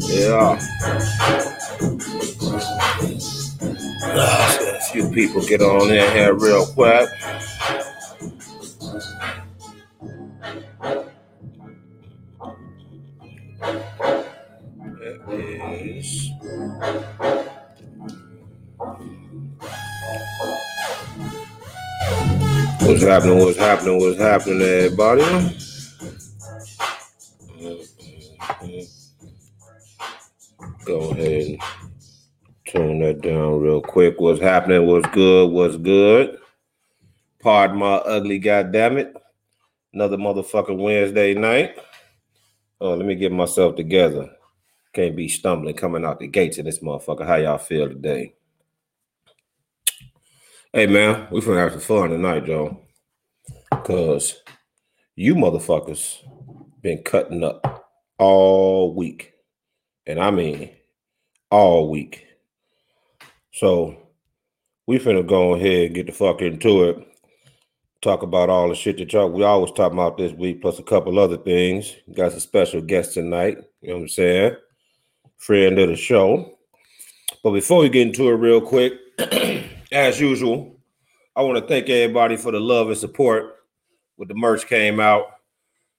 Yeah. Uh, a few people get on in here real quick. What's happening? What's happening? What's happening, everybody? Go ahead and tune that down real quick. What's happening? What's good? What's good? Pardon my ugly goddamn it. Another motherfucking Wednesday night. Oh, let me get myself together. Can't be stumbling coming out the gates of this motherfucker. How y'all feel today? Hey man, we finna have some fun tonight, Joe. Cause you motherfuckers been cutting up all week. And I mean all week. So we finna go ahead and get the fuck into it. Talk about all the shit that y'all we always talk about this week, plus a couple other things. Got some special guests tonight. You know what I'm saying? Friend of the show. But before we get into it real quick, as usual, I want to thank everybody for the love and support. With the merch came out,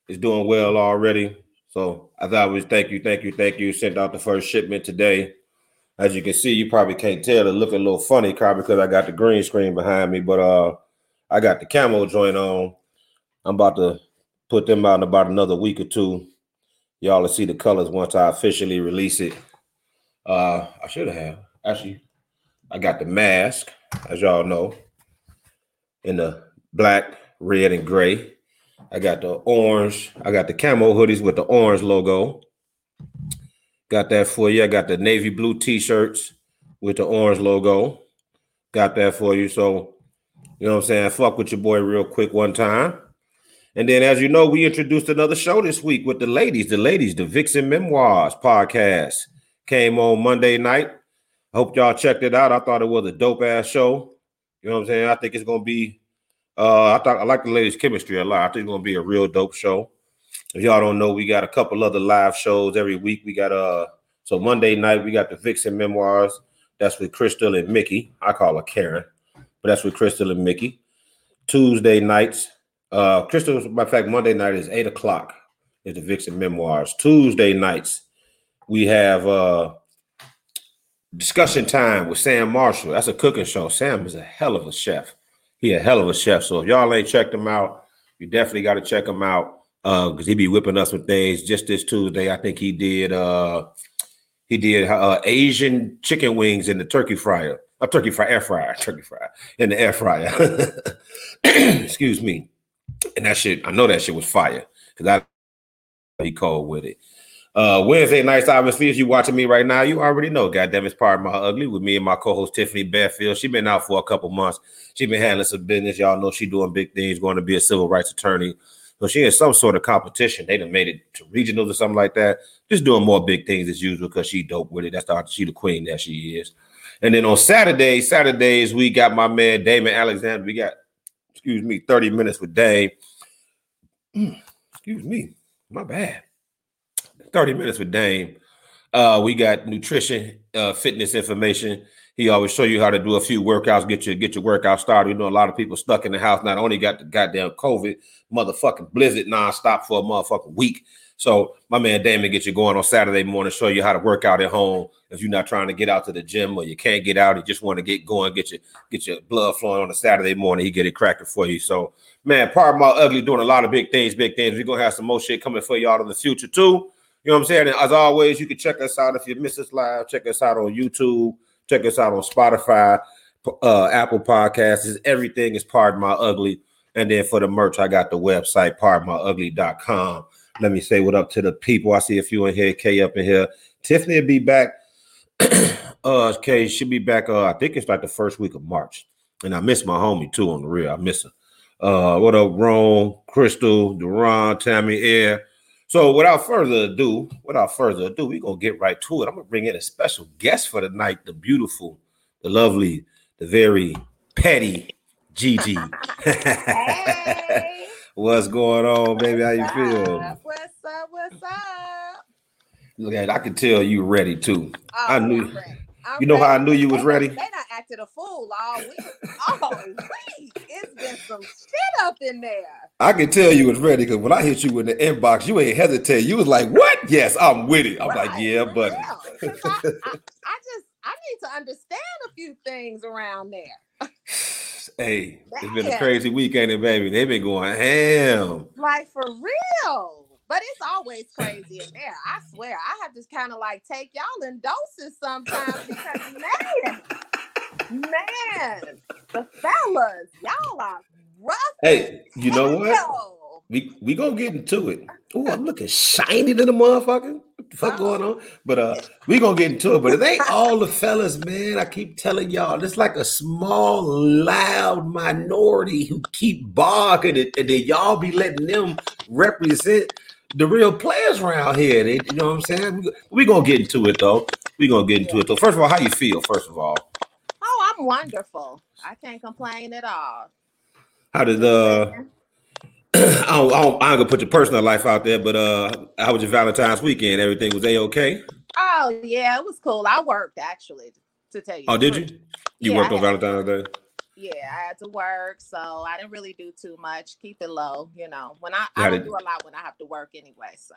it's doing well already. So I was thank you, thank you, thank you. Sent out the first shipment today. As you can see, you probably can't tell. It look a little funny, car because I got the green screen behind me, but uh, I got the camo joint on. I'm about to put them out in about another week or two. Y'all will see the colors once I officially release it. Uh, I should have actually. I got the mask, as y'all know, in the black, red, and gray. I got the orange. I got the camo hoodies with the orange logo. Got that for you. I got the navy blue t-shirts with the orange logo. Got that for you. So, you know what I'm saying? Fuck with your boy real quick one time. And then, as you know, we introduced another show this week with the ladies. The ladies, the Vixen Memoirs podcast came on Monday night. I hope y'all checked it out. I thought it was a dope ass show. You know what I'm saying? I think it's gonna be. Uh, I thought I like the ladies' chemistry a lot. I think it's gonna be a real dope show. If y'all don't know, we got a couple other live shows every week. We got uh, so Monday night we got the Vixen Memoirs. That's with Crystal and Mickey. I call her Karen, but that's with Crystal and Mickey. Tuesday nights, uh, Crystal. Matter of fact, Monday night is eight o'clock. Is the Vixen Memoirs. Tuesday nights we have uh discussion time with Sam Marshall. That's a cooking show. Sam is a hell of a chef. He a hell of a chef. So if y'all ain't checked him out, you definitely got to check him out. Uh, because he be whipping us with things. Just this Tuesday, I think he did uh he did uh Asian chicken wings in the turkey fryer. A turkey fry air fryer, turkey fryer in the air fryer. Excuse me. And that shit, I know that shit was fire because I he called with it. Uh, Wednesday nights, obviously, if you're watching me right now, you already know. Goddamn, it's part of my ugly with me and my co-host Tiffany Bearfield. She been out for a couple months. She been handling some business. Y'all know she doing big things, going to be a civil rights attorney. So she in some sort of competition. They done made it to regionals or something like that. Just doing more big things as usual because she dope with it. That's the she the queen that she is. And then on Saturday, Saturdays, we got my man Damon Alexander. We got, excuse me, 30 minutes with Dame. Excuse me, my bad. 30 minutes with Dame. Uh, we got nutrition, uh, fitness information. He always show you how to do a few workouts, get your get your workout started. You know, a lot of people stuck in the house. Not only got the goddamn COVID, motherfucking blizzard nonstop for a motherfucking week. So my man Damon get you going on Saturday morning, show you how to work out at home. If you're not trying to get out to the gym or you can't get out, you just want to get going, get your get your blood flowing on a Saturday morning. He get it cracking for you. So man, part of my ugly doing a lot of big things, big things. We're gonna have some more shit coming for y'all in the future too. You know what I'm saying? And as always, you can check us out if you miss us live. Check us out on YouTube. Check us out on Spotify, uh, Apple Podcasts. Everything is Pardon My Ugly. And then for the merch, I got the website, pardonmyugly.com. Let me say what up to the people. I see a few in here, K up in here. Tiffany will be back. uh, K should be back. Uh, I think it's like the first week of March. And I miss my homie too on the real. I miss her. Uh, what up, Rome, Crystal, Duran, Tammy Air. So without further ado, without further ado, we're gonna get right to it. I'm gonna bring in a special guest for the night, the beautiful, the lovely, the very petty Gigi. Hey, What's going on, baby? How you feel? What's up? What's up? Look at, I can tell you ready too. Oh, I knew- ready. I'm You know how I knew you was They ready? done- They done acted a fool all week. All week. It's been some shit up in there. I can tell you was ready because when I hit you in the inbox, you ain't hesitate. You was like, "What? Yes, I'm with it." I'm like, "Yeah, buddy." I, I, I just I need to understand a few things around there. Hey, it's been a crazy week, ain't it, baby? They've been going ham. Like for real. But it's always crazy in there. I swear. I have to kind of like take y'all in doses sometimes because man, man, the fellas, y'all are rough. Hey, you know what? We we gonna get into it. Oh, I'm looking shiny to the motherfucker. What the fuck going on? But uh, we gonna get into it. But it ain't all the fellas, man. I keep telling y'all, it's like a small, loud minority who keep barking, it, and then y'all be letting them represent the real players around here. They, you know what I'm saying? We, we gonna get into it though. We're gonna get into it though. First of all, how you feel? First of all, Oh, I'm wonderful. I can't complain at all. how did uh? I don't, I don't, I ain't gonna put your personal life out there, but uh, how was your Valentine's weekend? Everything was a okay? Oh yeah, it was cool. I worked actually to tell you. Oh, did you? You Yeah, worked on Valentine's Day? Yeah, I had to work, so I didn't really do too much. Keep it low, you know. When I, I don't did- do a lot when I have to work anyway. So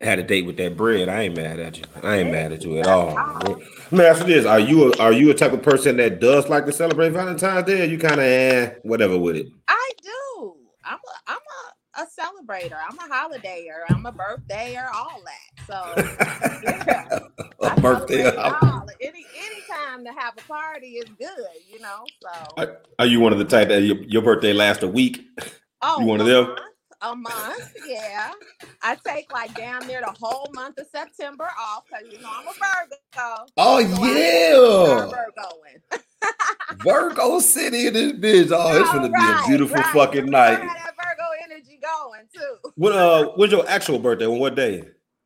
Had a date with that bread. I ain't mad at you. I ain't mad at you at all. Let me ask you this: Are you a, are you a type of person that does like to celebrate Valentine's Day? Or you kind of eh, whatever with it? I do. I'm a I'm a, a celebrator. I'm a holidayer. I'm a birthdayer. All that. So yeah, a birthday. all. Any anytime to have a party is good. You know. So Are you one of the type that your, your birthday lasts a week? oh, you one of them? A month. Yeah. I take like damn near the whole month of September off because you know I'm a Virgo. Oh So yeah, Virgoing. Virgo City in this bitch. Oh, it's gonna be a beautiful right. fucking You night. That Virgo energy going too. When uh, when's your actual birthday? On what day?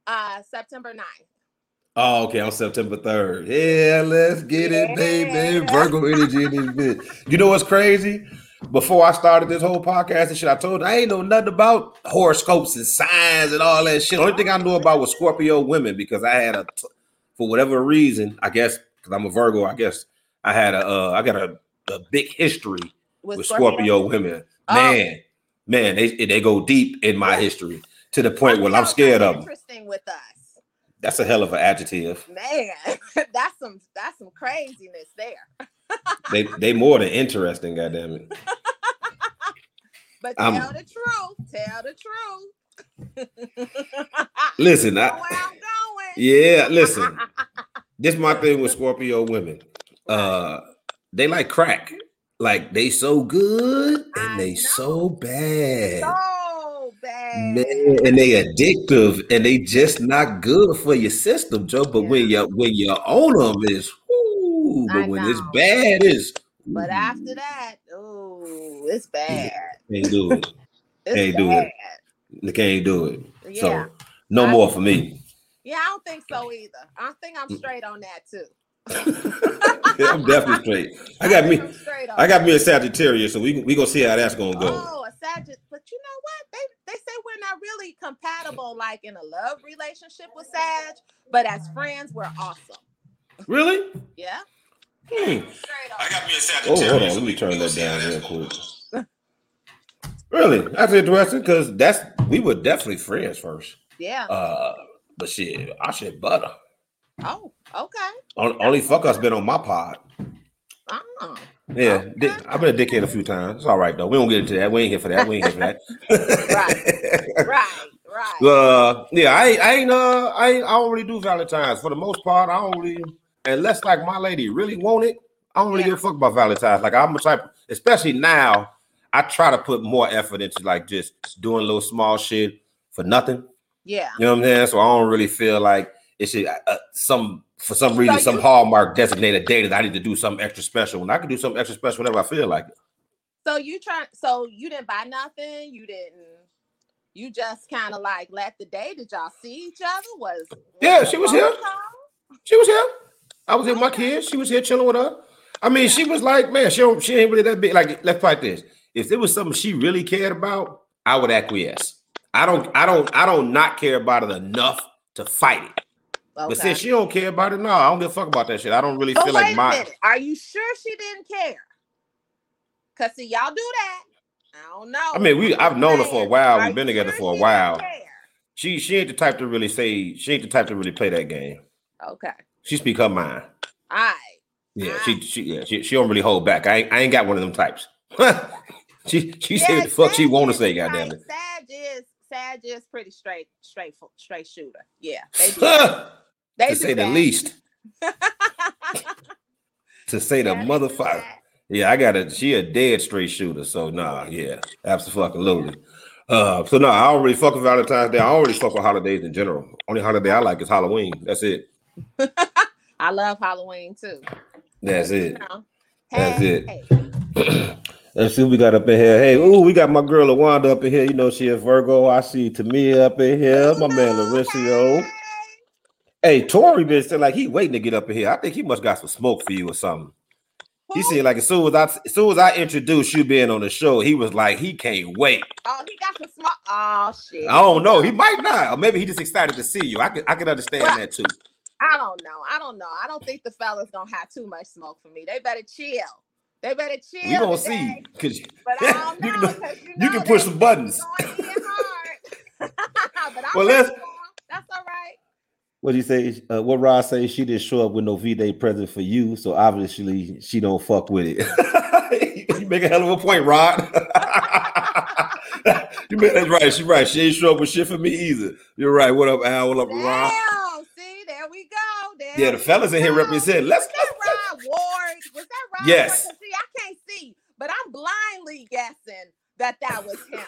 Uh, September 9th. Oh, okay, on September 3rd. Yeah, let's get it, baby. Virgo energy in this bitch. You know what's crazy? Before I started this whole podcast and shit, I told you I ain't know nothing about horoscopes and signs and all that shit. Only thing I knew about was Scorpio women because I had a, for whatever reason, I guess because I'm a Virgo, I guess I had a, uh, I got a, a big history with Scorpio women. Oh. Man, man, they they go deep in my history to the point where I'm scared of them. Interesting with us, That's a hell of an adjective. man. that's some that's some craziness there. They they more than interesting, goddamn it. But I'm- tell the truth. Tell the truth. Listen, Know I, where I'm going. yeah, listen. This my thing with Scorpio women. Uh they like crack. Like they so good I and they know. so bad. so bad. Man, and they addictive and they just not good for your system, Joe. But when you when you own them, it's whoo. But I when it's bad, it's But after that, oh, it's bad. can't do it. Can't do it. They can't do it. Yeah. So no I- more for me. Yeah, I don't think so either. I think I'm straight on that too. I'm definitely straight. I got me. Straight on I got me a Sagittarius, so we we gonna see how that's gonna go. Oh, a Sagitt, but you know what? They they say we're not really compatible, like in a love relationship with Sag, but as friends, we're awesome. Really? Yeah. Hmm. Straight on. got me a Oh, hold on. Let me turn that down real quick. Really? That's interesting because that's we were definitely friends first. Yeah. Uh, but shit, I should butter. Oh, okay. On- Only fuck us been on my pod. Oh. Yeah, I've been a dickhead a few times. It's all right though. We don't get into that. We ain't here for that. We ain't here for that. Right, right. Uh, yeah, I ain't, I ain't, uh, I ain't, I don't really do Valentine's for the most part. I don't really, unless like my lady really want it. I don't really Yeah. give a fuck about Valentine's. Like I'm a type, especially now. I try to put more effort into like just doing a little small shit for nothing. yeah. You know what I'm saying? So I don't really feel like it should uh, some for some reason So some hallmark designated day that I need to do something extra special. When I can do something extra special whenever I feel like it. So you try so you didn't buy nothing, you didn't you just kind of like let the day. Did y'all see each other? Was, was Yeah, she was here. call? She was here. I was here with my kids. She was here chilling with her. I mean, she was like, man, she don't, she ain't really that big. Like, let's fight this: if it was something she really cared about, I would acquiesce. I don't, I don't, I don't not care about it enough to fight it. Okay. But since she don't care about it, no, I don't give a fuck about that shit. I don't really but feel like my. Minute. Are you sure she didn't care? Cause see, y'all do that. I don't know. I mean, we I've known her for a while. We've been together for a while. She she ain't the type to really say she ain't the type to really play that game. Okay. She speak her mind. All right. Yeah, she she yeah, she, she don't really hold back. I ain't, I ain't got one of them types. she she yeah, what the fuck she want to say, goddamn it. Sag is Sag is pretty straight, straight straight shooter. Yeah. They to say that. the least. to say the motherfucker. Yeah, I got a she a dead straight shooter. So nah, yeah, absolutely. Uh, so no, I already fuck with Valentine's Day. I already fuck with holidays in general. Only holiday I like is Halloween. That's it. I love Halloween too. That's it. That's it. Hey. Let's see what we got up in here. Hey, ooh, we got my girl Lawanda up in here. You know she is Virgo. I see Tamia up in here. My man Lauricio. Hey, Tori been saying like he waiting to get up in here. I think he must got some smoke for you or something. He said like as soon as I as soon as I introduced you being on the show, he was like he can't wait. Oh, he got some smoke. Oh shit. I don't know. He might not, or maybe he just excited to see you. I can I can understand well, that too. I don't know. I don't know. I don't think the fellas gonna have too much smoke for me. They better chill. They better chill. We gonna today. see because you, know, you, can, you, know you can push some buttons. well, let's. That's all right. What do you say? Uh, what Rod say? She didn't show up with no V Day present for you, so obviously she don't fuck with it. you make a hell of a point, Rod. you made that's right. She right. She ain't show up with shit for me either. You're right. What up, Al? What up, Damn, Rod? See, there we go. There yeah, the fellas in here represent. Let's was that Rod Ward. Was that Rod? Yes. Ward? See, I can't see, but I'm blindly guessing that that was him.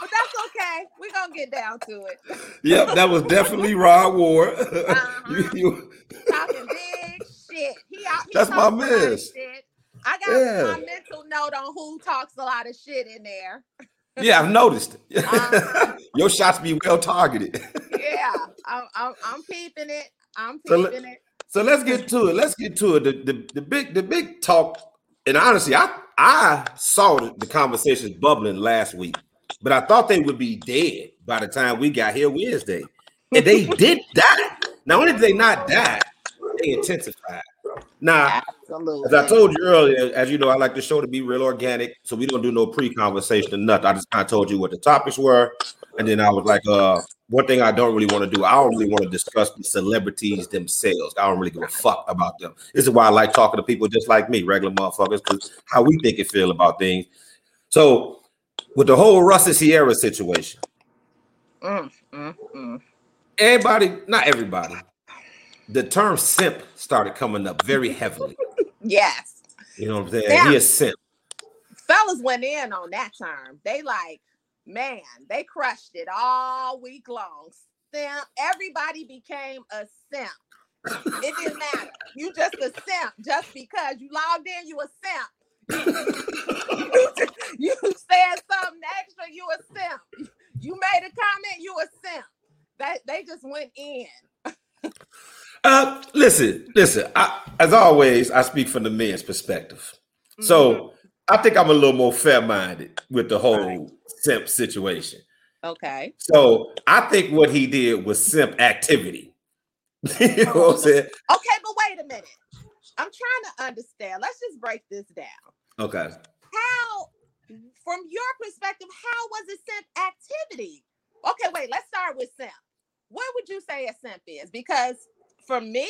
but that's okay. We're gonna get down to it. Yep, that was definitely Rod Ward. Uh-huh. you, you... Talking big shit. He, out, he that's my miss. I got yeah. my mental note on who talks a lot of shit in there. yeah, I've noticed. Um, Your shots be well targeted. yeah, I'm, I'm, I'm, peeping it. I'm peeping so it. So let's get to it. Let's get to it. The, the, the big the big talk, and honestly, I I saw the conversations bubbling last week, but I thought they would be dead by the time we got here Wednesday. And they did die. Not only did they not die, they intensified. Now, Absolutely. as I told you earlier, as you know, I like the show to be real organic, so we don't do no pre-conversation or nothing. I just kind of told you what the topics were, and then I was like, uh, one thing I don't really want to do, I don't really want to discuss the celebrities themselves. I don't really give a fuck about them. This is why I like talking to people just like me, regular motherfuckers, because how we think and feel about things. So, with the whole Russell Ciara situation, mm, mm, mm. everybody, not everybody, the term simp started coming up very heavily. yes. You know what I'm saying? Yeah. He is simp. Fellas went in on that term. They like, man, they crushed it all week long. Simp. Everybody became a simp. It didn't matter. You just a simp just because you logged in. You a simp. you, said something extra. You a simp. You made a comment. You a simp. That they just went in. uh, listen, listen. I, as always, I speak from the men's perspective. So mm-hmm. I think I'm a little more fair-minded with the whole right. simp situation. Okay. So I think what he did was simp activity. you know what I'm saying? Okay, but wait a minute. I'm trying to understand. Let's just break this down. Okay. How, from your perspective, how was it simp activity? Okay, wait, let's start with simp. What would you say a simp is? Because for me,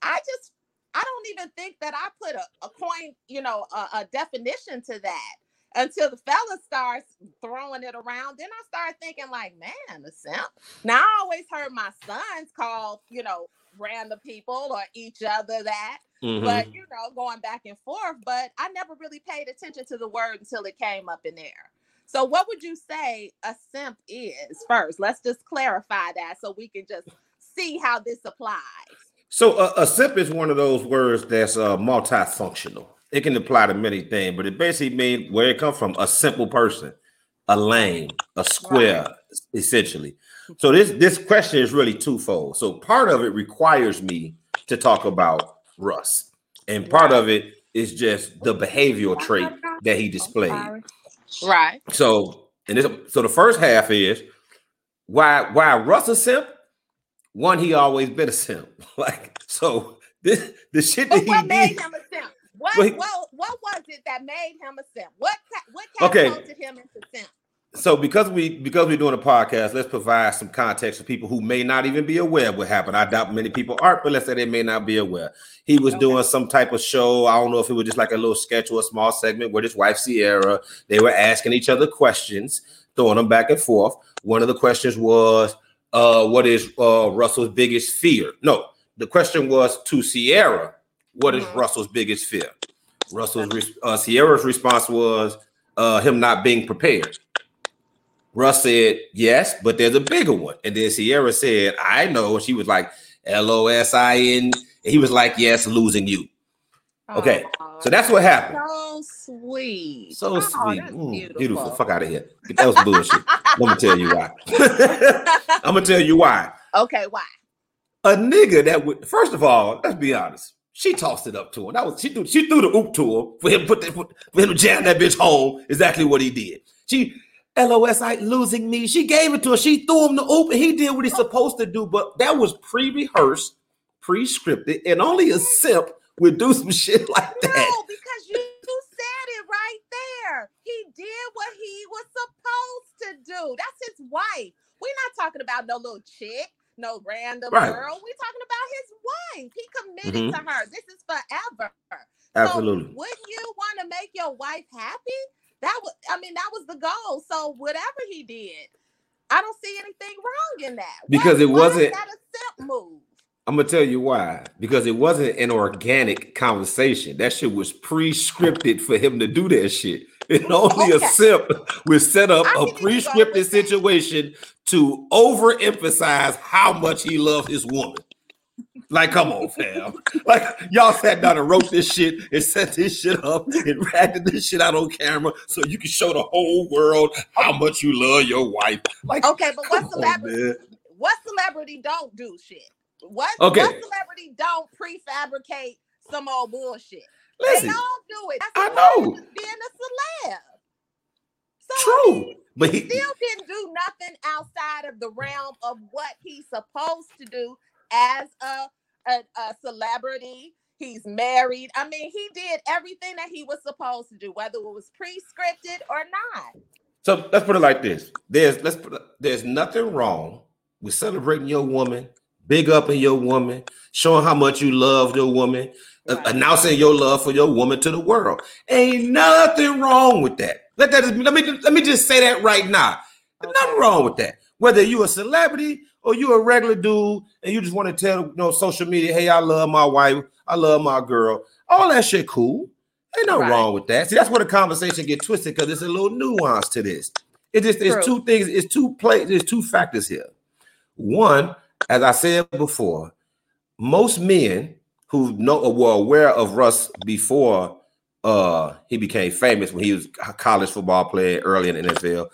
I just I don't even think that I put a, a coin, you know, a, a definition to that until the fella starts throwing it around. Then I start thinking, like, man, the simp. Now I always heard my sons call, you know, random people or each other that. Mm-hmm. But you know, going back and forth. But I never really paid attention to the word until it came up in there. So, what would you say a simp is first? Let's just clarify that so we can just see how this applies. So uh, a simp is one of those words that's uh, multifunctional. It can apply to many things, but it basically means where it comes from: a simple person, a lame, a square, right. essentially. So this this question is really twofold. So part of it requires me to talk about Russ, and part of It's just the behavioral trait that he displayed. Right. So, and this, so the first half is why why Russ a simp? One, he always been a simp. Like so, this the shit that what he made did. him a simp? What, what what was it that made him a simp? What what Okay. him into simp? So because we because we're doing a podcast, let's provide some context for people who may not even be aware of what happened. I doubt many people aren't, but let's say they may not be aware. He was Okay. doing some type of show. I don't know if it was just like a little sketch or a small segment with his wife Ciara. They were asking each other questions, throwing them back and forth. One of the questions was, uh, what is uh Russell's biggest fear? No, the question was to Ciara, what is Mhm. Russell's biggest fear? Russell's res- uh, Ciara's response was uh, him not being prepared. Russ said, yes, but there's a bigger one. And then Ciara said, I know. And she was like, L O S I N. And he was like, yes, losing you. Okay, So that's what happened. so sweet. So Oh, sweet. Mm, beautiful. beautiful. Fuck out of here. That was bullshit. Let me tell you why. I'm to tell you why. okay, why? A nigga that would, first of all, let's be honest. She tossed it up to him. That was she threw she threw the oop to him for him to put that for him to jam that bitch home. Exactly what he did. She LOS I losing me. She gave it to her. She threw him the oop and he did what he's supposed to do. But that was pre-rehearsed, pre-scripted, and only a simp would do some shit like that. No, because you, said it right there. He did what he was supposed to do. That's his wife. We're not talking about no little chick, no random Right. girl. We're talking about his wife. He committed mm-hmm. to her. This is forever. Absolutely. So wouldn't you want to make your wife happy? That was, I mean, that was the goal. So whatever he did, I don't see anything wrong in that. Because it why is wasn't- that a simp move. I'm gonna tell you why. Because it wasn't an organic conversation. That shit was pre-scripted for him to do that shit. And only Okay. a simp would set up I a pre-scripted situation to overemphasize how much he loved his woman. Like, come on, fam. Like, y'all sat down and wrote this shit and set this shit up and acted this shit out on camera so you can show the whole world how much you love your wife. Like, Okay, but what on, celebrity? man. what celebrity don't do shit? What Okay. what celebrity don't prefabricate some old bullshit? Listen, they all do it. That's I know. Being a celeb. So true. mean, But he he, still didn't do nothing outside of the realm of what he's supposed to do as a, a, a celebrity. He's married. I mean, he did everything that he was supposed to do, whether it was pre-scripted or not. So let's put it like this: there's let's put there's nothing wrong with celebrating your woman, big up in your woman, showing how much you love your woman, Right. announcing your love for your woman to the world. Ain't nothing wrong with that. Let that let me let me just say that right now. Okay. Nothing wrong with that. Whether you a celebrity or you a regular dude and you just want to tell you know social media, hey, I love my wife, I love my girl, all that shit cool. Ain't nothing Right. wrong with that. See, that's where the conversation get twisted because there's a little nuance to this. It just it's True. two things, it's two play, there's two factors here. One, as I said before, most men who know or were aware of Russ before uh he became famous when he was a college football player early in the NFL,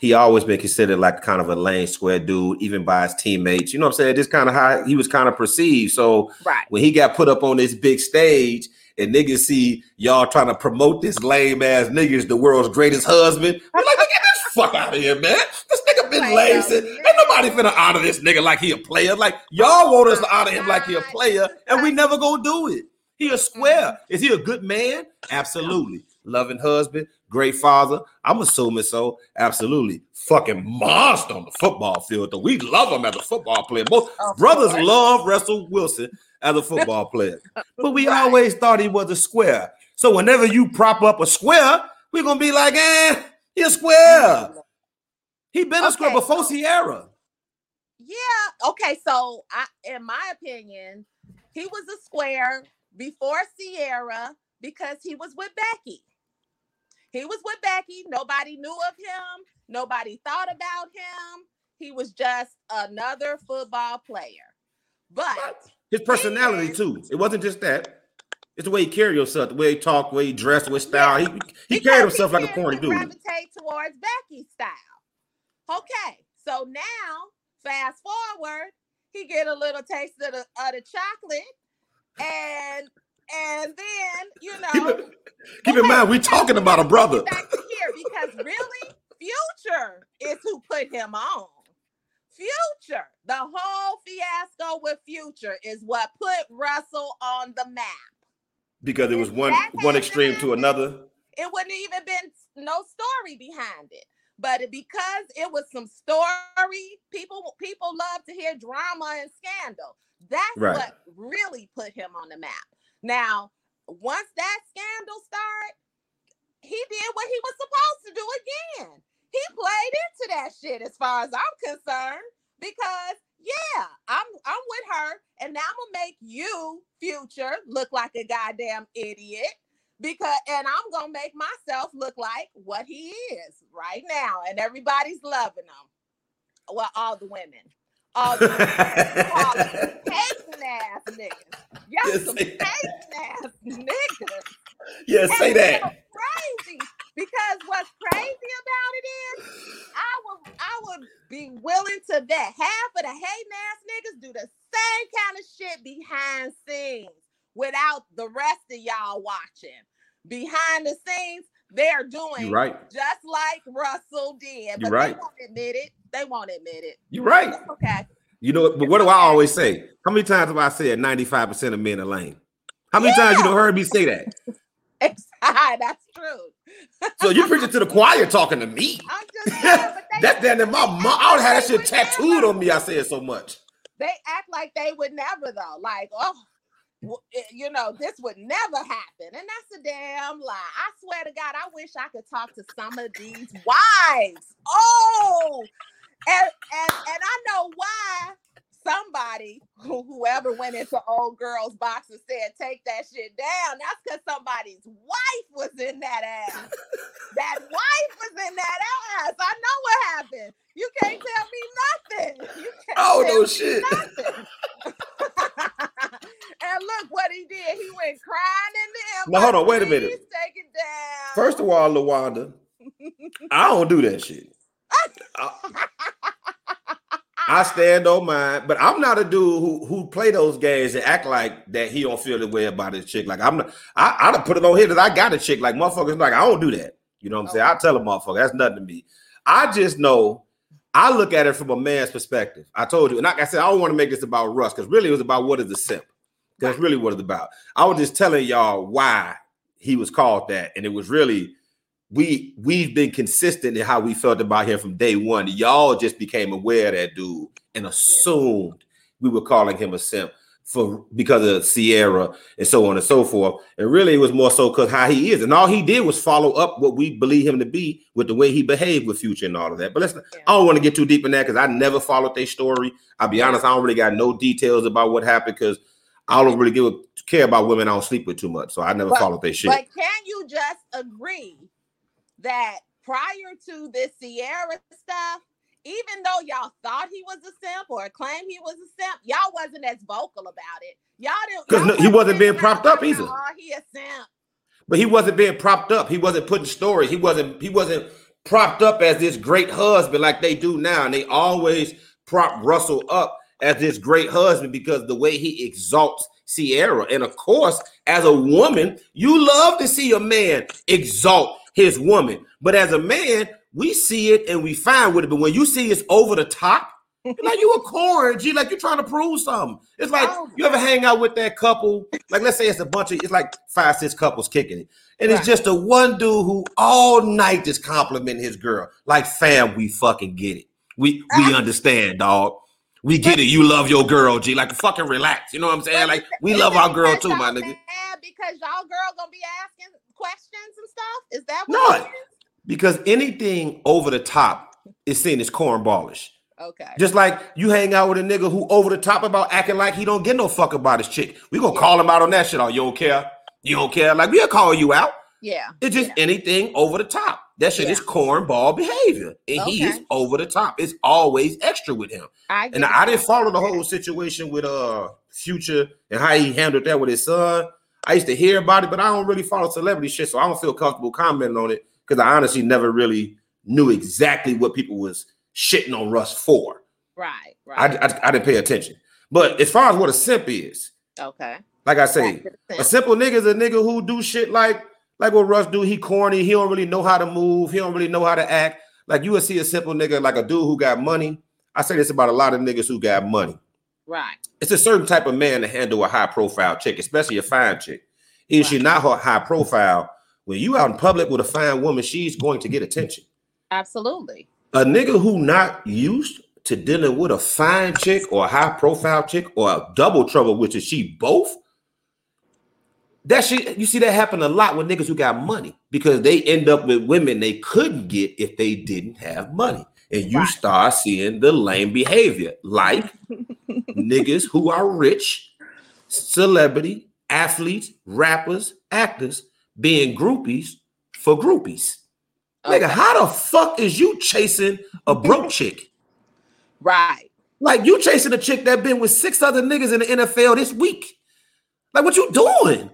he always been considered like kind of a lane square dude, even by his teammates. You know what I'm saying? Just kind of how he was kind of perceived. So Right. when he got put up on this big stage and niggas see y'all trying to promote this lame ass niggas, the world's greatest husband, we're like, get this fuck out of here, man. This nigga been lame. since- minute. Ain't nobody finna honor this nigga like he a player. Like y'all want us to honor him like he a player, and we never gonna do it. He a square. Is he a good man? Absolutely. Loving husband, great father. I'm assuming so. Absolutely. Fucking monster on the football field. Though we love him as a football player. Both brothers love Russell Wilson as a football player. But we Right. always thought he was a square. So whenever you prop up a square, we're gonna be like, eh, he a square. He been a square before Ciara. Yeah. Okay. So, I, in my opinion, he was a square before Ciara because he was with Becky. He was with Becky. Nobody knew of him. Nobody thought about him. He was just another football player. But His personality Yes. too. It wasn't just that. It's the way he carried himself, the way he talked, the way he dressed, he style. He, he carried himself like a corny dude. Gravitate towards Becky's style. Okay, so now fast forward, he get a little taste of the, of the chocolate, and and then you know, keep, it, keep in mind we talking about a brother. Back here because really, Future is who put him on. Future, the whole fiasco with Future is what put Russell on the map. Because it was one one extreme to another. It wouldn't even been no story behind it. But because it was some story, people people love to hear drama and scandal. That's right. what really put him on the map. Now, once that scandal started, he did what he was supposed to do again. He played into that shit as far as I'm concerned because yeah, I'm I'm with her and now I'm gonna make you future look like a goddamn idiot because and I'm gonna make myself look like what he is right now, and everybody's loving him. Well, all the women. All the women. hating ass niggas. Y'all yes, some hating ass niggas. Yeah, and say that. Crazy. Because what's crazy about it is I would I would be willing to bet half of the hating ass niggas do the same kind of shit behind scenes without the rest of y'all watching. Behind the scenes, they're doing You're right. just like Russell did. But You're right. they won't admit it. They won't admit it. You're right. okay. You know, but what do I always say? How many times have I said 95% of men are lame? How many yeah. times you don't heard me say that? That's true. so you preaching to the choir talking to me. I'm just saying, that then my mom, I would have that shit tattooed never, on me. I said so much. They act like they would never though. Like, oh, Eh, you know, this would never happen. And that's a damn lie. I swear to God, I wish I could talk to some of these wives. Oh, and and, and I know why somebody, whoever went into old girl's box and said, take that shit down. That's because somebody's wife was in that ass. that wife was in that ass. I know what happened. You can't tell me nothing. You can't oh, no shit. And look what he did. He went crying in the Now hold on, wait a minute. Take it down. First of all, Lawanda, I don't do that shit. I, I, stand on mine, but I'm not a dude who who play those games and act like that he don't feel the way about his chick. Like I'm not, I I'd put it on here that I got a chick. Like motherfuckers, like I don't do that. You know what I'm saying? I tell a motherfucker that's nothing to me. I just know I look at it from a man's perspective. I told you, and like I said, I don't want to make this about Russ because really it was about what is a simp. That's really what it's about. I was just telling y'all why he was called that, and it was really we we've been consistent in how we felt about him from day one. Y'all just became aware of that dude and assumed we were calling him a simp for because of Ciara and so on and so forth. And really, it was more so because how he is, and all he did was follow up what we believe him to be with the way he behaved with Future and all of that. But let's, yeah. I don't want to get too deep in that because I never followed their story. I'll be honest, I don't really got no details about what happened because I don't really give a care about women I don't sleep with too much, so I never but, follow their shit. But can you just agree that prior to this Ciara stuff, even though y'all thought he was a simp or claimed he was a simp, y'all wasn't as vocal about it. Y'all didn't because no, he wasn't being propped up either. Oh, he a simp. But he wasn't being propped up. He wasn't putting stories. He wasn't. He wasn't propped up as this great husband like they do now, and they always prop Russell up as this great husband because the way he exalts Ciara, And of course, as a woman, you love to see a man exalt his woman. But as a man, we see it and we fine with it. But when you see it's over the top, like you a corn, G, like you're trying to prove something. It's like oh, you ever hang out with that couple, like let's say it's a bunch of it's like five, six couples kicking it. And right. it's just the one dude who all night just compliment his girl. Like, fam, we fucking get it. We we ah. understand, dog. We get it. You love your girl, G. Like fucking relax. You know what I'm saying? Like we love our girl too, my nigga. Because y'all girl gonna be asking questions and stuff. Is that what? No, because anything over the top is seen as cornballish. Okay. Just like you hang out with a nigga who over the top about acting like he don't get no fuck about his chick. We gonna yeah. call him out on that shit. Oh, you don't care. You don't care. Like we'll call you out. Yeah. It's just yeah. anything over the top. That shit yeah. is cornball behavior. And okay. he is over the top. It's always extra with him. I and I didn't follow the whole situation with uh Future and how he handled that with his son. I used to hear about it, but I don't really follow celebrity shit, so I don't feel comfortable commenting on it because I honestly never really knew exactly what people was shitting on Russ for. Right, right. I, I, I didn't pay attention. But as far as what a simp is, okay, Like I say, a simple nigga is a nigga who do shit like like what Russ do. He corny. He don't really know how to move. He don't really know how to act. Like you would see a simple nigga like a dude who got money. I say this about a lot of niggas who got money. Right. It's a certain type of man to handle a high profile chick, especially a fine chick. If right. she's not high profile, when you out in public with a fine woman, she's going to get attention. Absolutely. A nigga who not used to dealing with a fine chick or a high profile chick or a double trouble, which is she both. That shit, you see that happen a lot with niggas who got money because they end up with women they couldn't get if they didn't have money. And you right. start seeing the lame behavior, like niggas who are rich, celebrity, athletes, rappers, actors being groupies for groupies. Okay. Nigga, how the fuck is you chasing a broke chick? Right. Like you chasing a chick that been with six other niggas in the NFL this week. Like what you doing?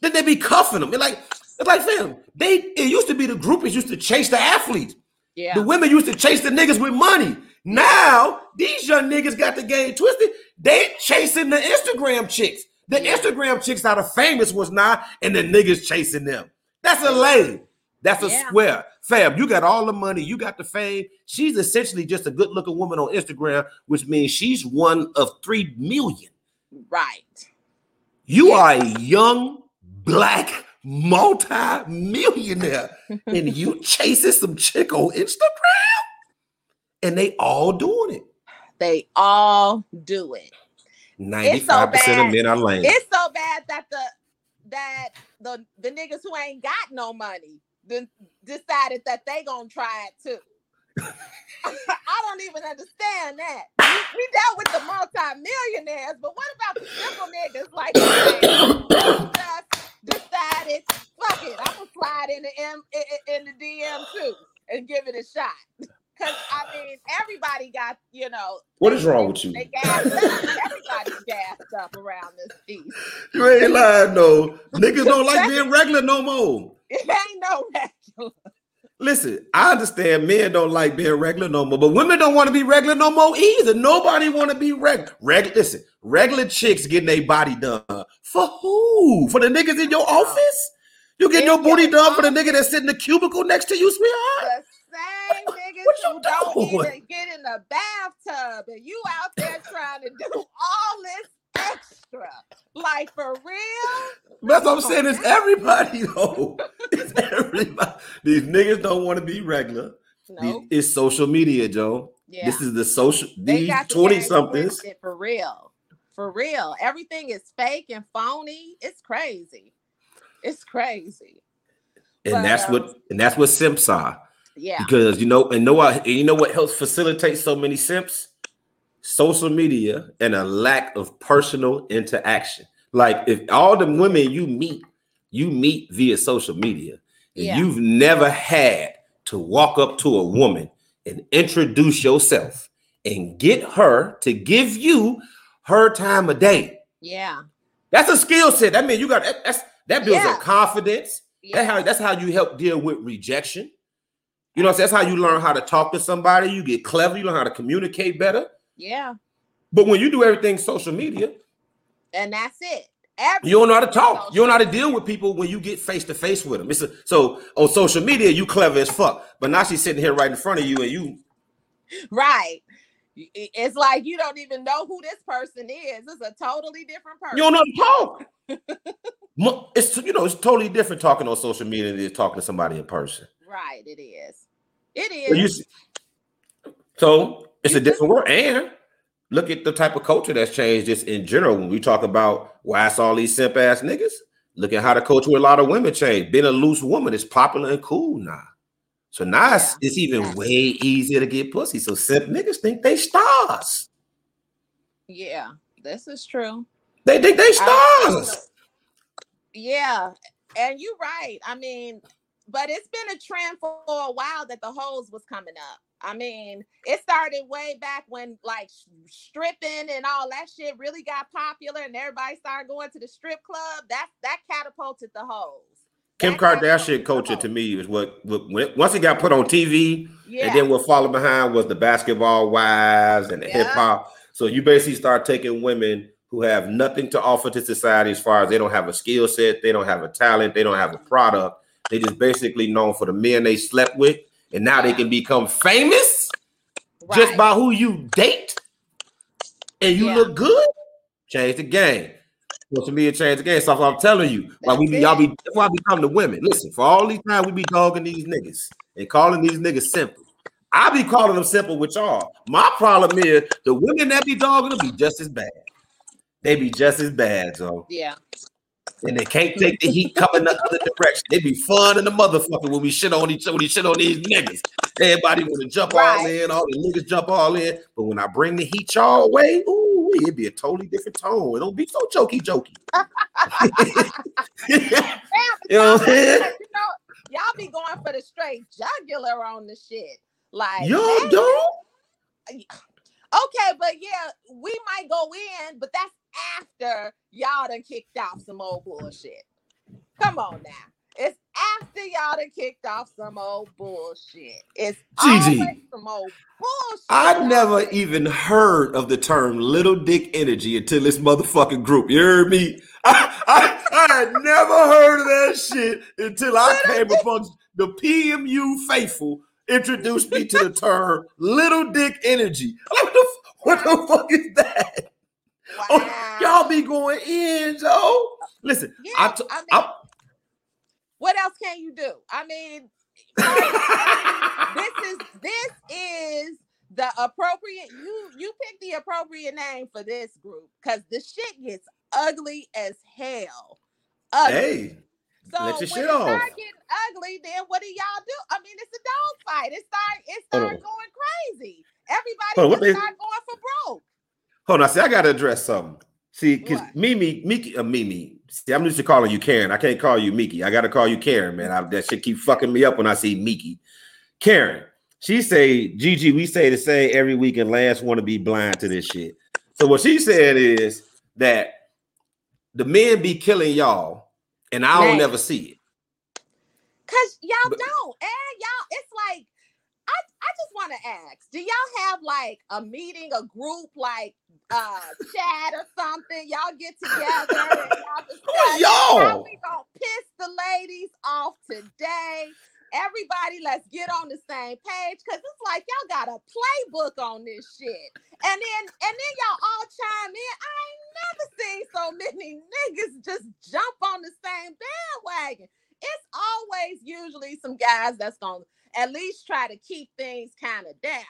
then they be cuffing them. It's like it's like fam. They it used to be the groupies used to chase the athletes. Yeah. The women used to chase the niggas with money. Now these young niggas got the game twisted. They chasing the Instagram chicks. The Instagram chicks are the famous ones now, and the niggas chasing them. That's a lane. That's a yeah. square. Fam, you got all the money, you got the fame. She's essentially just a good looking woman on Instagram, which means she's one of three million. Right. You yeah. are a young black multi-millionaire and you chasing some chick on Instagram and they all doing it. They all do it. 95% so of men are lame. It's so bad that the that the the niggas who ain't got no money then decided that they gonna try it too. I don't even understand that. We, we dealt with the multi-millionaires, but what about the simple niggas like just decided, fuck it, I'm gonna slide in the M in the DM too and give it a shot. Cause I mean, everybody got you know. What is wrong with you? They gassed up. Everybody's gassed up around this piece. You ain't lying, no. Niggas don't like being regular no more. It ain't no regular. Listen, I understand men don't like being regular no more, but women don't want to be regular no more either. Nobody want to be regular. Reg- listen, regular chicks getting their body done for who? For the niggas in your office? You get your booty done for the nigga that's sitting in the cubicle next to you, sweetheart? The same niggas who don't doing? even get in the bathtub, and you out there trying to do all this extra. Like for real? That's what I'm saying. It's everybody though. It's everybody. These niggas don't want to be regular. Nope. It's social media, Joe. Yeah. This is the social these 20 somethings. For real. For real. Everything is fake and phony. It's crazy. It's crazy. And but, that's um, what and that's what simps are. Yeah. Because you know, and know what you know what helps facilitate so many simps? Social media and a lack of personal interaction. Like if all the women you meet, you meet via social media, and yeah. you've never had to walk up to a woman and introduce yourself and get her to give you her time of day. Yeah. That's a skill set. That means you got that's that builds yeah. a confidence. Yeah. How that's how you help deal with rejection. You know, that's how you learn how to talk to somebody. You get clever. You learn how to communicate better. Yeah. But when you do everything social media, and that's it. you don't know how to talk. You don't know how to deal with people when you get face to face with them. It's a, so on social media, you clever as fuck. But now she's sitting here right in front of you, and you right. It's like you don't even know who this person is. It's a totally different person. You don't know how to talk. it's you know it's totally different talking on social media than talking to somebody in person. Right. It is. It is. So it's a different world. And look at the type of culture that's changed just in general. When we talk about why it's all these simp ass niggas, look at how the culture with a lot of women changed. Being a loose woman is popular and cool now. So now it's, it's, even yeah. way easier to get pussy. So simp niggas think they stars. Yeah, this is true. They think they stars. yeah, and you're right. I mean, but it's been a trend for a while that the hoes was coming up. I mean, it started way back when like stripping and all that shit really got popular, and everybody started going to the strip club. That that catapulted the hoes. Kim Kardashian culture to me is what, what once it got put on TV, yeah. and then what followed behind was the basketball wives and the yeah. hip hop. So you basically start taking women who have nothing to offer to society as far as they don't have a skill set, they don't have a talent, they don't have a product. They just basically known for the men they slept with, and now they can become famous right. just by who you date, and you yeah. look good. Change the game. Social media change the game. So I'm telling you, why we be, y'all be that's why I be talking to women. Listen, for all these times we be dogging these niggas and calling these niggas simple. I be calling them simple with y'all. My problem is the women that be dogging them be just as bad. They be just as bad, so yeah. And they can't take the heat coming the other direction. They be fun in the motherfucker when we shit on each other, when we shit on these niggas. Everybody want to jump right. all in, all the niggas jump all in. But when I bring the heat y'all away, ooh, it'd be a totally different tone. It don't be so jokey jokey. you know what I'm saying? You know, y'all be going for the straight jugular on the shit. Like y'all don't. Okay, but yeah, we might go in, but that's after y'all done kicked off some old bullshit. Come on now. It's after y'all done kicked off some old bullshit. It's Gigi. some old bullshit. I never even heard of the term little dick energy until this motherfucking group. You heard me? I, I, I had never heard of that shit until I came upon the PMU faithful introduced me to the term little dick energy. What the, what the fuck is that? Oh, wow. Oh, y'all be going in, Joe. Listen, yeah, I, t- I mean, I what else can you do? I mean, this is this is the appropriate you you pick the appropriate name for this group because the shit gets ugly as hell. Ugly. Hey, so let your shit off. Start getting ugly, then what do y'all do? I mean, it's a dog fight. It start it start going crazy. Everybody on, start going for broke. Hold on, see, I gotta address something. See, because Mimi, Miki, uh, Mimi. See, I'm used to calling you Karen. I can't call you Miki. I gotta call you Karen, man. I, that shit keep fucking me up when I see Miki. Karen, she say, Gigi, we say the same every week, and last want to be blind to this shit. So what she said is that the men be killing y'all, and I don't never see it. Cause y'all but, don't, and y'all, it's like I, I just want to ask, do y'all have like a meeting, a group, like uh chat or something. Y'all get together and y'all discuss y'all. how we gonna piss the ladies off today. Everybody, let's get on the same page because it's like y'all got a playbook on this shit. And then and then y'all all chime in. I ain't never seen so many niggas just jump on the same bandwagon. It's always usually some guys that's gonna at least try to keep things kind of down.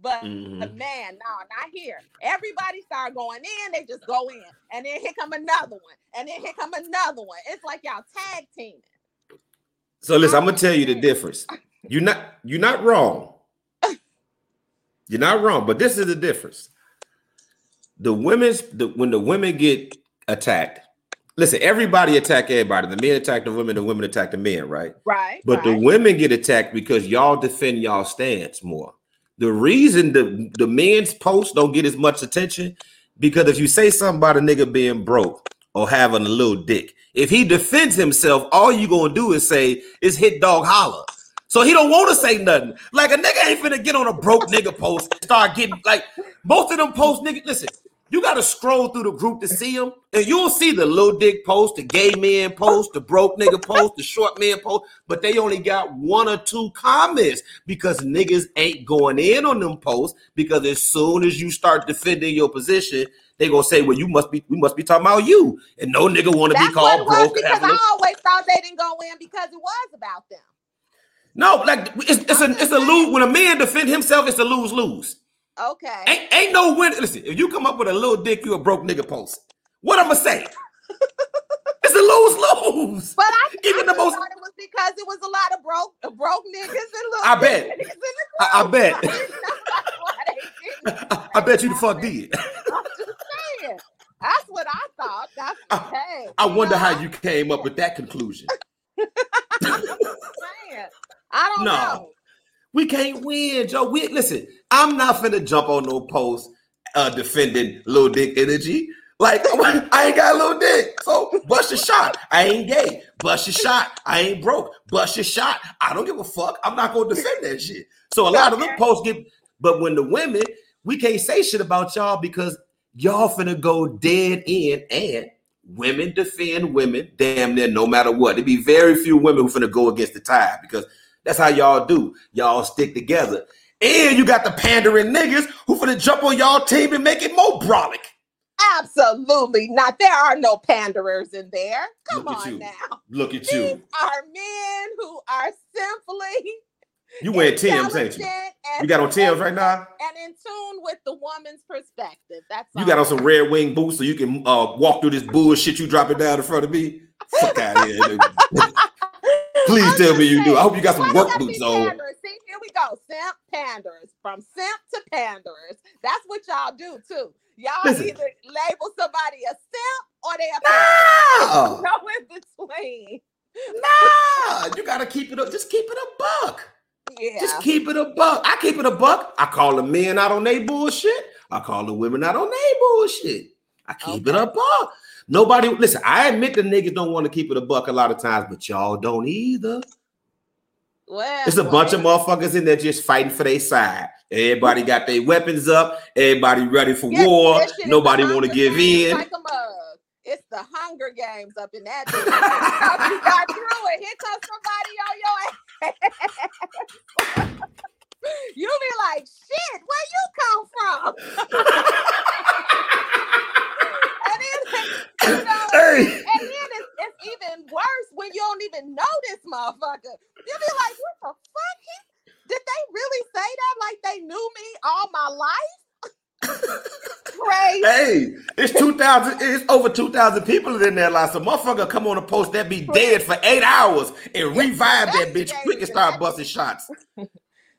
But mm-hmm. man, no, not here. Everybody start going in, they just go in, and then here come another one, and then here come another one. It's like y'all tag teaming. So listen, I'm gonna ah. tell you the difference. You're not you're not wrong. You're not wrong, but this is the difference. The women's the when the women get attacked, listen, everybody attack everybody. The men attack the women, the women attack the men, right? Right. But right. the women get attacked because y'all defend y'all stance more. The reason the, the men's posts don't get as much attention because if you say something about a nigga being broke or having a little dick, if he defends himself, all you gonna do is say is hit dog holler. So he don't want to say nothing. Like a nigga ain't finna get on a broke nigga post, start getting like most of them posts, nigga. Listen, you got to scroll through the group to see them, and you'll see the little dick post, the gay man post, the broke nigga post, the short man post, but they only got one or two comments because niggas ain't going in on them posts because as soon as you start defending your position, they gonna say, "Well, you must be, we must be talking about you," and no nigga want to be called broke. Because I always thought they didn't go in because it was about them. No, like it's, it's a it's a lose when a man defend himself. It's a lose lose. Okay. Ain't, ain't no win. Listen, if you come up with a little dick, you a broke nigga post. What I'm gonna say? it's a lose lose. But I, even I the most. It was because it was a lot of broke broke niggas and little. I bet. I, I, bet. I, I bet you the fuck did. I'm just saying. That's what I thought. That's I, hey, I wonder know? how you came up with that conclusion. I don't no. know. We can't win, Joe. We listen. I'm not finna jump on no post uh, defending little dick energy. Like I ain't got a little dick, so bust a shot. I ain't gay. Bust a shot. I ain't broke. Bust a shot. I don't give a fuck. I'm not gonna defend that shit. So a lot of them posts get. But when the women, we can't say shit about y'all because y'all finna go dead in and women defend women damn near no matter what. There'd be very few women who finna go against the tide because that's how y'all do. Y'all stick together. And you got the pandering niggas who finna jump on y'all team and make it more brolic. Absolutely not. There are no panderers in there. Come Look on you. now. Look at These you. are men who are simply You wearing Timbs, ain't you? You got on Timbs right now? and in tune with the woman's perspective. That's You got on some red wing boots so you can uh, walk through this bullshit you dropping down in front of me? Fuck out of here. Please I'm tell me you do. I hope you got some work boots on. See, here we go. Simp panders. From simp to panderers. That's what y'all do too. Y'all Listen. either label somebody a simp or they a. Nah, No in between. nah. You gotta keep it up. Just keep it a buck. Yeah. Just keep it a buck. I keep it a buck. I call the men out on their bullshit. I call the women out on their bullshit. I keep it a buck. Nobody listen. I admit the niggas don't want to keep it a buck a lot of times, but y'all don't either. well, It's a bunch of motherfuckers in there just fighting for their side. Everybody got their weapons up. Everybody ready for Yeah, war. this shit is Nobody want to give in. Like. It's the Hunger Games up in that. you got through it, here comes somebody on your ass. you be like, shit, where you come from? and then, you know, Hey, and then it's, it's even worse when you don't even know this motherfucker. You'll be like, what the fuck? Did they really say that like they knew me all my life? Crazy. hey, it's 2,000, it's over 2,000 people in there. Like some motherfucker come on a post that be dead for eight hours and revive that bitch quick and start busting shots.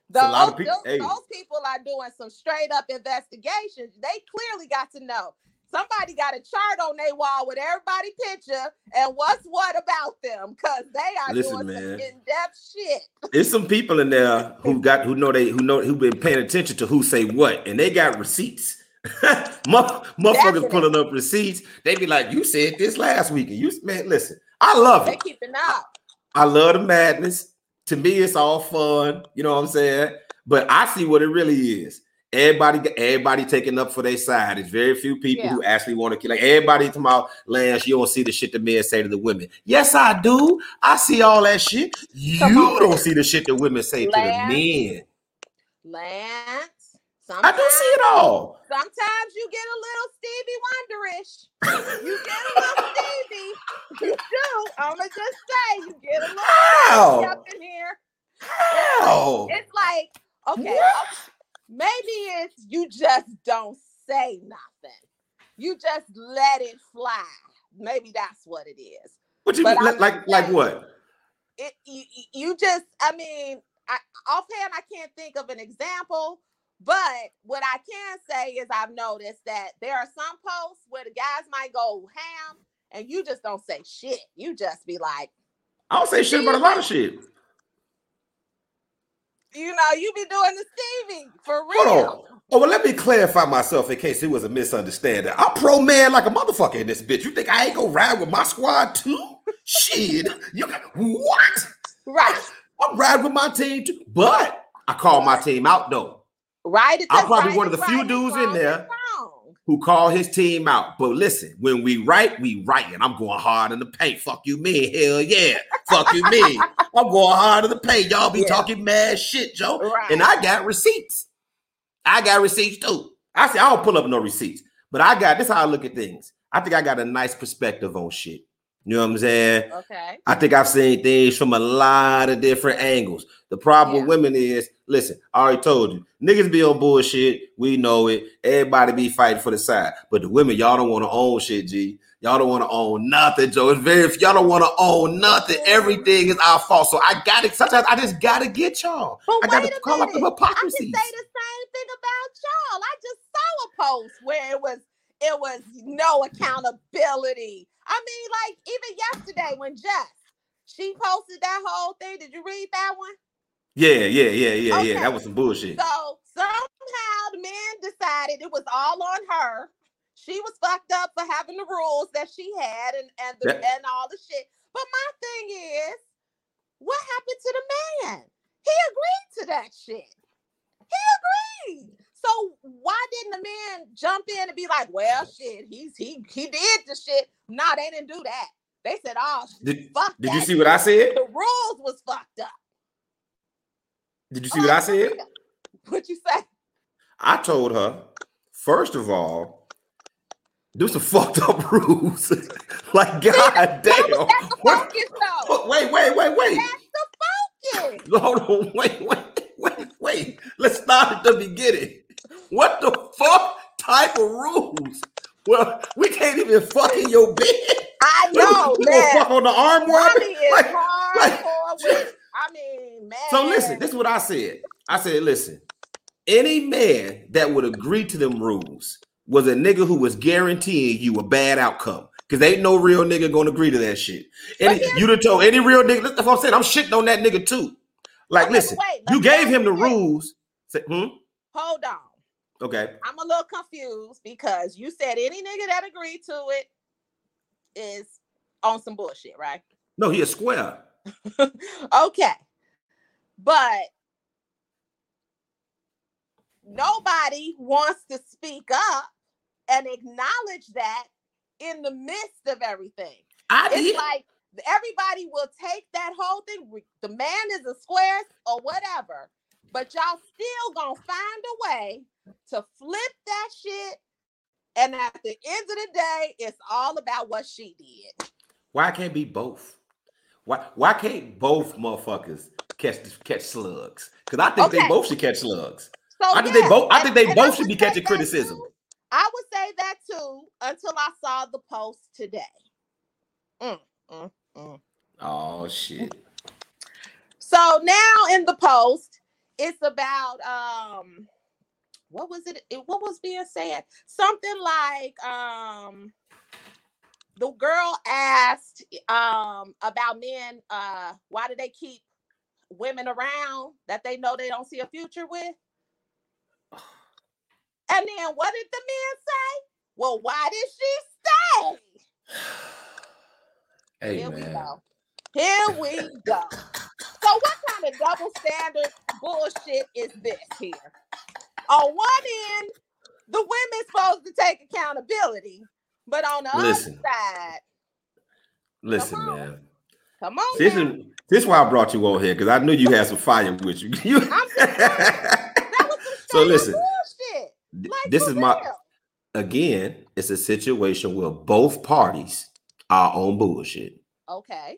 Those, lot of people- those, hey. those people are doing some straight up investigations. They clearly got to know. Somebody got a chart on their wall with everybody picture and what's what about them because they are Listen, doing some in-depth shit. There's some people in there who got who know they who know who been paying attention to who say what, and they got receipts. Motherfuckers pulling up receipts. They be like, "You said this last week," and you man, listen, I love They it. keeping up. I love the madness. To me, it's all fun. You know what I'm saying? But I see what it really is. Everybody, everybody taking up for their side. It's very few people who actually want to kill. Like everybody talking about Lance, you don't see the shit the men say to the women. Yes, I do. I see all that shit. You don't see the shit the women say to the men. Lance. I do see it all. sometimes you get a little Stevie Wonderish. You get a little Stevie. You do. I'ma just say you get a little How? Up in here. How? It's like, okay, What? Maybe it's you just don't say nothing. You just let it fly. Maybe that's what it is. What you But like? I'm Like, like what? It you, you- you just, I mean, I, offhand, I can't think of an example. But what I can say is I've noticed that there are some posts where the guys might go ham and you just don't say shit. You just be like, I don't say shit about a lot of shit. You know, you be doing the Stevie for real. Hold on. Oh, well, let me clarify myself in case it was a misunderstanding. I'm pro man like a motherfucker in this bitch. You think I ain't gonna ride with my squad too? Shit. You got what? Right. I'm riding with my team too. But I call my team out though. Right. I'm probably right one of the few right, dudes in there. Who call his team out. But listen, when we write, we write. And I'm going hard in the paint. Fuck you, me. Hell yeah. Fuck you, me. I'm going hard in the paint. Y'all be Yeah. talking mad shit, Joe. Right. And I got receipts. I got receipts too. I say I don't pull up no receipts, but I got this. How I look at things. I think I got a nice perspective on shit. You know what I'm saying? Okay. I think I've seen things from a lot of different angles. The problem Yeah. with women is, listen, I already told you, niggas be on bullshit. We know it. Everybody be fighting for the side, but the women, y'all don't want to own shit, G. Y'all don't want to own nothing, Joe. It's very if y'all don't want to own nothing. Everything is our fault. So I got it. Sometimes I just gotta get y'all. But I gotta call out the minute. I can say the same thing about y'all. I just saw a post where it was it was no accountability. I mean, like even yesterday when Jess she posted that whole thing. Did you read that one? Yeah, yeah, yeah, yeah, yeah. That was some bullshit. So somehow the men decided it was all on her. She was fucked up for having the rules that she had and and the, That- and all the shit. But my thing is, what happened to the man? He agreed to that shit. He agreed. So why didn't the man jump in and be like, "Well, shit, he's he he did the shit"? No, they didn't do that. They said, "Oh, Did, fuck did you see what I said? The rules was fucked up." Did you see what I uh-huh. said? What you say? I told her, first of all, there's some fucked up rules. like, god damn. The What- though. Wait, wait, wait, wait. That's the focus. Hold on, wait, wait, wait, wait. Let's start at the beginning. What the fuck type of rules? Well, we can't even fuck in your bed. I know, You man. fuck on the arm Mommy Like- with. I mean, man. So listen, this is what I said. I said, listen, any man that would agree to them rules was a nigga who was guaranteeing you a bad outcome. Cause ain't no real nigga gonna agree to that shit. Any, But you'd have told any real nigga, that's what I'm saying. I'm shitting on that nigga too. Like, Okay, listen, wait, you gave him the this. rules. Say, hmm? Hold on. Okay. I'm a little confused because you said any nigga that agreed to it is on some bullshit, right? No, he is square. okay. But nobody wants to speak up and acknowledge that in the midst of everything. I It's did. like everybody will take that whole thing. The man is a square or whatever, but y'all still gonna find a way to flip that shit. And at the end of the day, it's all about what she did. Why can't be both? Why why can't both motherfuckers catch catch slugs? Because I think they both should catch slugs. So I think they both- I and- think they and both should be catching criticism. too. I would say that too until I saw the post today. Mm, mm, mm. Oh shit. So now in the post, it's about um what was it? it- What was being said? Something like um the girl asked um about men uh why do they keep women around that they know they don't see a future with? And then what did the men say? Well, why did she stay? Hey Here we go. Here we go. So what kind of double standard bullshit is this here? On one end, the women's supposed to take accountability, but on the Listen. other side, Listen, on. man. come on. This now. is this is why I brought you on here because I knew you had some fire with you. You- I'm just that was so listen, Like, this is my real. again. It's a situation where both parties are on bullshit. Okay.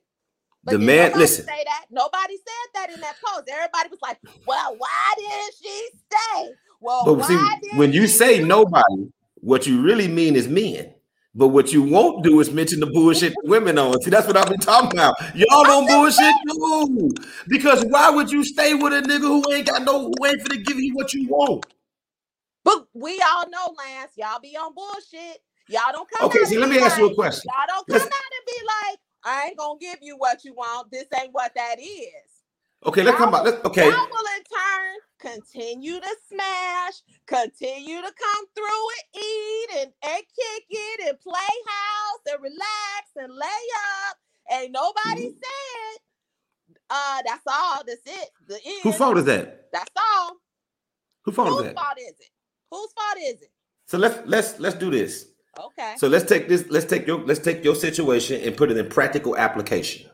The man, listen. Say that. Nobody said that in that post. Everybody was like, "Well, why did she stay? Well, But why see, when you say nobody, what you really mean is men. But what you won't do is mention the bullshit women on. See, that's what I've been talking about. Y'all don't bullshit too. Because why would you stay with a nigga who ain't got no who ain't finna give you what you want? But we all know, Lance, y'all be on bullshit. Y'all don't come. Okay, see, let me ask you a question. Y'all don't come Let's- out and be like, I ain't gonna give you what you want. This ain't what that is. Okay, let's come back. Let's, okay, Y'all will in turn continue to smash, continue to come through and eat and, and kick it and play house and relax and lay up. Ain't nobody Mhm. said, uh, that's all. That's it. The end. whose fault is that? That's all. Whose fault Whose is that? Whose fault is it? Whose fault is it? So let's let's let's do this. Okay. So let's take this. Let's take your let's take your situation and put it in practical application.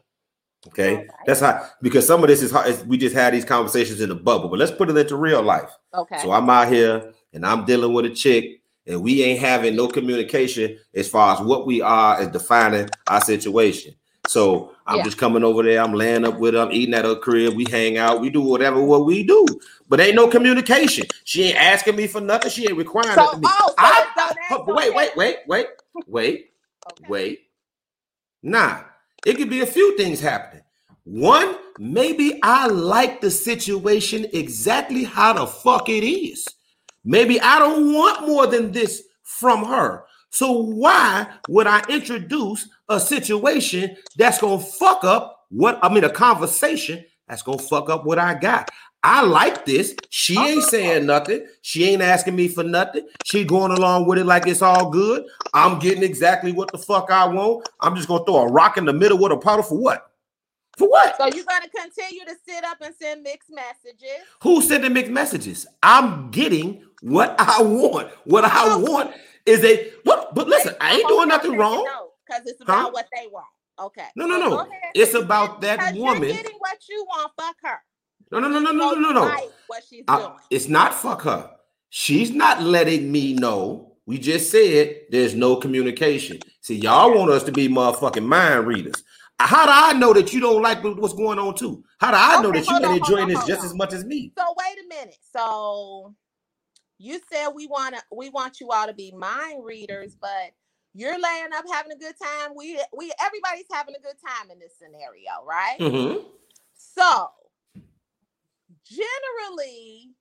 Okay, that's how because some of this is hard. We just had these conversations in the bubble, but let's put it into real life. Okay. So I'm out here and I'm dealing with a chick, and we ain't having no communication as far as what we are as defining our situation. So I'm Yeah. just coming over there. I'm laying up with her. I'm eating at her crib. We hang out. We do whatever what we do, but ain't no communication. She ain't asking me for nothing. She ain't requiring so, nothing. oh, so, I- so wait, okay. wait, wait, wait, wait, Okay. wait. Nah, it could be a few things happening. One, maybe I like the situation exactly how the fuck it is. Maybe I don't want more than this from her. So why would I introduce a situation that's gonna fuck up what I mean a conversation that's gonna fuck up what I got? I like this. She ain't uh-huh. saying nothing. She ain't asking me for nothing. She going along with it like it's all good. I'm getting exactly what the fuck I want. I'm just gonna throw a rock in the middle with a puddle for what? For what? So you're gonna continue to sit up and send mixed messages. Who's sending mixed messages? I'm getting what I want. What I want is a what but listen, I ain't doing nothing wrong. Because it's about Huh? what they want. Okay. No, no, no. It's about that woman. You're getting what you want. Fuck her. No, no, no, no, no, no, no, like what she's I- doing. it's not fuck her. She's not letting me know. We just said there's no communication. See, y'all want us to be motherfucking mind readers. Uh, how do I know that you don't like what's going on too? How do I know that you hold ain't on, enjoying on, this just on. as much as me? So wait a minute. So you said we want to we want you all to be mind readers, but you're laying up having a good time. We we everybody's having a good time in this scenario, right? Mhm. So generally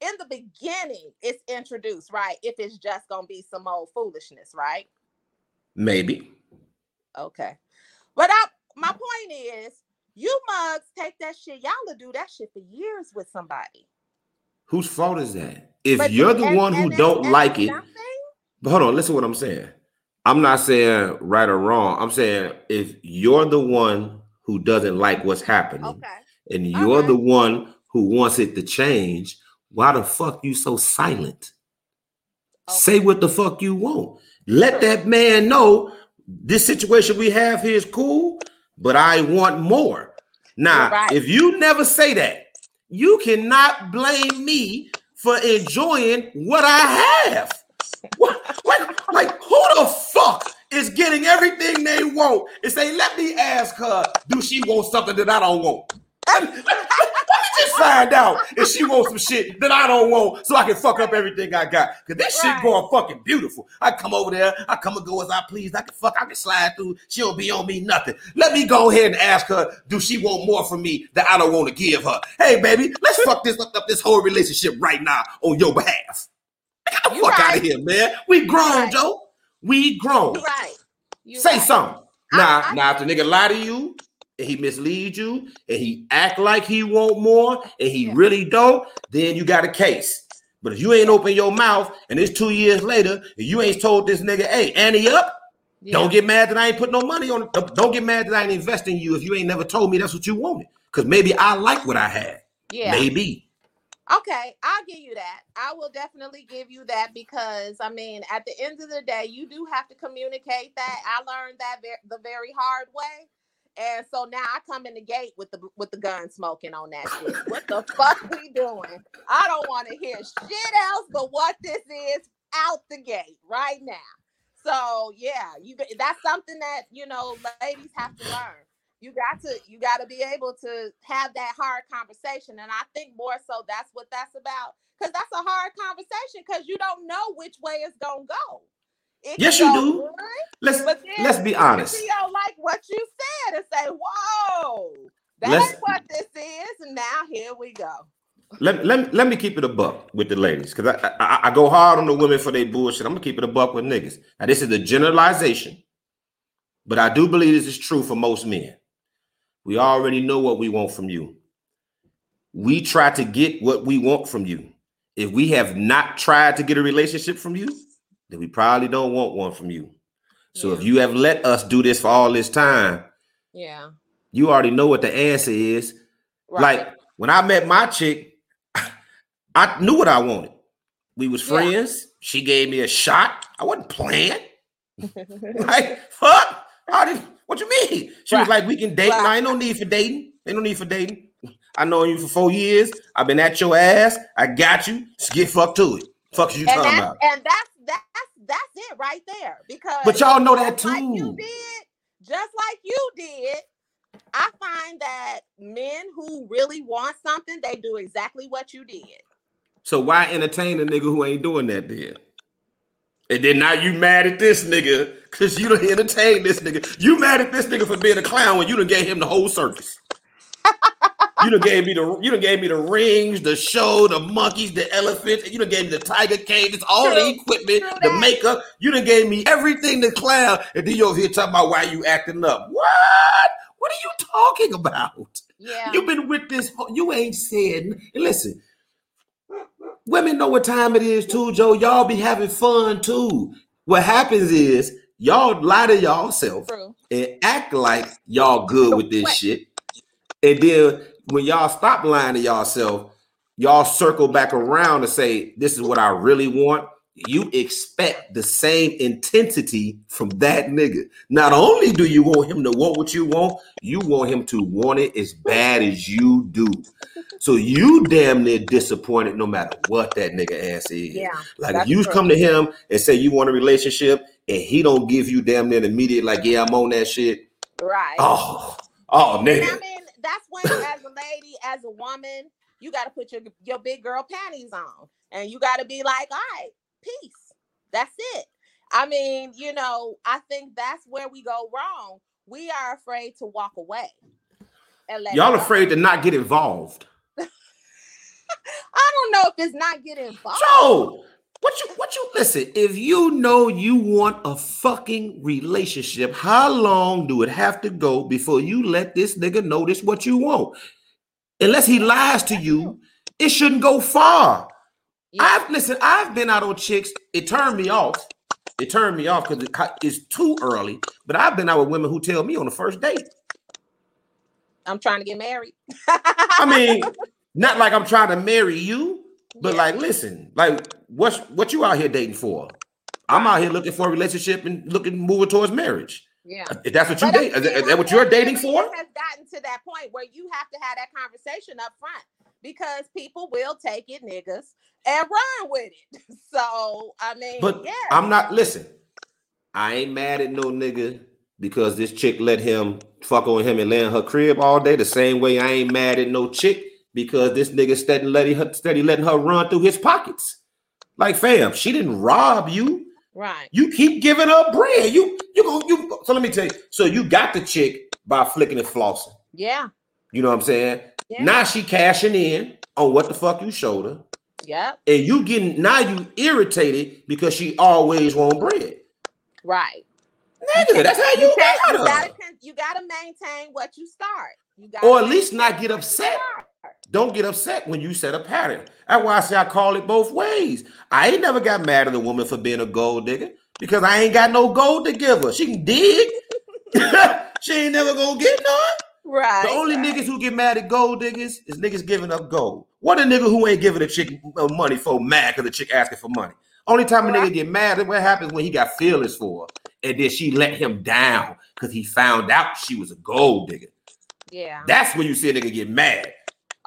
in the beginning it's introduced, right? If it's just gonna be some old foolishness, right? Maybe. Okay. But I my point is you mugs take that shit, y'all will do that shit for years with somebody. Whose fault is that? If But you're the and- one who and don't and like it, nothing? but hold on, listen to what I'm saying. I'm not saying right or wrong. I'm saying if you're the one who doesn't like what's happening, Okay. and you're right. the one who wants it to change, why the fuck you so silent? Say what the fuck you want. Let that man know this situation we have here is cool, but I want more. Now, right. if you never say that, you cannot blame me for enjoying what I have. What, like, like, who the fuck is getting everything they want and say, let me ask her, do she want something that I don't want? Let me, let me just find out if she wants some shit that I don't want so I can fuck up everything I got. Cause this shit going fucking beautiful. I come over there, I come and go as I please. I can fuck, I can slide through. She don't be on me nothing. Let me go ahead and ask her, do she want more from me that I don't want to give her? Hey, baby, let's fuck this up, up this whole relationship right now on your behalf. Get the You fuck out of here, man. We grown, right. Joe. We grown. You're right. You're Say right. something. I- Now, I- now, if the nigga lie to you and he mislead you and he act like he want more and he Yeah. really don't, then you got a case. But if you ain't open your mouth and it's two years later and you ain't told this nigga, hey, Annie up, Yeah. don't get mad that I ain't put no money on it. Don't- get mad that I ain't investing in you if you ain't never told me that's what you wanted. Because maybe I like what I had. Yeah. Maybe. Okay, I'll give you that. I will definitely give you that because I mean, at the end of the day, you do have to communicate that. I learned that the very hard way, and so now I come in the gate with the with the gun smoking on that shit. What the fuck we doing? I don't want to hear shit else but what this is out the gate right now. So yeah, you that's something that you know ladies have to learn you got to you got to be able to have that hard conversation and i think more so that's what that's about because that's a hard conversation because you don't know which way it's gonna go It Yes, you do. good, Let's then let's be honest. you don't like what you said and say whoa that's what this is now here we go Let, let, let me keep it a buck with the ladies because I, I I go hard on the women for their bullshit. I'm gonna keep it a buck with niggas. Now this is a generalization, but I do believe this is true for most men. We already know what we want from you. We try to get what we want from you. If we have not tried to get a relationship from you, then we probably don't want one from you. So if you have let us do this for all this time, yeah you already know what the answer is. right Like when I met my chick, I knew what I wanted. We was Yeah. friends. She gave me a shot. I wasn't playing. Like, fuck. How did, what you mean? She was like, we can date. Right. No, ain't no need for dating. Ain't no need for dating. I know you for four years. I've been at your ass. I got you. Just get fucked to it. Fuck you and talking about. and that's that's that's it right there because But y'all know that just like you too. did just like you did i find that men who really want something they do exactly what you did So why entertain a nigga who ain't doing that then? And then now you mad at this nigga because you don't entertain this nigga. You mad at this nigga for being a clown when you done gave him the whole circus. you done gave me the you done gave me the rings, the show, the monkeys, the elephants, and you done gave me the tiger cages, all the equipment, the that. makeup. You done gave me everything the clown, and then you over here talking about why you acting up. What? What are you talking about? yeah You've been with this. whole- You ain't said. Listen, women know what time it is too, Joe. Y'all be having fun too. What happens is y'all lie to y'all self True. and act like y'all good with this What? shit. And then when y'all stop lying to y'all y'all circle back around to say, This is what I really want. You expect the same intensity from that nigga. Not only do you want him to want what you want, you want him to want it as bad as you do. So you damn near disappointed no matter what that nigga ass is. Yeah. Like if you true. come to him and say you want a relationship and he don't give you damn near immediate, like, yeah, I'm on that shit. Right. Oh, oh And I nigga. That's when, as a lady, as a woman, you got to put your your big girl panties on, and you got to be like, all right, peace. That's it. I mean, you know, I think that's where we go wrong. We are afraid to walk away. Y'all afraid to not get involved. I don't know if it's not getting involved. Joe, what you what you listen? If you know you want a fucking relationship, how long do it have to go before you let this nigga know this what you want? Unless he lies to you, it shouldn't go far. Yeah. I've listen, I've been out on chicks, it turned me off. It turned me off because it's too early. But I've been out with women who tell me on the first date. I'm trying to get married. I mean, not like I'm trying to marry you, but Yeah. like, listen, like, what's what you out here dating for? I'm out here looking for a relationship and looking moving towards marriage. yeah. If that's what you date, is that- is that what you're dating for? Has gotten to that point where you have to have that conversation up front because people will take it, niggas, and run with it. So I mean, But yeah, I'm not. Listen, I ain't mad at no nigga because this chick let him fuck on him and lay in her crib all day. The same way I ain't mad at no chick because this nigga steady letting her steady letting her run through his pockets. Like, fam, she didn't rob you. right. You keep giving her bread. You you go you. So let me tell you. So you got the chick by flicking and flossing. Yeah. You know what I'm saying? Yeah. Now she cashing in on what the fuck you showed her, Yep. and you getting now you irritated because she always want bread. Right. Nigga, that's how you You, got you her. gotta you gotta maintain what you start. You gotta Or at least not get upset. start. Don't get upset when you set a pattern. That's why I say I call it both ways. I ain't never got mad at a woman for being a gold digger because I ain't got no gold to give her. She can dig. she ain't never gonna get none. Right. The only right. niggas who get mad at gold diggers is niggas giving up gold. What a nigga who ain't giving a chick money for mad because the chick asking for money. Only time a nigga get mad is what happens when he got feelings for her. And then she let him down because he found out she was a gold digger. Yeah. That's when you see a nigga get mad.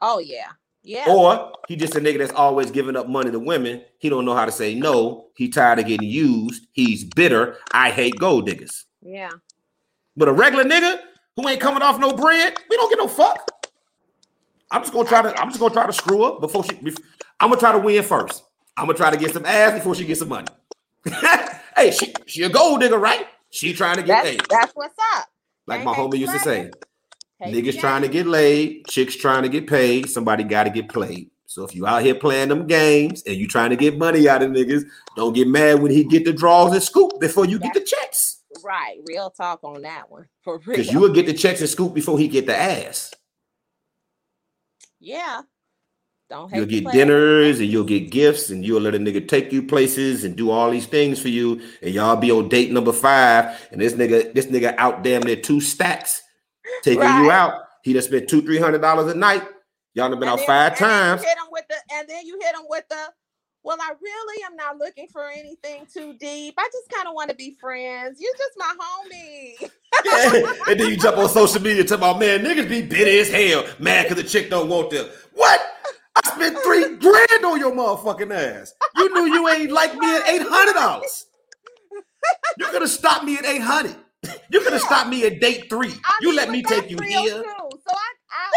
Oh yeah. Yeah. Or he just a nigga that's always giving up money to women. He don't know how to say no. He tired of getting used. He's bitter. I hate gold diggers. yeah. But a regular nigga who ain't coming off no bread, we don't get no fuck. I'm just gonna try to. I'm just gonna try to screw up before she. bef- I'm gonna try to win first. I'm gonna try to get some ass before she gets some money. hey, she she a gold digger, right? She trying to get That's hey, that's what's up. like ain't my homie used to say. Take Niggas the trying to get laid, chicks trying to get paid. Somebody got to get played. So if you out here playing them games and you trying to get money out of niggas, don't get mad when he get the draws and scoop before you get the checks. right. Real talk on that one. For real. Because you will get the checks and scoop before he get the ass. yeah. Don't You'll get dinners and you'll get gifts and you'll let a nigga take you places and do all these things for you. And y'all be on date number five. And this nigga, this nigga out damn near two stacks taking you out. He done spent two, three hundred dollars a night. Y'all have been And out then- five times. Hit 'em with the, and then you hit them with the. Well, I really am not looking for anything too deep. I just kind of want to be friends. You're just my homie. Yeah. and then you jump on social media talking about man, niggas be bitter as hell, mad because the chick don't want them. What? I spent three grand on your motherfucking ass. You knew you ain't like me at eight hundred dollars. You could have stopped me at eight hundred. You could have stopped me at date three. I you mean, let me take you here. Too. So I, I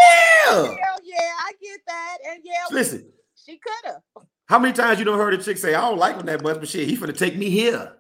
Yeah. hell yeah, I get that, and yeah, Listen, she could have. how many times you don't heard a chick say, I don't like him that much, but shit, he finna take me here.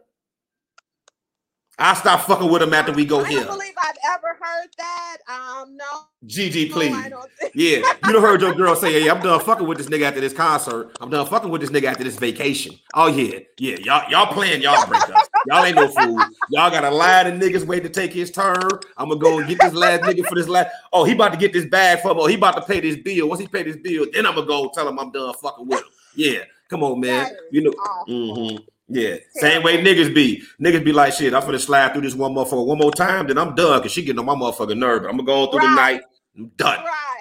I'll stop fucking with him after we go I here. I don't believe I've ever heard that. Um, no, GG, no, please. I don't think. Yeah, you done heard your girl say, "Hey, I'm done fucking with this nigga after this concert. I'm done fucking with this nigga after this vacation." Oh yeah, yeah, y'all y'all playing y'all breakups. Y'all ain't no fool. Y'all got a line of niggas waiting to take his turn. I'm gonna go and get this last nigga for this last. Oh, he about to get this bag from. Oh, he about to pay this bill. Once he pay this bill, then I'm gonna go tell him I'm done fucking with him. Yeah, come on, man. You know, awful. Yeah, same way niggas be. Niggas be like, shit, I'm gonna slide through this one motherfucker one more time, then I'm done because she getting on my motherfucking nerve. I'm gonna go through right. the night, I'm done. Right.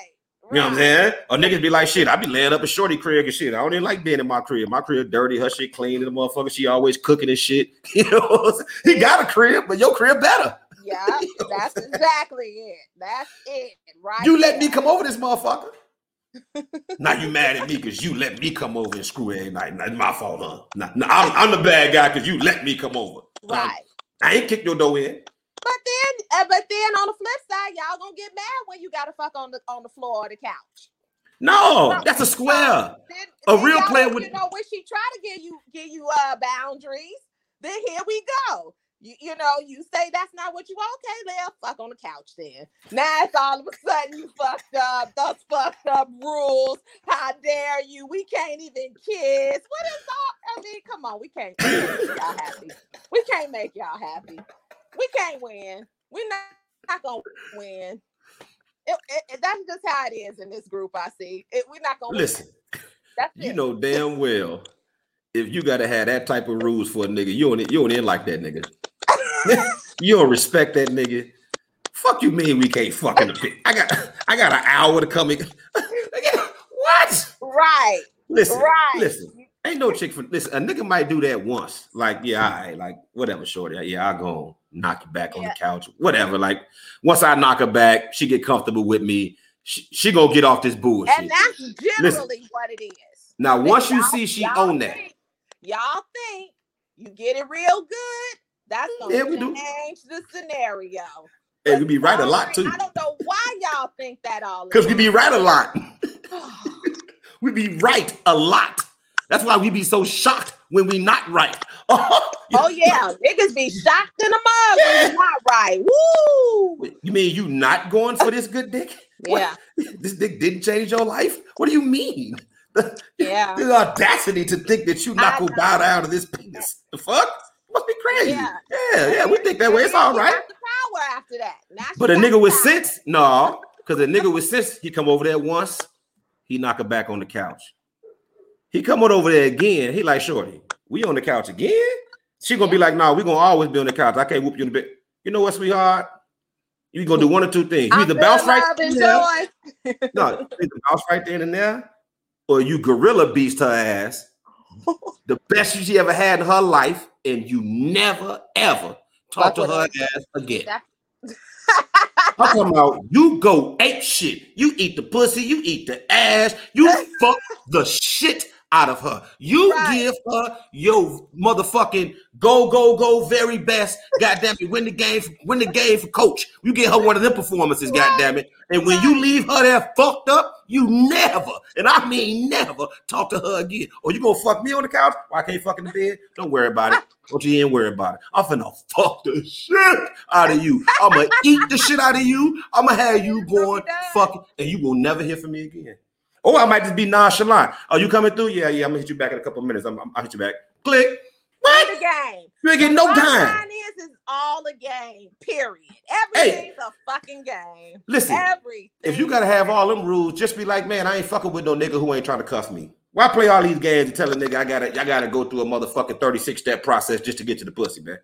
You know what I'm saying? Or niggas be like, shit, I be laying up a shorty crib and shit. I don't even like being in my crib. My crib dirty, her shit clean, and the motherfucker, she always cooking and shit. You know, he got a crib, but your crib better. Yeah, that's exactly it. That's it. Right. You let me come over this motherfucker. Now you mad at me because you let me come over and screw every night. Not my fault, huh? Nah, nah, I'm, I'm, the bad guy because you let me come over. Right. Um, I ain't kicked your door in. But then, uh, but then on the flip side, y'all gonna get mad when you gotta fuck on the on the floor or the couch. No, that's a square. Then, a then real player would. You know, when she try to give you give you uh boundaries, then here we go. You, you know, you say that's not what you want. Okay, let fuck on the couch then. Now it's all of a sudden you fucked up. Those fucked up rules. How dare you? We can't even kiss. What is all? I mean, come on, we can't, we can't make y'all happy. We can't make y'all happy. We can't win. We're not, not gonna win. It, it, it, that's just how it is in this group. I see. we're not gonna listen. That's you know damn well if you gotta have that type of rules for a nigga, you don't you don't in like that nigga. you don't respect that nigga. Fuck you mean we can't fucking a bit. I got I got an hour to come in. what? Right. Listen. Right. Listen. Ain't no chick for listen. A nigga might do that once. Like, yeah, I like whatever, shorty. Yeah, I'll go knock you back on the couch. Whatever. Like, once I knock her back, she get comfortable with me. She, she gonna get off this bullshit. And that's generally listen. what it is. Now, once you see she own that, y'all think you get it real good, that's gonna yeah, change the scenario. It would be right a lot too. I don't know why y'all think that all. Because we be right a lot. we be right a lot. That's why we be so shocked when we not right. Oh, oh yeah, niggas be shocked in the mug yeah. when not right. Woo! You mean you not going for this good dick? Yeah. What? This dick didn't change your life? What do you mean? Yeah. the audacity to think that you not gonna bow down to this penis. The fuck? Must be crazy. Yeah, yeah, yeah we think that way. It's all right. power after that. but a nigga with sense, no, because a nigga with sense, he come over there once, he knock her back on the couch. He come on over there again. He like, shorty, we on the couch again? She gonna be like, no, nah, we gonna always be on the couch. I can't whoop you in the bed. You know what, sweetheart? You gonna do one or two things. You either bounce right there. no, either bounce right there and there, or you gorilla beast her ass. the best she ever had in her life, and you never ever talk to her ass again. I'm talking about you go ape shit. You eat the pussy, you eat the ass, you fuck the shit out of her. You right. give her your motherfucking go, go, go very best. Goddamn it, win the game, win the game for coach. You get her one of them performances, right. goddamn it. And when right. you leave her there fucked up, you never, and I mean never, talk to her again. Or you gonna fuck me on the couch? Why I can't fuck in the bed? Don't worry about it. Don't you even worry about it. I'm finna fuck the shit out of you. I'm gonna eat the shit out of you. I'm gonna have you going fucking, and you will never hear from me again. Or I might just be nonchalant. Are you coming through? Yeah, yeah. I'm gonna hit you back in a couple minutes. I'm, i will hit you back. Click. What? The game. You ain't getting no time. Is is all a game. Period. Everything's hey, a fucking game. Listen, Everything. if you gotta have all them rules, just be like, man, I ain't fucking with no nigga who ain't trying to cuff me. Why play all these games and tell a nigga I gotta, I gotta go through a motherfucking 36 step process just to get to the pussy, man?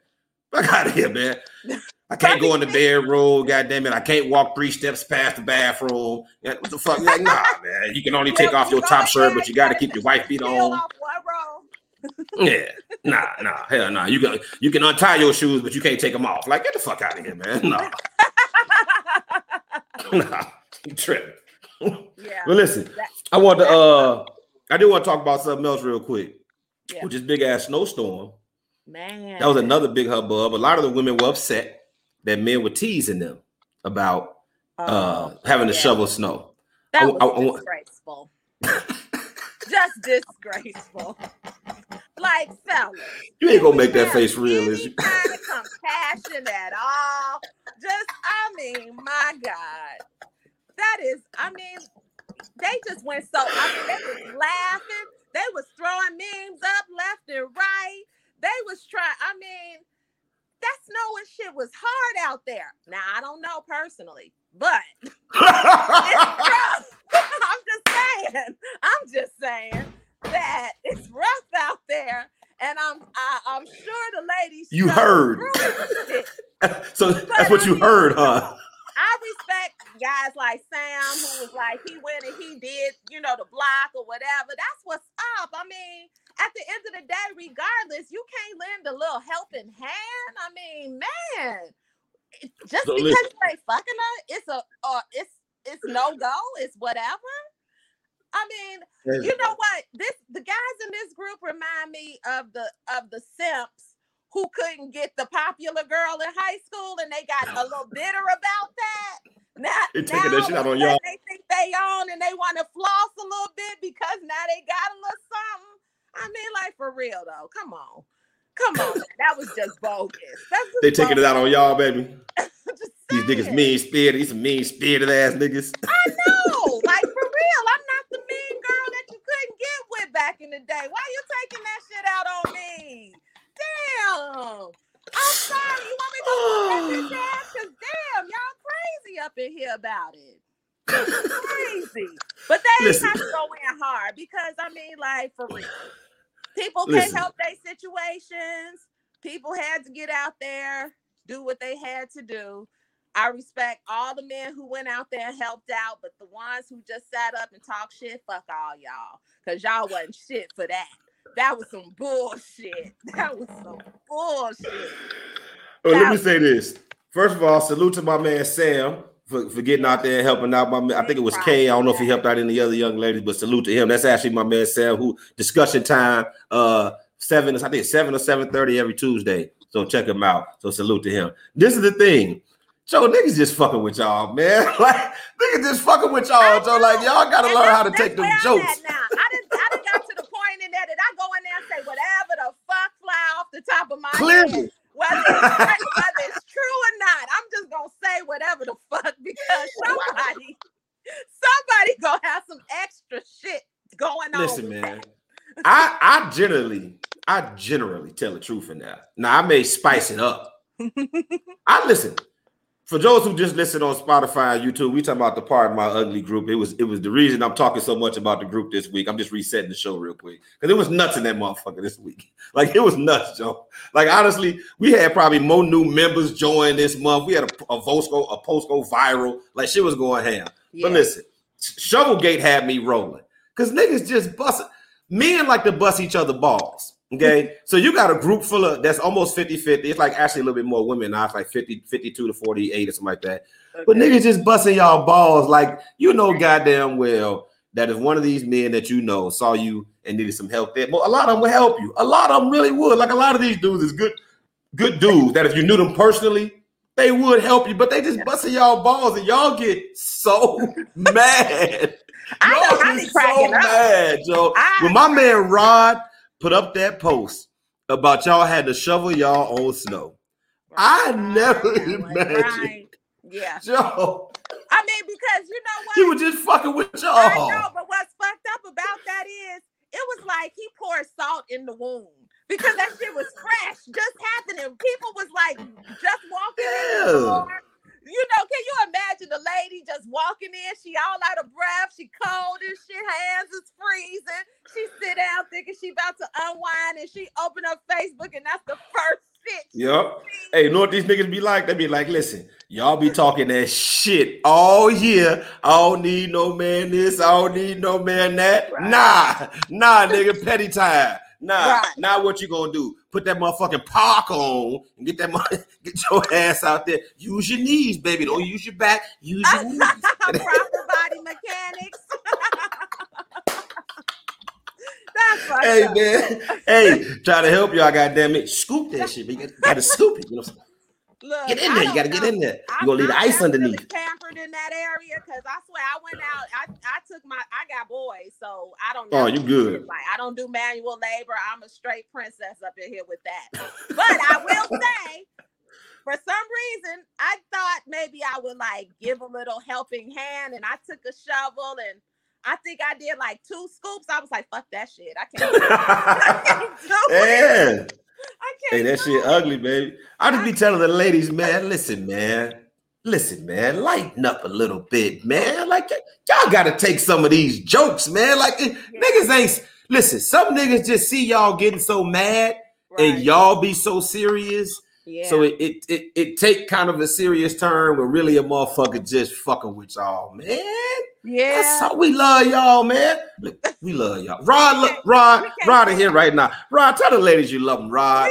Fuck out of here, man. I can't go in the bedroom. God damn it. I can't walk three steps past the bathroom. What the fuck? Like, nah, man. You can only take off your top shirt, but you got to keep your wife beat on. yeah, nah, nah, hell nah. You can you can untie your shoes, but you can't take them off. Like, get the fuck out of here, man. Nah, nah, you tripping. Yeah. But listen, I want to uh, I do want to talk about something else real quick, yeah. which is big ass snowstorm. Man, that was another big hubbub. A lot of the women were upset that men were teasing them about uh, oh, having to shovel snow. That was I, I, disgraceful. Just disgraceful. Like fellas, you ain't gonna make that face real, is you? Kind of compassion at all? Just, I mean, my God, that is. I mean, they just went so. I mean, they was laughing. They was throwing memes up left and right. They was trying. I mean, that snow and shit was hard out there. Now I don't know personally, but it's rough. I'm just saying. I'm just saying that it's rough out there, and I'm I, I'm sure the ladies You heard. so but that's what I you mean, heard, huh? I respect guys like Sam who was like he went and he did, you know, the block or whatever. That's what's up. I mean, at the end of the day, regardless, you can't lend a little helping hand. I mean, man, just so because listen. you ain't fucking her, it's a uh, it's it's no go. It's whatever. I mean, you know what? This the guys in this group remind me of the of the simps who couldn't get the popular girl in high school and they got a little bitter about that. Now, they taking that shit out on y'all. They think they own and they want to floss a little bit because now they got a little something. I mean, like for real though. Come on. Come on. that was just bogus. Just they taking bogus. it out on y'all, baby. These niggas mean spirited. These some mean spirited ass niggas. I know. like for real. I'm not the mean girl that you couldn't get with back in the day. Why you taking that shit out on me? Damn. I'm sorry. You want me to this ass? Cause damn, y'all crazy up in here about it. Crazy. But they Listen. have to go in hard because I mean, like for real. People can't help their situations. People had to get out there, do what they had to do. I respect all the men who went out there and helped out, but the ones who just sat up and talked shit, fuck all y'all. Cause y'all wasn't shit for that. That was some bullshit. That was some bullshit. Well, let me say this. First of all, salute to my man Sam for, for getting out there and helping out my man. I think it was Kay. I don't know if he helped out any other young ladies, but salute to him. That's actually my man Sam, who discussion time uh seven, I think seven or seven thirty every Tuesday. So check him out. So salute to him. This is the thing. Joe, niggas just fucking with y'all, man. like niggas just fucking with y'all. So like y'all gotta and learn how to take them jokes. Now. I didn't I didn't got to the point in there that I go in there and say whatever the fuck fly off the top of my Clearly. head whether it's, whether it's true or not. I'm just gonna say whatever the fuck because somebody, somebody gonna have some extra shit going on. Listen, man. I I generally I generally tell the truth in that. Now I may spice it up. I listen for those who just listen on Spotify and YouTube, we talking about the part of my ugly group. It was it was the reason I'm talking so much about the group this week. I'm just resetting the show real quick because it was nuts in that motherfucker this week. Like it was nuts, Joe. Like honestly, we had probably more new members join this month. We had a, a Vosco, a Postco viral. Like shit was going ham. Yeah. But listen, Shovelgate had me rolling because niggas just busting. Men like to bust each other balls. Okay. so you got a group full of that's almost 50 50. It's like actually a little bit more women now. It's like 50, 52 to 48 or something like that. Okay. But niggas just busting y'all balls. Like, you know, goddamn well that if one of these men that you know saw you and needed some help there, well, a lot of them would help you. A lot of them really would. Like, a lot of these dudes is good, good dudes that if you knew them personally, they would help you, but they just busting y'all balls and y'all get so mad. Y'all get so mad, Joe. I, when my man Rod put up that post about y'all had to shovel y'all own snow. Right. I never imagined. Right. Yeah. Joe. I mean, because you know what? He was just fucking with y'all. I know, but what's fucked up about that is it was like he poured salt in the wound because that shit was fresh, just happening. People was like just walking yeah. in the door you know, can you imagine the lady just walking in? She all out of breath. She cold and shit. Hands is freezing. She sit down thinking she about to unwind, and she open up Facebook, and that's the first shit. Yep. Hey, you know what these niggas be like? They be like, listen, y'all be talking that shit all year. I don't need no man this. I don't need no man that. Right. Nah, nah, nigga, petty time. Nah, right. now what you gonna do? Put that motherfucking park on and get that money, get your ass out there. Use your knees, baby. Don't use your back. Use your knees. Proper body mechanics. hey man, hey, try to help y'all. Goddamn it, scoop that shit. You gotta scoop it. You know. Look, get in there. You got to get in there. You gonna leave the ice underneath. Pampered in that area because I swear I went out. I, I took my. I got boys, so I don't oh, know. Oh, you good? Like I don't do manual labor. I'm a straight princess up in here with that. But I will say, for some reason, I thought maybe I would like give a little helping hand, and I took a shovel and. I think I did like two scoops. I was like, "Fuck that shit! I can't." I can't do yeah. It. Hey, that shit ugly, baby. I just be telling the ladies, man, listen, man. Listen, man, lighten up a little bit, man. Like y'all gotta take some of these jokes, man. Like yeah. niggas ain't listen, some niggas just see y'all getting so mad and y'all be so serious. Yeah. So it, it it it take kind of a serious turn where really a motherfucker just fucking with y'all, man. yeah. That's how we love y'all, man. Look, we love y'all. Rod, look, Rod, Rod in here right now. Rod, tell the ladies you love them, Rod.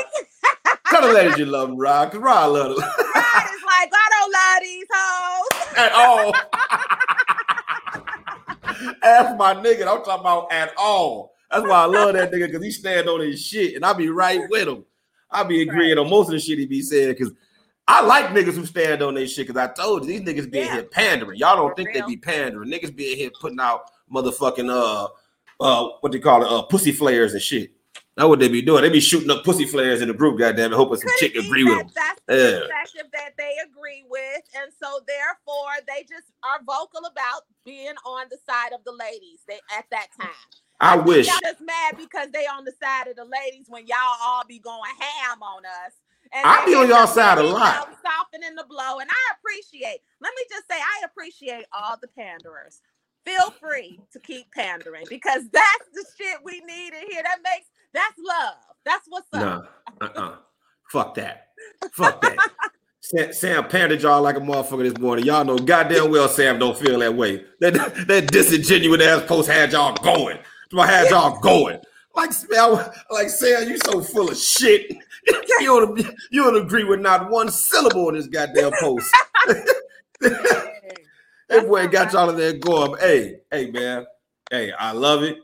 tell the ladies you love them, Rod, because Rod love them Rod is like, I don't love these hoes. at all. Ask my nigga, I'm talking about at all. That's why I love that nigga because he stand on his shit and I be right with him. I be agreeing on most of the shit he be saying because I like niggas who stand on their shit because I told you these niggas be in Yeah. here pandering. Y'all don't For think they be pandering. Niggas be in here putting out motherfucking uh uh what they call it uh pussy flares and shit. That's what they be doing. They be shooting up pussy flares in the group, goddamn it, hoping some chick agree with them. That's Yeah. the perspective that they agree with, and so therefore they just are vocal about being on the side of the ladies. They at that time. I wish. y'all just mad because they on the side of the ladies when y'all all be going ham on us. And I be on y'all side a lot. Softening the blow, and I appreciate. Let me just say, I appreciate all the panderers. Feel free to keep pandering because that's the shit we need in here. That makes that's love. That's what's up. Nah, uh-uh. Fuck that. Fuck that. Sam, Sam pandered y'all like a motherfucker this morning. Y'all know goddamn well Sam don't feel that way. That that disingenuous ass post had y'all going. I had y'all going. Like Sam, like Sam, you so full of shit. You don't you don't agree with not one syllable in this goddamn post. That boy got y'all in there going. Hey, hey, man. Hey, I love it.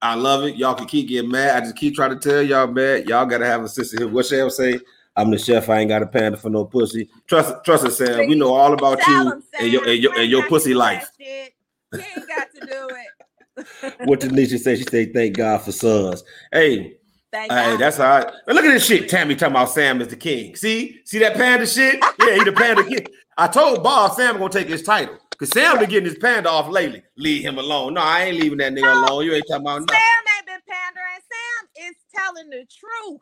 I love it. Y'all can keep getting mad. I just keep trying to tell y'all, man. Y'all gotta have a sister here. What Sam say? I'm the chef. I ain't got a panda for no pussy. Trust, trust us, Sam. We know all about Tell you 'em, and your and your, you and your pussy life. You ain't got to do it. What did Nisha say? She said, "Thank God for sons." Hey, Thank hey, God. that's all right. Now look at this shit. Tammy talking about Sam is the king. See, see that panda shit? Yeah, he the panda king. I told Bob Sam gonna take his title because Sam been getting his panda off lately. Leave him alone. No, I ain't leaving that nigga alone. You ain't talking about nothing. Sam ain't been pandering. Sam is telling the truth.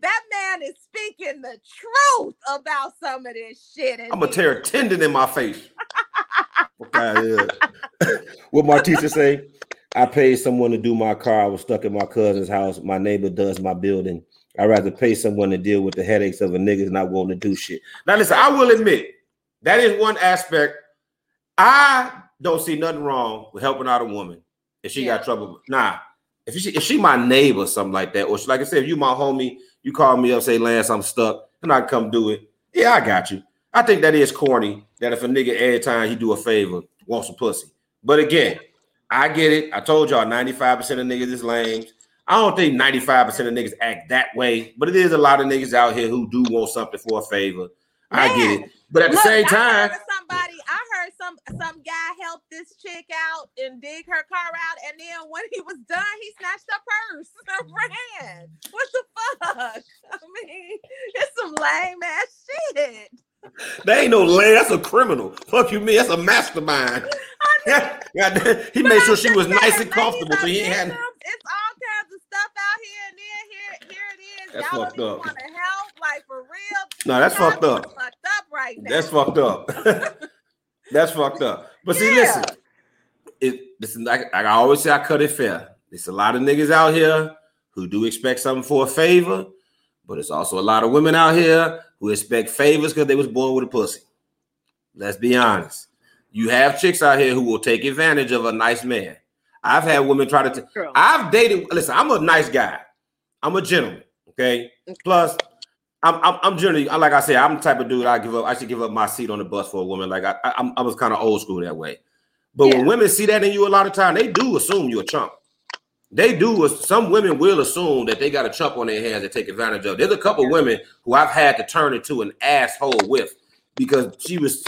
That man is speaking the truth about some of this shit. I'm gonna tear a tendon in my face. What Martisa say? I paid someone to do my car. I was stuck in my cousin's house. My neighbor does my building. I'd rather pay someone to deal with the headaches of a niggas not wanting to do shit. Now, listen, I will admit that is one aspect. I don't see nothing wrong with helping out a woman if she Yeah. got trouble. Nah, if she if she my neighbor or something like that, or she, like I said, if you my homie, you call me up, say Lance, I'm stuck, and I come do it. Yeah, I got you. I think that is corny. That if a nigga every time he do a favor wants some pussy, but again, I get it. I told y'all 95% of niggas is lame. I don't think 95% of niggas act that way, but it is a lot of niggas out here who do want something for a favor. I get it. But at the same I time, somebody, I heard some some guy help this chick out and dig her car out, and then when he was done, he snatched her purse and ran. What the fuck? I mean, it's some lame ass shit. That ain't no lay. That's a criminal. Fuck you, me. That's a mastermind. Yeah, he made sure she was nice and comfortable, so he ain't had. It's all kinds of stuff out here, and then here, here it is. That's Y'all fucked don't even up. want to help, like for real. No, that's Y'all fucked up. Fucked up right now. That's fucked up. That's fucked up. But see, Yeah. listen, it listen. Like, like I always say, I cut it fair. There's a lot of niggas out here who do expect something for a favor, but it's also a lot of women out here who expect favors because they was born with a pussy. Let's be honest. You have chicks out here who will take advantage of a nice man. I've had women try to. T-. I've dated. Listen, I'm a nice guy. I'm a gentleman. Okay. Plus, I'm, I'm, I'm generally, like I said, I'm the type of dude I give up. I should give up my seat on the bus for a woman. Like I, I, I'm- I was kind of old school that way. But Yeah. when women see that in you, a lot of time they do assume you're a chump. They do. Some women will assume that they got a chump on their hands to take advantage of. There's a couple women who I've had to turn into an asshole with because she was,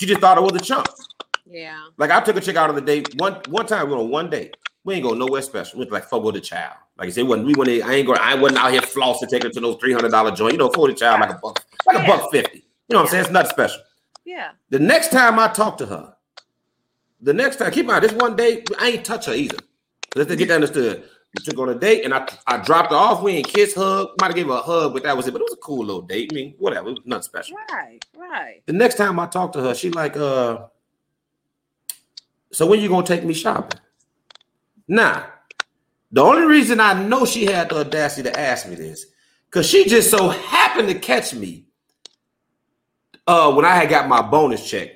she just thought it was a chump. Yeah. Like I took a chick out on the date one one time. We went on one date. We ain't go nowhere special. We went like fuck with the child. Like I said, when we went, I ain't going. I wasn't out here flossing, taking her to those three hundred dollar joint. You know, for the child like a buck, like a buck fifty. You know what I'm saying? It's nothing special. Yeah. The next time I talk to her, the next time, keep in mind, this one day I ain't touch her either. Let's get that understood. We took on a date and I, I dropped her off. We ain't kiss, hug. Might have gave her a hug, but that was it. But it was a cool little date. I mean, whatever. It was nothing special. Right. Right. The next time I talked to her, she like, uh, so when you gonna take me shopping? Nah. The only reason I know she had the audacity to ask me this, Cause she just so happened to catch me uh when I had got my bonus check.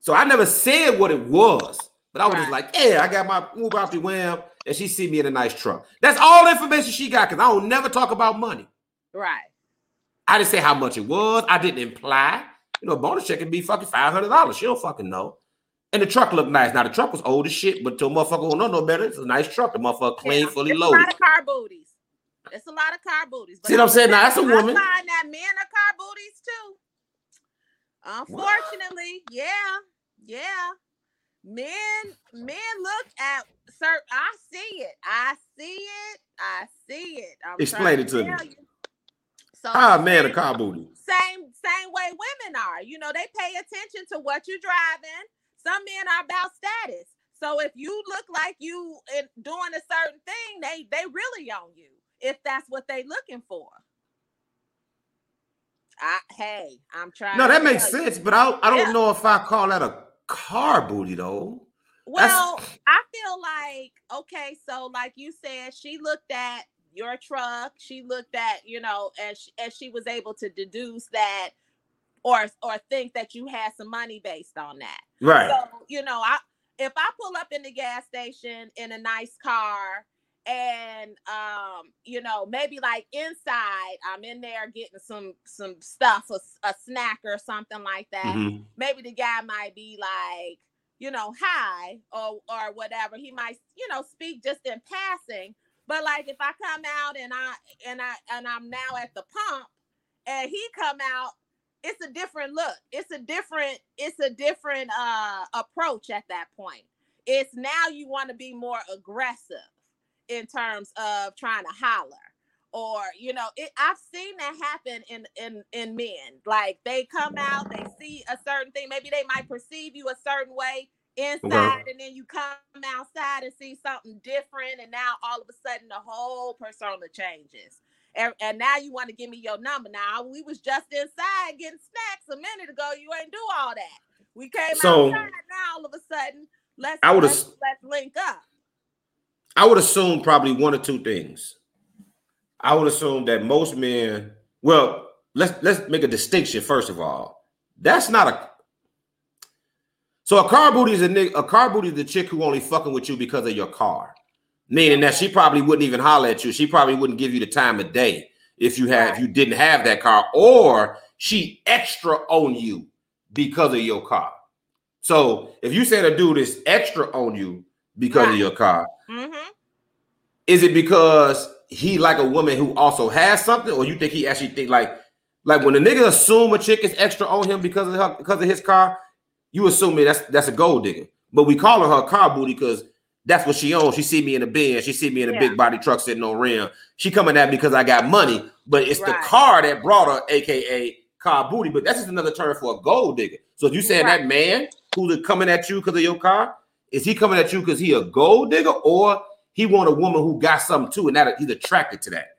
So I never said what it was, but I was just like, yeah, I got my move out the wham, and she see me in a nice truck. That's all the information she got because I don't never talk about money. Right. I didn't say how much it was. I didn't imply. You know, a bonus check can be fucking five hundred dollars. She don't fucking know. And the truck looked nice. Now the truck was old as shit, but to a motherfucker who don't know no better, it's a nice truck. The motherfucker clean, Yeah, fully it's loaded. A lot of car booties. It's a lot of car booties. See what I'm saying? Now, that's a woman. find that men are car booties too. Unfortunately, yeah, yeah. Men, men look at sir. I see it. I see it. I see it. I'm Explain it to me. you. So Ah, man, a car booty. same same way women are. You know, they pay attention to what you're driving. Some men are about status. So if you look like you in doing a certain thing, they they really on you. If that's what they looking for. I hey, I'm trying. No, to that makes tell you. sense, but I, I don't Yeah. know if I call that a car booty though. Well, I feel like okay, so like you said, she looked at your truck. She looked at you know, and she, and she was able to deduce that, or or think that you had some money based on that. Right. So you know, I if I pull up in the gas station in a nice car. And um, you know, maybe like inside, I'm in there getting some some stuff, a, a snack or something like that Mhm. maybe the guy might be like, you know, hi or or whatever. He might, you know, speak just in passing. But like if I come out and I and I and I'm now at the pump and he come out, it's a different look. It's a different, it's a different uh approach at that point. It's now you want to be more aggressive in terms of trying to holler or you know it i've seen that happen in in in men like they come out they see a certain thing maybe they might perceive you a certain way inside and then you come outside and see something different and now all of a sudden the whole persona changes and, and now you want to give me your number. Now we was just inside getting snacks a minute ago you ain't do all that. We came So- outside now all of a sudden let's I let's, let's link up I would assume probably one or two things. I would assume that most men, well, let's let's make a distinction first of all. That's not a so a car booty is a nigga, a car booty is the chick who only fucking with you because of your car. Meaning that she probably wouldn't even holler at you. She probably wouldn't give you the time of day if you had if you didn't have that car, or she extra on you because of your car. So if you saying a dude is extra on you because of your car, mm-hmm. is it because he like a woman who also has something, or you think he actually think like like when a nigga assume a chick is extra on him because of her because of his car, you assume me that's that's a gold digger. But we calling her car booty because that's what she owns. She see me in a Benz, she see me in a Yeah. big body truck sitting on rim. She coming at me because I got money, but it's the car that brought her, aka car booty. But that's just another term for a gold digger. So if you saying Right. that man who's coming at you because of your car, is he coming at you because he a gold digger or he want a woman who got something too, and that he's attracted to that.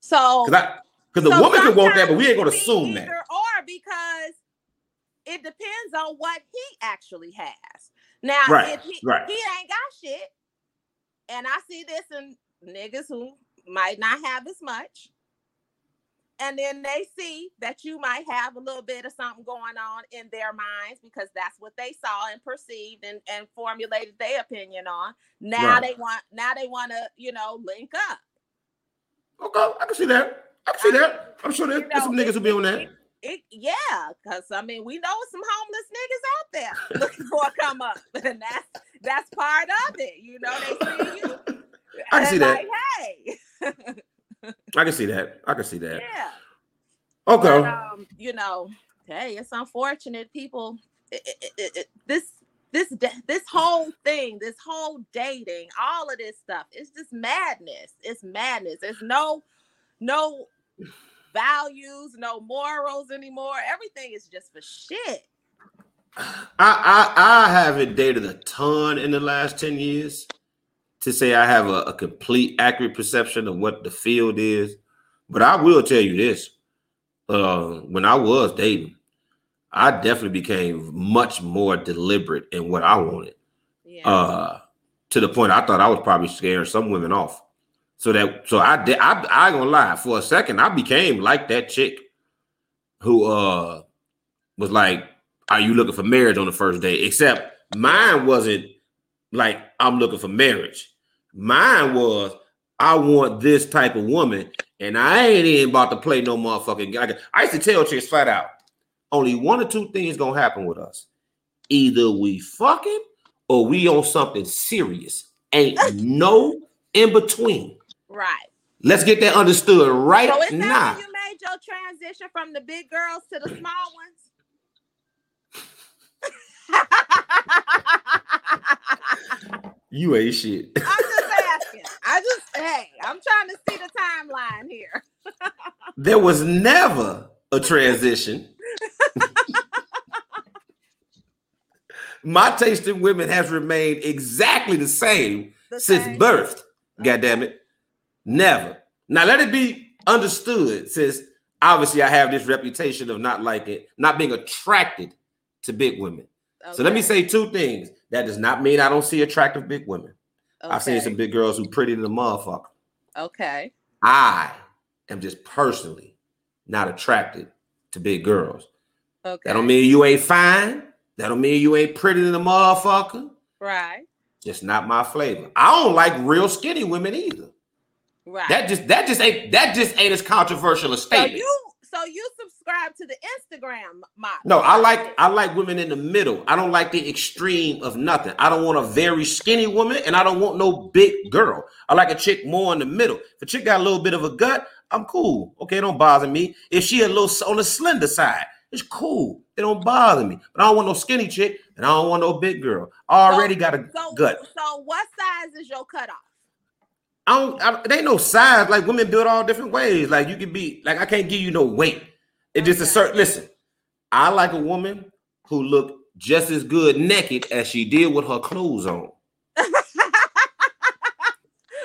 so Because because the So woman can want that, but we ain't gonna it can be assume that. Or because it depends on what he actually has. Now, Right, if he, right. he ain't got shit, and I see this in niggas who might not have as much, and then they see that you might have a little bit of something going on in their minds because that's what they saw and perceived and, and formulated their opinion on. Now Right. they want now they want to you know link up. Okay, I can see that. I can see that. I'm sure there- You there's some niggas who be on that. It, yeah, because I mean, we know some homeless niggas out there looking for a come up, and that's that's part of it. You know, they see you. I can see and that. Hey, I can see that. I can see that. yeah. Okay. But, um, you know, hey, it's unfortunate. People, it, it, it, this this this whole thing, this whole dating, all of this stuff, it's just madness. It's madness. There's no no values, no morals anymore. Everything is just for shit. I, I I haven't dated a ton in the last 10 years to say I have a, a complete accurate perception of what the field is. But I will tell you this. Uh, when I was dating, I definitely became much more deliberate in what I wanted. Yeah. Uh to the point I thought I was probably scaring some women off So that so I did I I gonna lie for a second I became like that chick who uh was like, Are you looking for marriage on the first day? Except mine wasn't like I'm looking for marriage. Mine was I want this type of woman, and I ain't even about to play no motherfucking. Like, I used to tell chicks flat out, only one or two things gonna happen with us. Either we fucking or we on something serious. Ain't no in between. Right. Let's get that understood right So now. you made your transition from the big girls to the small ones? You ain't shit. I'm just asking. I just hey, I'm trying to see the timeline here. There was never a transition. My taste in women has remained exactly the same The since same. birth. Mm-hmm. God damn it. Never. Now let it be understood, since obviously I have this reputation of not liking, not being attracted to big women. So let me say two things. That does not mean I don't see attractive big women. I've seen some big girls who pretty than a motherfucker. Okay. I am just personally not attracted to big girls. Okay. That don't mean you ain't fine. That don't mean you ain't pretty than a motherfucker. right. Just not my flavor. I don't like real skinny women either. Right. That just that just ain't that just ain't as controversial a so statement. you so you subscribe to the Instagram model. no, I like I like women in the middle. I don't like the extreme of nothing. I don't want a very skinny woman, and I don't want no big girl. I like a chick more in the middle. If a chick got a little bit of a gut, I'm cool. Okay, don't bother me. If she a little on the slender side, it's cool. It don't bother me. But I don't want no skinny chick, and I don't want no big girl. I already got a so, gut. So what size is your cutoff? I don't. I, ain't no size. Like women build all different ways. Like you can be. Like I can't give you no weight. It just a certain. Listen, I like a woman who look just as good naked as she did with her clothes on.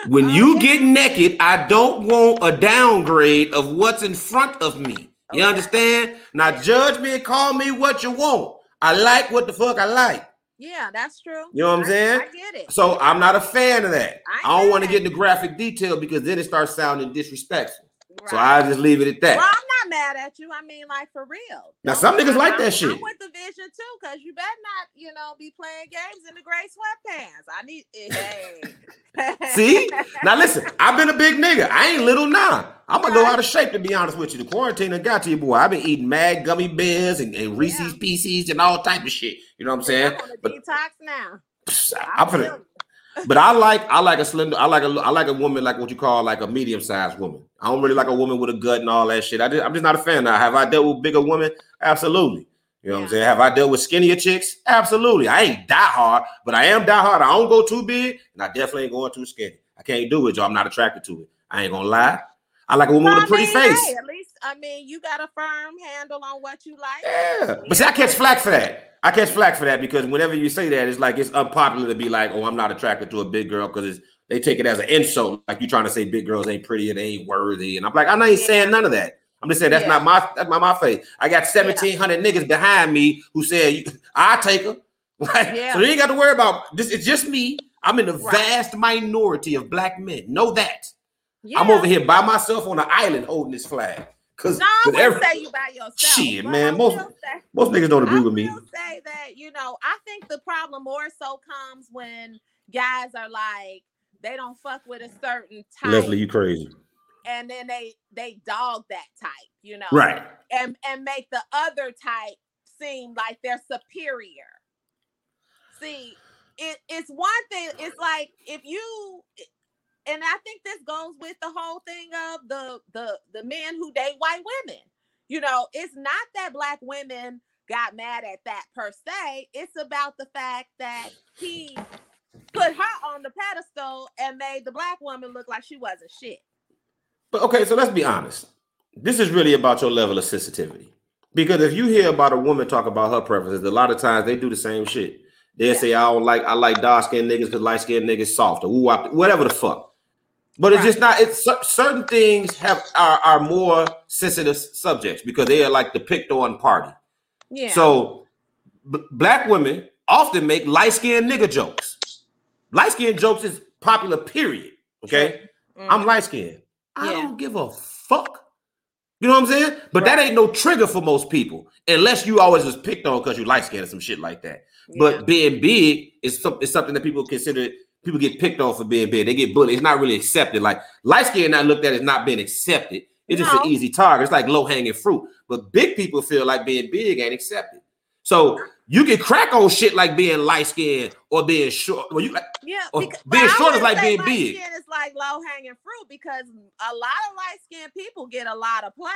When you get naked, I don't want a downgrade of what's in front of me. You Okay. understand? Now judge me and call me what you want. I like what the fuck I like. yeah, that's true. You know what I'm I- saying? I get it. So I'm not a fan of that. I I don't want to get into graphic detail because then it starts sounding disrespectful. So I just leave it at that. Well, I'm not mad at you. I mean, like for real. Now, some niggas like I'm- that I'm shit. with the vision too, because you better not, you know, be playing games in the gray sweatpants. I need. Eh, hey. See? Now listen, I've been a big nigga. I ain't little now. I'm a little out of shape to be honest with you. The quarantine done got to you, boy. I've been eating mad gummy bears and, and Reese's Yeah. Pieces and all type of shit. You know what I'm saying? I'm But detox now. I'm finna, but I like I like a slender. I like a I like a woman like what you call like a medium sized woman. I don't really like a woman with a gut and all that shit. I just, I'm just not a fan. Now, have I dealt with bigger women? Absolutely. You know what I'm saying? Have I dealt with skinnier chicks? Absolutely. I ain't die hard, but I am die hard. I don't go too big, and I definitely ain't going too skinny. I can't do it, Joe. I'm not attracted to it. I ain't gonna lie. I like a woman Well, with a pretty I mean, face. hey, I mean, you got a firm handle on what you like. Yeah, but see, I catch flack for that. I catch flack for that because whenever you say that, it's like it's unpopular to be like, "Oh, I'm not attracted to a big girl," because they take it as an insult, like you're trying to say big girls ain't pretty and they ain't worthy. And I'm like, I'm not even Yeah. saying none of that. I'm just saying that's Yeah. not my that's not my face. I got 1,700 niggas behind me who said I take her. Like, Yeah. so you ain't got to worry about this. It's just me. I'm in the Right. vast minority of black men. Know that. Yeah. I'm over here by myself on an island holding this flag. Cause, No, I every- say you by yourself. Shit, man, most- say- most niggas don't agree I with me. say that you know I think the problem more so comes when guys are like they don't fuck with a certain type, Leslie, you crazy. and then they they dog that type, you know, Right. and and make the other type seem like they're superior. See, it, it's one thing. It's like if you, and I think this goes with the whole thing of the the the men who date white women. You know, it's not that black women got mad at that per se. It's about the fact that he put her on the pedestal and made the black woman look like she wasn't shit. But okay, so let's be honest. This is really about your level of sensitivity. Because if you hear about a woman talk about her preferences, a lot of times they do the same shit. They will Yeah. say, "I don't like I like dark skinned niggas because light skinned niggas soft or whatever the fuck." But it's just not. It's certain things have are, are more sensitive subjects because they are like the picked on party. Yeah. So b- black women often make light skinned nigga jokes. Light skinned jokes is popular. Period. Okay. Mm. I'm light skinned. I don't give a fuck. You know what I'm saying? But that ain't no trigger for most people, unless you always was picked on because you light skinned or some shit like that. But being big is, is something that people consider. People get picked on for being big. They get bullied. It's not really accepted. Like light skin not looked at as not being accepted. It's just an easy target. It's like low hanging fruit. But big people feel like being big ain't accepted. So you can crack on shit like being light skinned or being short. Well, you like Yeah, because, being short is like being big. It's like low hanging fruit because a lot of light skinned people get a lot of play.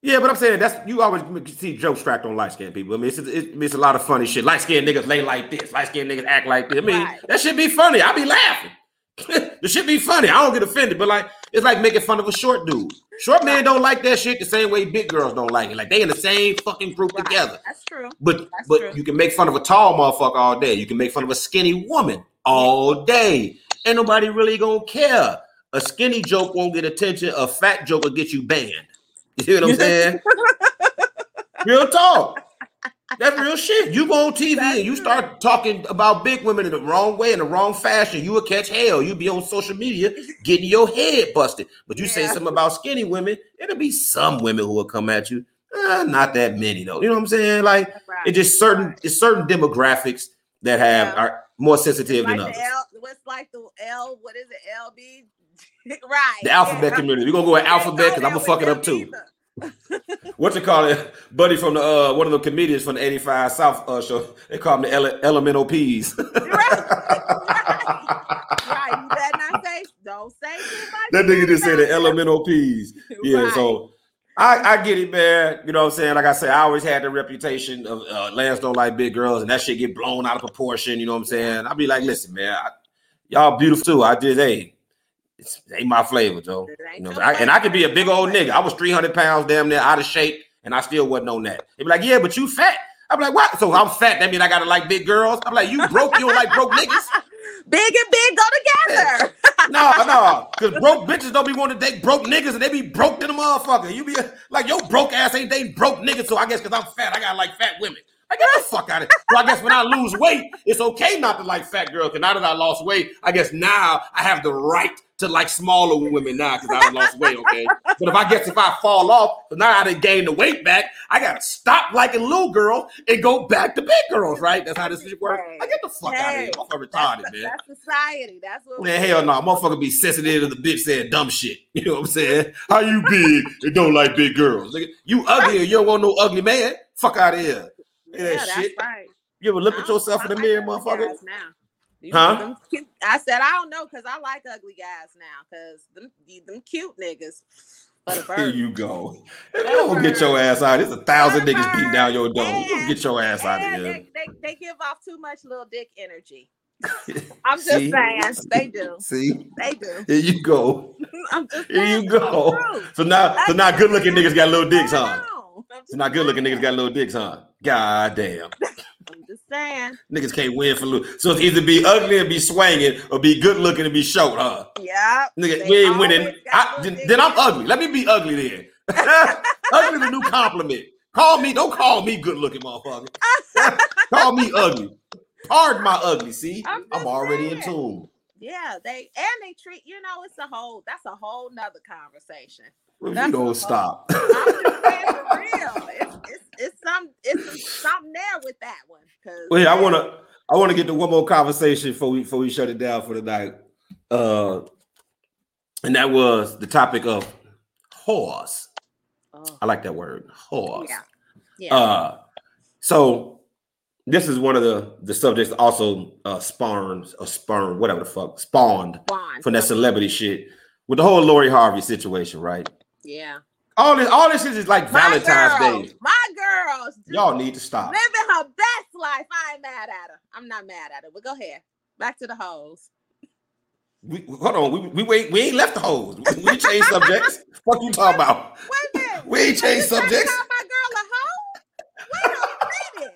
Yeah, but I'm saying that's you always see jokes cracked on light skinned people. I mean, it's, it's, it's a lot of funny shit. Light skinned niggas lay like this. Light skinned niggas act like this. I mean, Right. that should be funny. I be laughing. the shit be funny. I don't get offended, but like it's like making fun of a short dude. Short men don't like that shit the same way big girls don't like it. Like they in the same fucking group Right. together. That's true. But That's but true. you can make fun of a tall motherfucker all day. You can make fun of a skinny woman all day. Ain't nobody really gonna care. A skinny joke won't get attention. A fat joke will get you banned. You see what I'm saying? real talk. That's real shit. You go on TV That's and you start talking about big women in the wrong way, in the wrong fashion, you will catch hell. You'll be on social media getting your head busted. But you say something about skinny women, it'll be some women who will come at you. Uh, not that many though. You know what I'm saying? Like Right. it's just certain it's certain demographics that have Yeah. are more sensitive like than the others. L, what's like the L? What is it? LB? right. The alphabet yeah. community. We're gonna go with alphabet because I'm gonna fuck it up too. What you call it, buddy from the uh one of the comedians from the 85 South uh show. They call them the ele- elemental peas. Right. You better not say. Don't say that nigga just said the elemental peas. Yeah, Right. so I, I get it, man. You know what I'm saying? Like I said, I always had the reputation of uh, Lance don't like big girls, and that shit get blown out of proportion. You know what I'm saying? I'll be like, listen, man, I, y'all beautiful too. I did, hey, it's it ain't my flavor, Joe. You know, I, and I could be a big old nigga. I was 300 pounds, damn near out of shape, and I still wasn't on that. They be like, yeah, but you fat. I'm like, what? So I'm fat. That mean I gotta like big girls? I'm like, you broke. You don't like broke niggas? Big and big go together. No, no, because broke bitches don't be wanting to date broke niggas and they be broke than a motherfucker. You be like, your broke ass ain't dating broke niggas, so I guess because I'm fat, I gotta like fat women. I get the fuck out of it. So I guess when I lose weight, it's okay not to like fat girls. Because now that I lost weight, I guess now I have the right to like smaller women now because I lost weight. Okay, but if I guess if I fall off, so now I didn't gain the weight back, I gotta stop liking little girls and go back to big girls. Right? That's how this shit works. I get the fuck out of here. Hey, I'm retarded, That's, man. that's society. That's what. Man, hell no, motherfucker be sensitive to the bitch saying dumb shit. You know what I'm saying? How you big and don't like big girls? You ugly and you don't want no ugly man. Fuck out of here. Yeah, Yeah, that's shit. right. You ever look at yourself in the mirror, motherfucker? Now. You- Huh? cute- I said I don't know because I like ugly guys now because them them cute niggas. Here you go. You don't get your ass out. There's a thousand niggas beating down your door. You get your ass out of here. they, they, they give off too much little dick energy. I'm just See? saying they do. See? They do. Here you go. I'm just Here you go. So now, so now good looking niggas got little dicks, huh? So now good looking niggas got little dicks, huh? God damn. I'm just saying. Niggas can't win for lo- So it's either be ugly and be swinging or be good looking and be short, huh? Yeah. Nigga, we ain't winning. I, then, then I'm ugly. Let me be ugly then. ugly the new compliment. Call me, don't call me good looking motherfucker. call me ugly. Pardon my ugly. See, I'm I'm, already in tune. Yeah, they and they treat you know it's a whole that's a whole nother conversation. That's you don't stop. I'm just saying for real. It's it's it's some it's something there with that one. Cause Wait, I wanna I wanna get to one more conversation before we before we shut it down for the night. Uh and that was the topic of horse. Oh, I like that word, horse. yeah. Yeah. Uh, so this is one of the the subjects also uh spawns or sperm, whatever the fuck, spawned Bond. from that celebrity shit with the whole Lori Harvey situation, right? Yeah. All this, all this shit is like My Valentine's girls, Day. My girls. Y'all need to stop. living her best life. I ain't mad at her. I'm not mad at her. But go ahead. Back to the hoes. We, hold on, we, we wait, we ain't left the hoes. We, we changed subjects. Fuck you talking about? Wait a minute. We ain't changed subjects. call my girl a hoe? Wait a minute.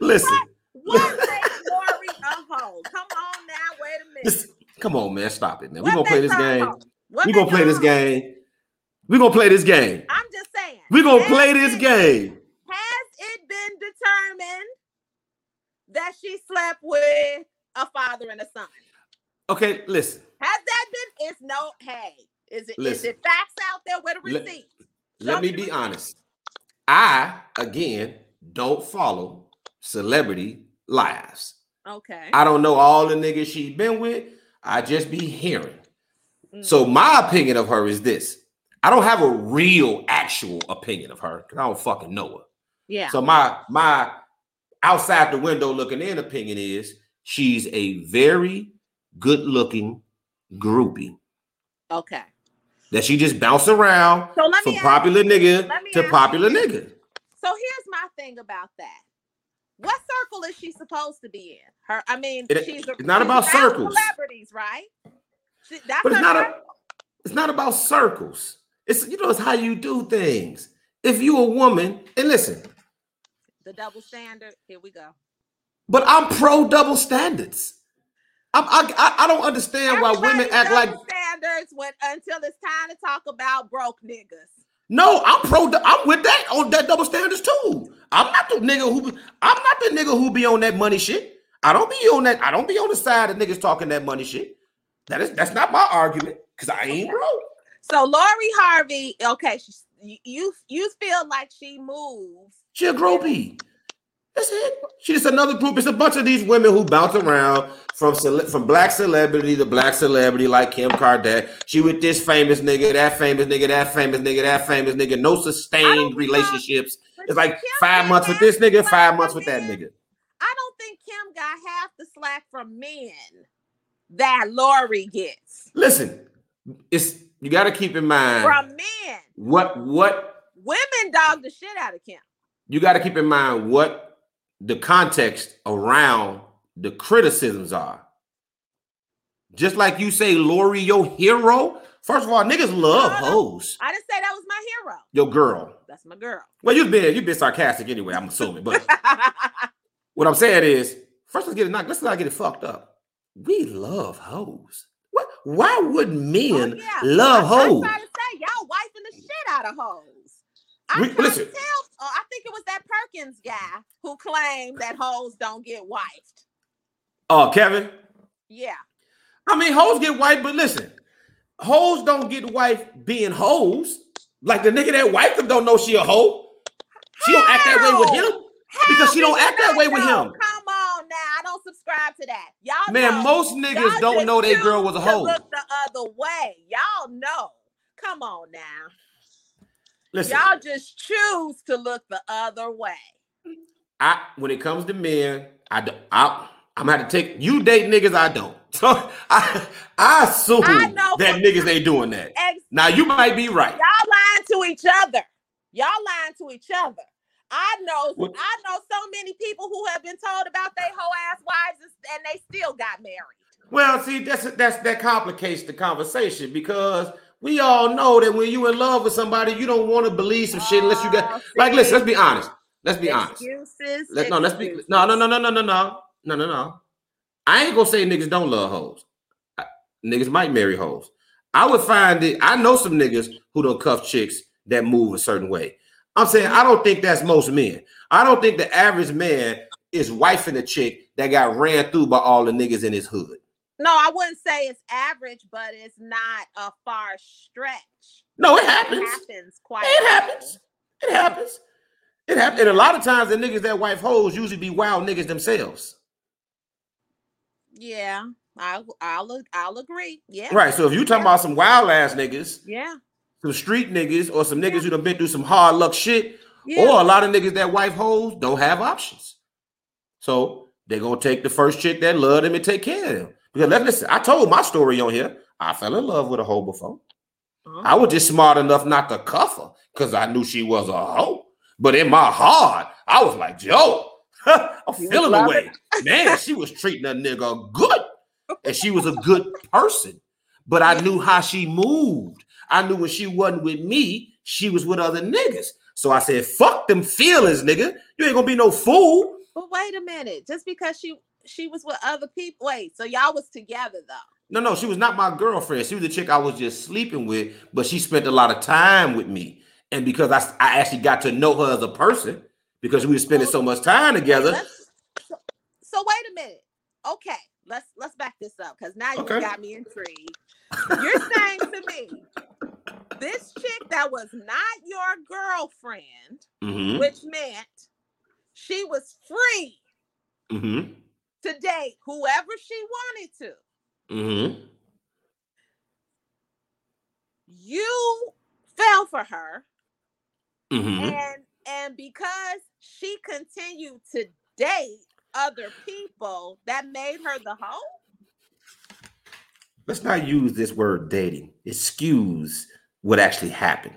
Listen, What makes Lori a hoe? Come on now. Wait a minute. this, come on, man, stop it, man. We gonna play this game. We gonna play this game. We gonna play this game. I'm just saying. We gonna play this it- game. Has it been determined that she slept with a father and a son? Okay, listen. Has that been It's no hey. Is it is Listen. it facts out there with a receipt? Let me me be honest. I again don't follow celebrity lives. Okay. I don't know all the niggas she been with. I just be hearing. Mm. So my opinion of her is this. I don't have a real actual opinion of her because I don't fucking know her. yeah. So my my outside the window looking in opinion is she's a very good looking groupie okay. that she just bounce around So from popular nigga to popular you nigga. so here's my thing about that. What circle is she supposed to be in? Her, I mean, It- she's a, it's not she's about circles. Celebrities, right? She, that's But it's not a- It's not about circles. It's you know it's how you do things. If you a woman, and listen, the double standard. Here we go. but I'm pro double standards. I'm, I, I I don't understand why women act like double standards when until it's time to talk about broke niggas. no. I'm pro. I'm with that on that double standards too. I'm not the nigga who. I'm not the nigga who be on that money shit. I don't be on that. I don't be on the side of niggas talking that money shit. That is that's not my argument because I ain't broke. So Lori Harvey, okay, she's, you you feel like she moves. She a groupie. That's it. She just another group. It's a bunch of these women who bounce around from cele- from black celebrity to black celebrity, like Kim Kardashian. She with this famous nigga, that famous nigga, that famous nigga, that famous nigga. No sustained relationships. It's like Kim five months with this nigga, five months with that nigga. I don't think Kim got half the slack from men that Lori gets Listen, it's you got to keep in mind from men. what what Women dog the shit out of Kim. you got to keep in mind what the context around the criticisms are. Just like you say, Lori, your hero. First of all, niggas love No, hoes. I didn't say that was my hero. Your girl. That's my girl. Well, you've been you've been sarcastic anyway. I'm assuming, but what I'm saying is, first let's get it knocked. let's not get it fucked up. We love hoes. Why would oh, men Oh, yeah. love hoes? I'm trying to say y'all wiping the shit out of hoes. I'm We- listen. tell. Oh, I think it was that Perkins guy who claimed that hoes don't get wiped. Oh, Kevin. Yeah. I mean, hoes get white, but listen, hoes don't get white being hoes. Like the nigga that wife them don't know she a hoe. She don't act that way with him. Because she don't act that way with know? him. Come on now. I don't subscribe to that. Y'all Man, know. most niggas don't know their girl was a hoe. Look the other way. Y'all know. Come on now. Listen, Y'all just choose to look the other way. I when it comes to men, I don't. I, I'm gonna have to take you date niggas. I don't. So I I assume I that niggas ain't doing that. Now you might be right. Y'all lying to each other. Y'all lying to each other. I know, What- I know so many people who have been told about their whole ass wives and- they still got married. Well, see, that's that's that complicates the conversation because we all know that when you in love with somebody, you don't want to believe some shit unless you got Oh, like. Listen, let's be honest. Let's be honest. Let's no, let's be no, no, no, no, no, no, no, no, no, no. I ain't gonna say niggas don't love hoes. I- Niggas might marry hoes. I would find it. I know some niggas who don't cuff chicks that move a certain way. I'm saying I don't think that's most men. I don't think the average man is wifing a chick that got ran through by all the niggas in his hood. No, I wouldn't say it's average, but it's not a far stretch. No, it It happens. happens quite. It often. happens. It happens. It happens. And a lot of times the niggas that wife hoes usually be wild niggas themselves. Yeah, I'll, I'll, I'll agree. Yeah. Right. So if you talking about some wild ass niggas, Yeah. Some street niggas, or some niggas who done been through some hard luck shit, Yeah. or a lot of niggas that wife hoes don't have options. So they're gonna take the first chick that love them and take care of them. Because let listen, I told my story on here. I fell in love with a hoe before. Uh-huh. I was just smart enough not to cuff her because I knew she was a hoe. But in my heart, I was like, Joe, I'm feeling the way. Man, she was treating a nigga good. And she was a good person. But I knew how she moved. I knew when she wasn't with me, she was with other niggas. So I said, fuck them feelings, nigga. You ain't gonna be no fool. But wait a minute. Just because she she was with other people. Wait, so y'all was together though. No, no, she was not my girlfriend. She was the chick I was just sleeping with, but she spent a lot of time with me. And because I, I actually got to know her as a person, because we were spending so much time together. So, so wait a minute. Okay, let's let's back this up because now you Okay. got me intrigued. You're saying to me, this chick that was not your girlfriend, Mm-hmm. which meant she was free Mm-hmm. to date whoever she wanted to. Mm-hmm. You fell for her, Mm-hmm. and and because she continued to date other people, that made her the hoe. Let's not use this word dating. Excuse what actually happened.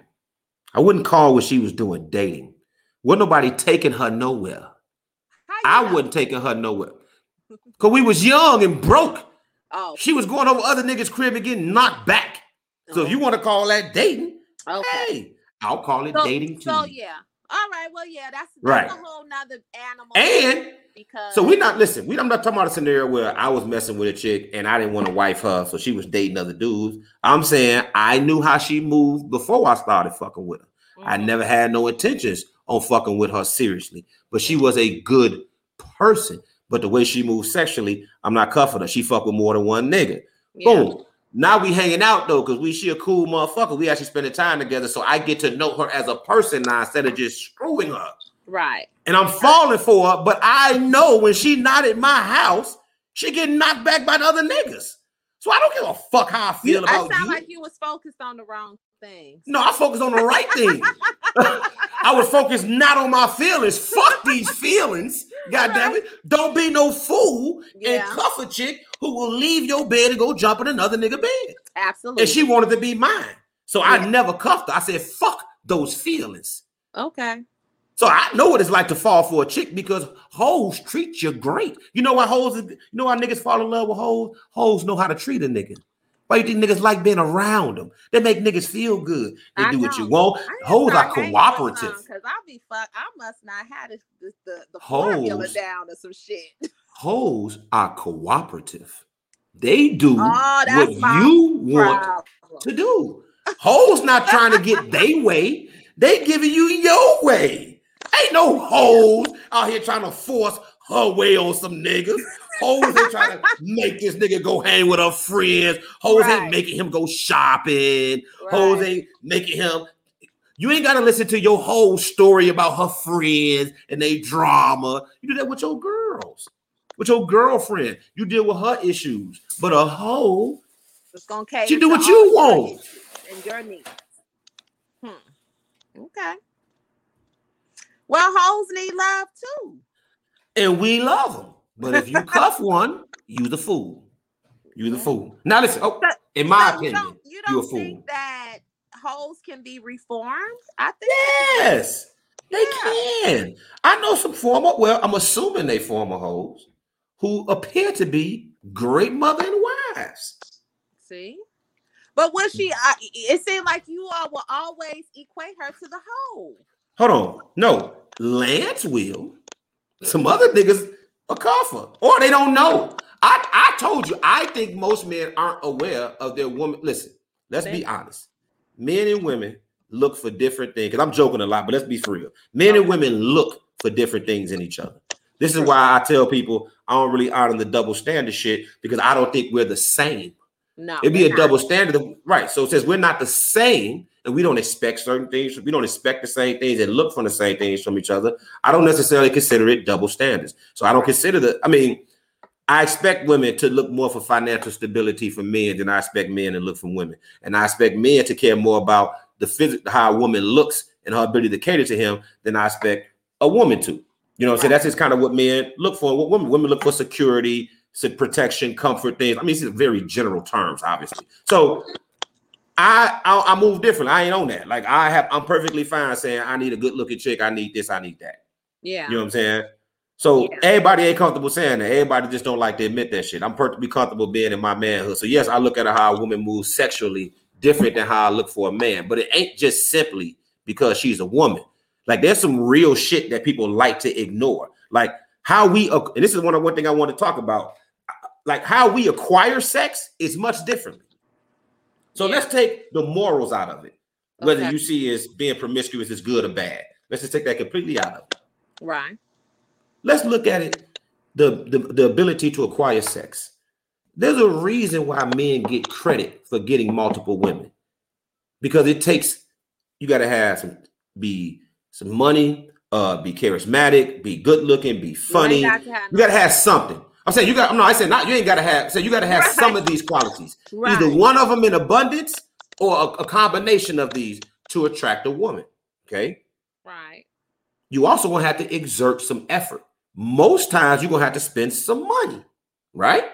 I wouldn't call what she was doing dating. Wasn't nobody taking her nowhere. I know? wasn't taking her nowhere. Cause we was young and broke. Oh, She was going over other niggas' crib and getting knocked back. So if oh. you want to call that dating, okay. hey, I'll call it So, dating too. so yeah. All right. Well, yeah, that's, that's Right. a whole nother animal. And because so we not listen. We I'm not talking about a scenario where I was messing with a chick and I didn't want to wife her, so she was dating other dudes. I'm saying I knew how she moved before I started fucking with her. I Mhm. never had no intentions on fucking with her seriously, but she was a good person. But the way she moved sexually, I'm not cuffing her. She fuck with more than one nigga. Yeah. Boom. Now we hanging out though, because we she a cool motherfucker. We actually spending time together, so I get to know her as a person now instead of just screwing her. Right. And I'm falling for her, but I know when she not at my house, she get knocked back by the other niggas. So I don't give a fuck how I feel You, I about sound you. like you was focused on the wrong things. no, I focus on the right thing. I would focus not on my feelings. Fuck these feelings. God damn it. Don't be no fool Yeah. and cuff a chick who will leave your bed and go jump in another nigga bed. Absolutely. And she wanted to be mine. So I never cuffed her. I said, fuck those feelings. okay. So I know what it's like to fall for a chick because hoes treat you great. You know why hoes, you know why niggas fall in love with hoes? Hoes know how to treat a nigga. Why you think niggas like being around them? They make niggas feel good. They I do what you want. Hoes are cooperative. Cause I'll be fuck. I must not have this, this the the formula down or some shit. Hoes are cooperative. They do Oh, what you want Problem. to do. Hoes not trying to get their way. They giving you your way. Ain't no hoes out here trying to force her way on some niggas. Hoes ain't trying to make this nigga go hang with her friends. Hoes Right. ain't making him go shopping. Hoes ain't making him. You ain't got to listen to your whole story about her friends and they drama. You do that with your girls, with your girlfriend. You deal with her issues. But a hoe, It's gonna She do what you want. and your needs. Hmm. Okay. Well, hoes need love too. and we love them. But if you cuff one, you the fool. You the fool. Now listen. Oh, But- in my So you opinion, don't, you don't think that hoes can be reformed? I think. yes, they Yeah. can. I know some former. Well, I'm assuming they former hoes who appear to be great mother and wives. See, but was she? Mm. I, it seemed like you all will always equate her to the hoe. Hold on. No, Lance will. Some other niggas a coffer, or they don't know. I, I told you, I think most men aren't aware of their woman. Listen, let's be honest. Men and women look for different things. Because I'm joking a lot, but let's be for real. Men and women look for different things in each other. This is why I tell people I don't really honor the double standard shit because I don't think we're the same. No, It'd be a not. double standard, right? So it says we're not the same, and we don't expect certain things. We don't expect the same things and look for the same things from each other. I don't necessarily consider it double standards. So I don't consider the. I mean, I expect women to look more for financial stability for men than I expect men to look from women, and I expect men to care more about the physical, how a woman looks and her ability to cater to him than I expect a woman to. You know, so that's just kind of what men look for. What women women look for security, protection, comfort things. I mean, these are very general terms, obviously. So I, I I move different. I ain't on that. Like I have, I'm perfectly fine saying I need a good looking chick. I need this. I need that. Yeah. You know what I'm saying? So Yeah. everybody ain't comfortable saying that. Everybody just don't like to admit that shit. I'm perfectly comfortable being in my manhood. So yes, I look at how a woman moves sexually different than how I look for a man. But it ain't just simply because she's a woman. Like there's some real shit that people like to ignore. Like how we and this is one of one thing I want to talk about. Like how we acquire sex is much differently. So Yeah. let's take the morals out of it. Whether Okay. you see as being promiscuous is good or bad. Let's just take that completely out of it Right. let's look at it the, the the ability to acquire sex There's a reason why men get credit for getting multiple women because it takes you got to have some be some money, uh, be charismatic, be good looking, be funny. You, got to have, you got to have something. I'm saying you got. No, I said not. You ain't got to have. So you got to have right. some of these qualities. Right. Either one of them in abundance or a, a combination of these to attract a woman. Okay. Right. You also gonna have to exert some effort. Most times you're gonna have to spend some money, right?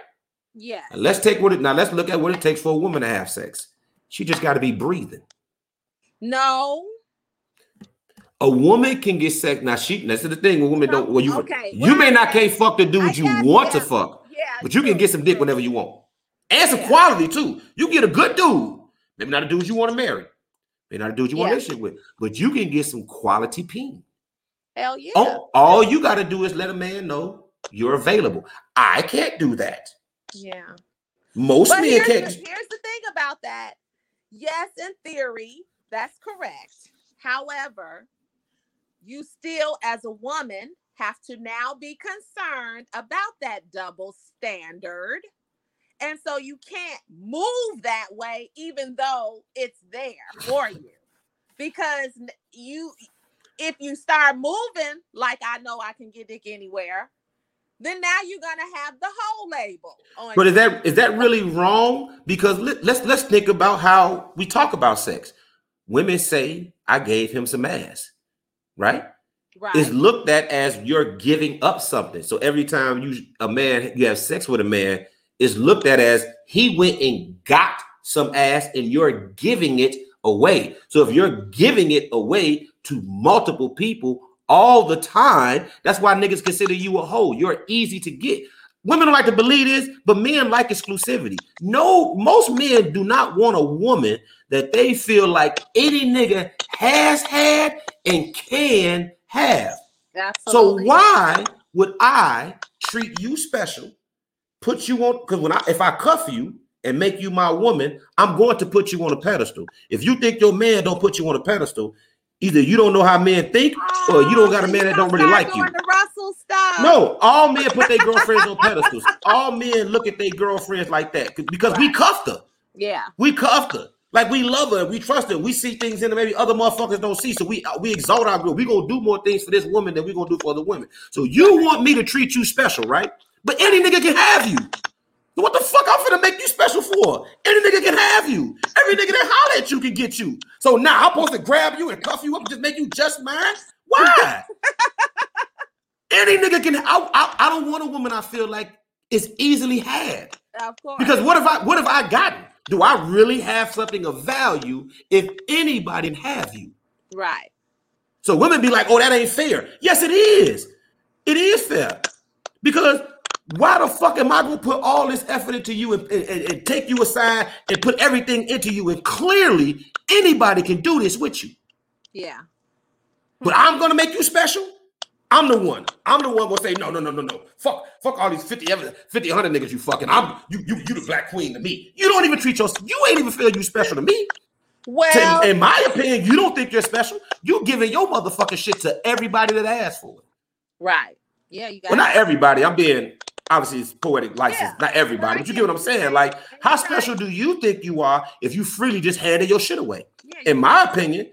Yeah. Let's take what it now. Let's look at what it takes for a woman to have sex. She just got to be breathing. No. A woman can get sex. Now she that's the thing when women don't well you okay. you may not can't fuck the dudes you want to fuck. Yeah, but you can get some dick whenever you want. And some yeah. quality too. You get a good dude. Maybe not a dude you want to marry. Maybe not a dude you want to relationship with. But you can get some quality peen. Hell yeah. All, all you got to do is let a man know you're available. I can't do that. Yeah. Most but men here's can't. The, here's the thing about that. Yes, in theory, that's correct. However, you still, as a woman, have to now be concerned about that double standard. And so you can't move that way, even though it's there for you. Because you, if you start moving like I know I can get dick anywhere, then now you're gonna have the whole label. on. but is that is that really wrong? Because let, let's let's think about how we talk about sex. Women say, "I gave him some ass," right? Right. Is looked at as you're giving up something. So every time you a man you have sex with a man, is looked at as he went and got some ass, and you're giving it away. So if you're giving it away to multiple people, all the time. That's why niggas consider you a hoe. You're easy to get. Women don't like to believe this, but men like exclusivity. No, most men do not want a woman that they feel like any nigga has had and can have. Absolutely. So why would I treat you special, put you on? Because when I if I cuff you and make you my woman, I'm going to put you on a pedestal. If you think your man don't put you on a pedestal, Either you don't know how men think, or you don't got a man that don't really like you. Russell stuff. No, all men put their girlfriends on pedestals. All men look at their girlfriends like that because we cuffed her. Yeah, we cuffed her. Like we love her, we trust her. We see things in her maybe other motherfuckers don't see. So we uh, we exalt our girl. We gonna do more things for this woman than we gonna do for other women. So you want me to treat you special, right? But any nigga can have you. What the fuck I'm finna make you special for? Any nigga can have you. Every nigga that holler at you can get you. So now I'm supposed to grab you and cuff you up and just make you just mine? Why? Any nigga can. I, I, I don't want a woman I feel like is easily had. Of course. Because what if I what if I gotten? Do I really have something of value if anybody have you? Right. So women be like, oh, that ain't fair. Yes, it is. It is fair. Because why the fuck am I gonna put all this effort into you and, and, and, take you aside and put everything into you? And clearly, anybody can do this with you. Yeah. But I'm gonna make you special. I'm the one. I'm the one gonna say no, no, no, no, no. Fuck, fuck all these 50, 50, 100 niggas you fucking. I'm you, you, you the black queen to me. You don't even treat yourself. You ain't even feel you special to me. Well, to, in my opinion, you don't think you're special. You giving your motherfucking shit to everybody that asked for it. Right. Yeah, you got. Well, not everybody. I'm being obviously it's poetic license, yeah. not everybody, but you get what I'm saying. Like, how special do you think you are if you freely just handed your shit away? In my opinion,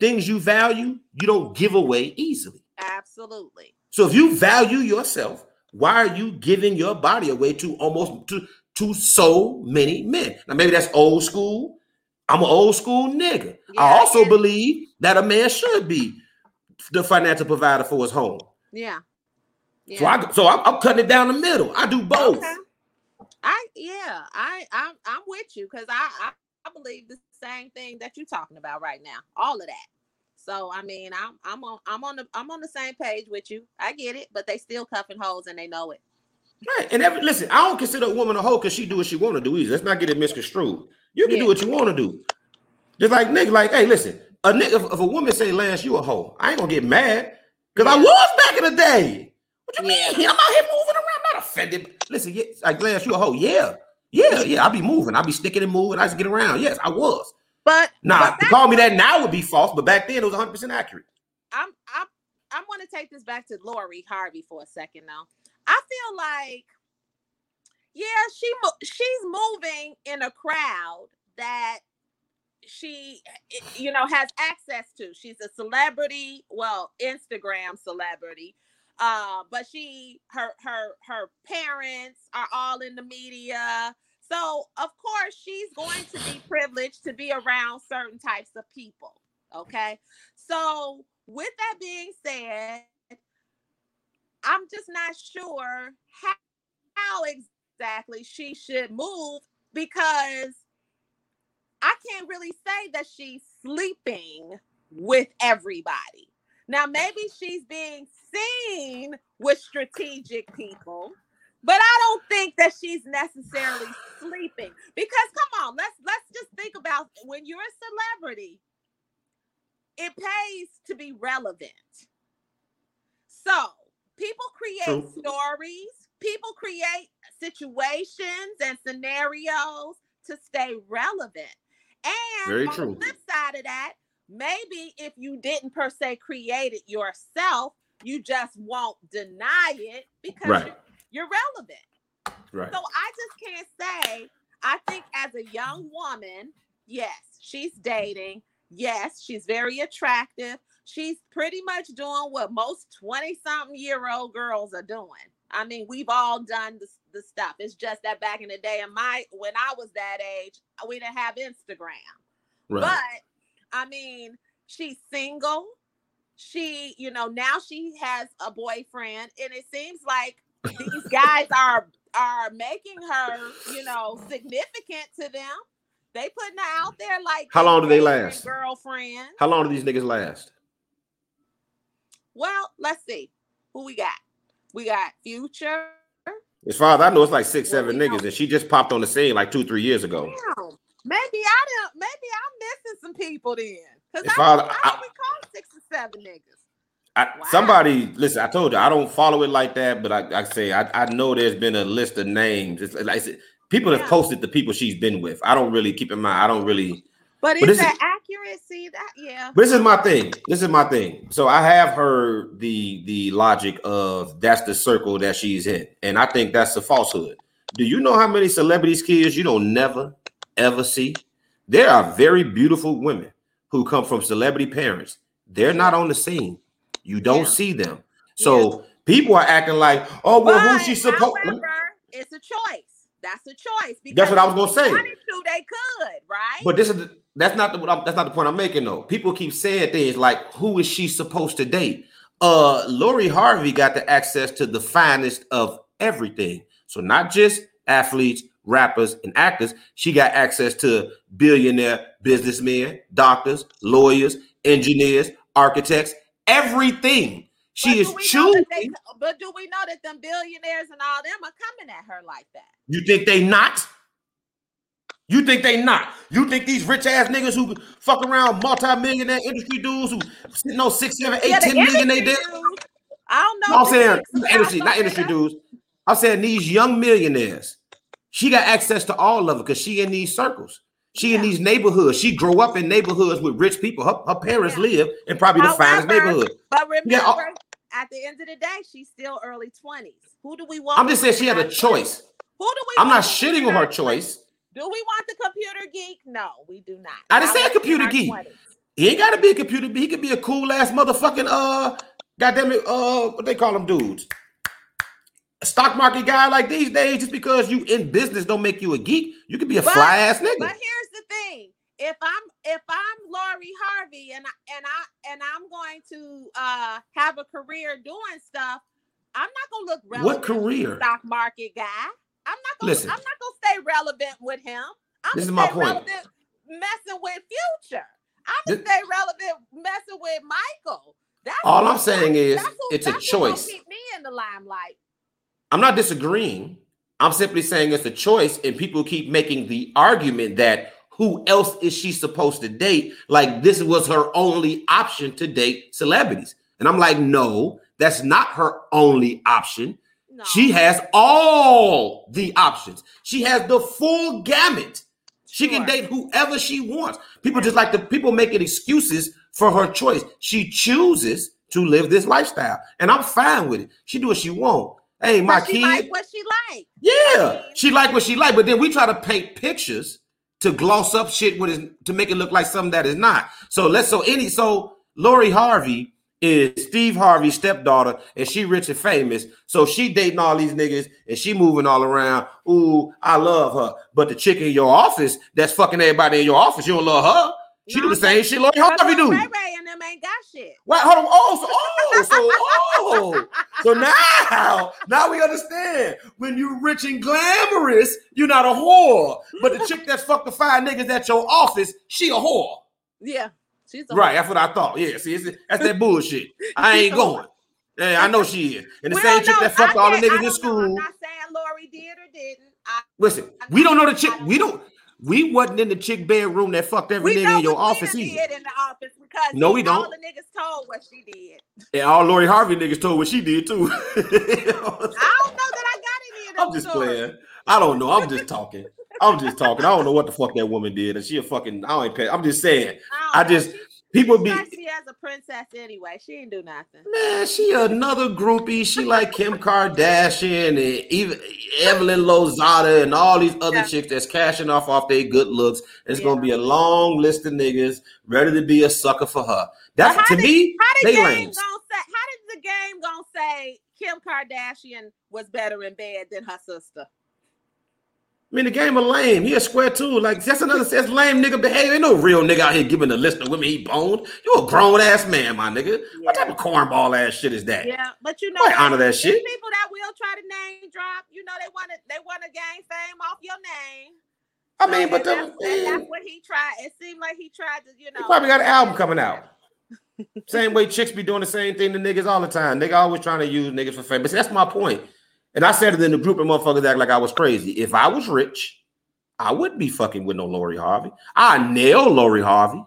things you value, you don't give away easily. Absolutely. So if you value yourself, why are you giving your body away to almost to, to so many men? Now, maybe that's old school. I'm an old school nigga. Yeah, I also believe that a man should be the financial provider for his home. Yeah. Yeah. So I so I'm, I'm, cutting it down the middle. I do both. Okay. I yeah, I I'm I'm with you because I, I I believe the same thing that you're talking about right now. All of that. So I mean, I'm I'm on I'm on the I'm on the same page with you. I get it, but they still cuffing holes and they know it. Right. And every, listen, I don't consider a woman a hoe because she do what she want to do either. Let's not get it misconstrued. You can yeah. do what you want to do. Just like nigga, like, hey, listen, a nigga, if, if a woman say, Lance, you a hoe, I ain't gonna get mad because yeah. I was back in the day. What you yeah. mean? I'm out here moving around. I'm not offended. Listen, yeah, I Lance you a hoe. Yeah. Yeah, yeah. I'll be moving. I'll be sticking and moving. I just get around. Yes, I was. But now to call me that now would be false, but back then it was 100 percent accurate. I'm I'm I'm gonna take this back to Lori Harvey for a second now. I feel like Yeah, she she's moving in a crowd that she eh, you know has access to. She's a celebrity, well, Instagram celebrity. Uh, but she her her her parents are all in the media. So of course she's going to be privileged to be around certain types of people. Okay. So with that being said, I'm just not sure how, how exactly she should move because I can't really say that she's sleeping with everybody. Now, maybe she's being seen with strategic people, but I don't think that she's necessarily sleeping. Because come on, let's let's just think about when you're a celebrity, it pays to be relevant. So people create True. stories, people create situations and scenarios to stay relevant. And Very on true. the flip side of that, maybe if you didn't per se create it yourself, you just won't deny it because right. you're, you're relevant. Right. So I just can't say, I think as a young woman, yes, she's dating. Yes, she's very attractive. She's pretty much doing what most 20 something year old girls are doing. I mean, we've all done the, the stuff. It's just that back in the day, in my when I was that age, we didn't have Instagram. Right. But I mean, she's single. She, you know, now she has a boyfriend, and it seems like these guys are are making her, you know, significant to them. They putting her out there like how long do they last? Girlfriend. How long do these niggas last? Well, let's see who we got. We got Future. As far as I know, it's like six, seven niggas, and she just popped on the scene like two, three years ago. Damn. Maybe I don't. Maybe I'm missing some people then, because I, I, I, I recall six or seven niggas. I, wow. Somebody listen. I told you I don't follow it like that, but I, I say I, I know there's been a list of names. It's like people have posted the people she's been with. I don't really keep in mind. I don't really. But, but is that accuracy? That yeah. But this is my thing. This is my thing. So I have heard the the logic of that's the circle that she's in, and I think that's a falsehood. Do you know how many celebrities kids you don't never ever see? There are very beautiful women who come from celebrity parents. They're not on the scene. You don't yeah. see them. So yeah. people are acting like, oh well, but, who's she supposed? It's a choice. That's a choice. That's what I was gonna say. To, they could, right? But this is the, that's not the that's not the point I'm making though. People keep saying things like, "Who is she supposed to date?" Uh, Lori Harvey got the access to the finest of everything. So not just athletes, rappers, and actors. She got access to billionaire businessmen, doctors, lawyers, engineers, architects, everything. She is choosing. They, but do we know that them billionaires and all them are coming at her like that? You think they not? You think they not? You think these rich ass niggas who fuck around multi-millionaire industry dudes who know six, seven, eight, yeah, ten million they did? I don't know. I'm saying industry, not industry dudes. I'm saying these young millionaires. She got access to all of it because she in these circles. She yeah. in these neighborhoods. She grew up in neighborhoods with rich people. Her, her parents yeah. live in probably However, the finest neighborhood. But remember, yeah, at the end of the day, she's still early 20s. Who do we want? I'm just saying she had a choice. Who do we I'm not shitting on her choice. Do we want the computer geek? No, we do not. I didn't say a computer geek. 20s. He ain't gotta be a computer geek. He could be a cool ass motherfucking uh goddamn it, uh what they call them dudes. A stock market guy like these days, just because you in business don't make you a geek. You could be a but, fly ass nigga. But here's the thing if I'm if I'm Lori Harvey and I, and I and I'm going to uh have a career doing stuff, I'm not gonna look relevant. What career? Stock market guy. I'm not gonna. Listen, I'm not gonna stay relevant with him. I'm this is my point. messing with Future. I'm gonna this, stay relevant messing with Michael. That's all I'm saying is who, it's a choice. Keep me in the limelight. I'm not disagreeing. I'm simply saying it's a choice, and people keep making the argument that who else is she supposed to date? Like this was her only option to date celebrities. And I'm like, no, that's not her only option. No. She has all the options. She has the full gamut. She can date whoever she wants. People just like the people making excuses for her choice. She chooses to live this lifestyle, and I'm fine with it. She do what she want. Hey, my But she kid. like what she like. Yeah, she like what she like, but then we try to paint pictures to gloss up shit with is to make it look like something that is not. So let's so any so Lori Harvey is Steve Harvey's stepdaughter, and she rich and famous. So she dating all these niggas and she moving all around. Ooh, I love her. But the chick in your office that's fucking everybody in your office, you don't love her. She do the same shit Lori Harvey do. Ray Ray and them ain't got shit. Wait, hold on. Oh, so oh, so oh, so now, now we understand. When you rich and glamorous, you're not a whore. But the chick that fucked the five niggas at your office, she a whore. Yeah, she's Right, that's what I thought. Yeah, see, that's that bullshit. I ain't going. Yeah, I know she is. And the We same chick that fucked I all the niggas in don't know. I'm not saying Lori did or didn't. I, Listen, we don't know the chick. We don't. We wasn't in the chick bedroom that fucked every we nigga in your office either. in the office because No, we all don't. All the niggas told what she did. And all Lori Harvey niggas told what she did too. I don't know that I got any of I'm just stories. playing. I don't know. I'm just talking. I'm just talking. I don't know what the fuck that woman did. And she a fucking. I ain't pay. I'm just saying. I, I don't know. People be she as a princess anyway. She ain't do nothing. man. She another groupie. She like Kim Kardashian and even Evelyn Lozada and all these other Yeah. chicks that's cashing off off their good looks. It's Yeah. gonna be a long list of niggas ready to be a sucker for her. That's to did, me. How did they game gonna say? How did the game gonna say Kim Kardashian was better in bed than her sister? I mean, the game of lame. He a square too. Like that's another that's lame nigga behavior. Ain't no real nigga out here giving the list of women he boned. You a grown ass man, my nigga. What type of cornball ass shit is that? Yeah, but you know, I honor that shit. People that will try to name drop. You know, they want to they want to gain fame off your name. I So, mean, but and the, that's, that's what he tried. It seemed like he tried to, you know. he probably got an album coming out. same way chicks be doing the same thing to niggas all the time. Nigga always trying to use niggas for fame. But see, that's my point. And I said it in the group, and motherfuckers act like I was crazy. If I was rich, I wouldn't be fucking with no Lori Harvey. I nail Lori Harvey.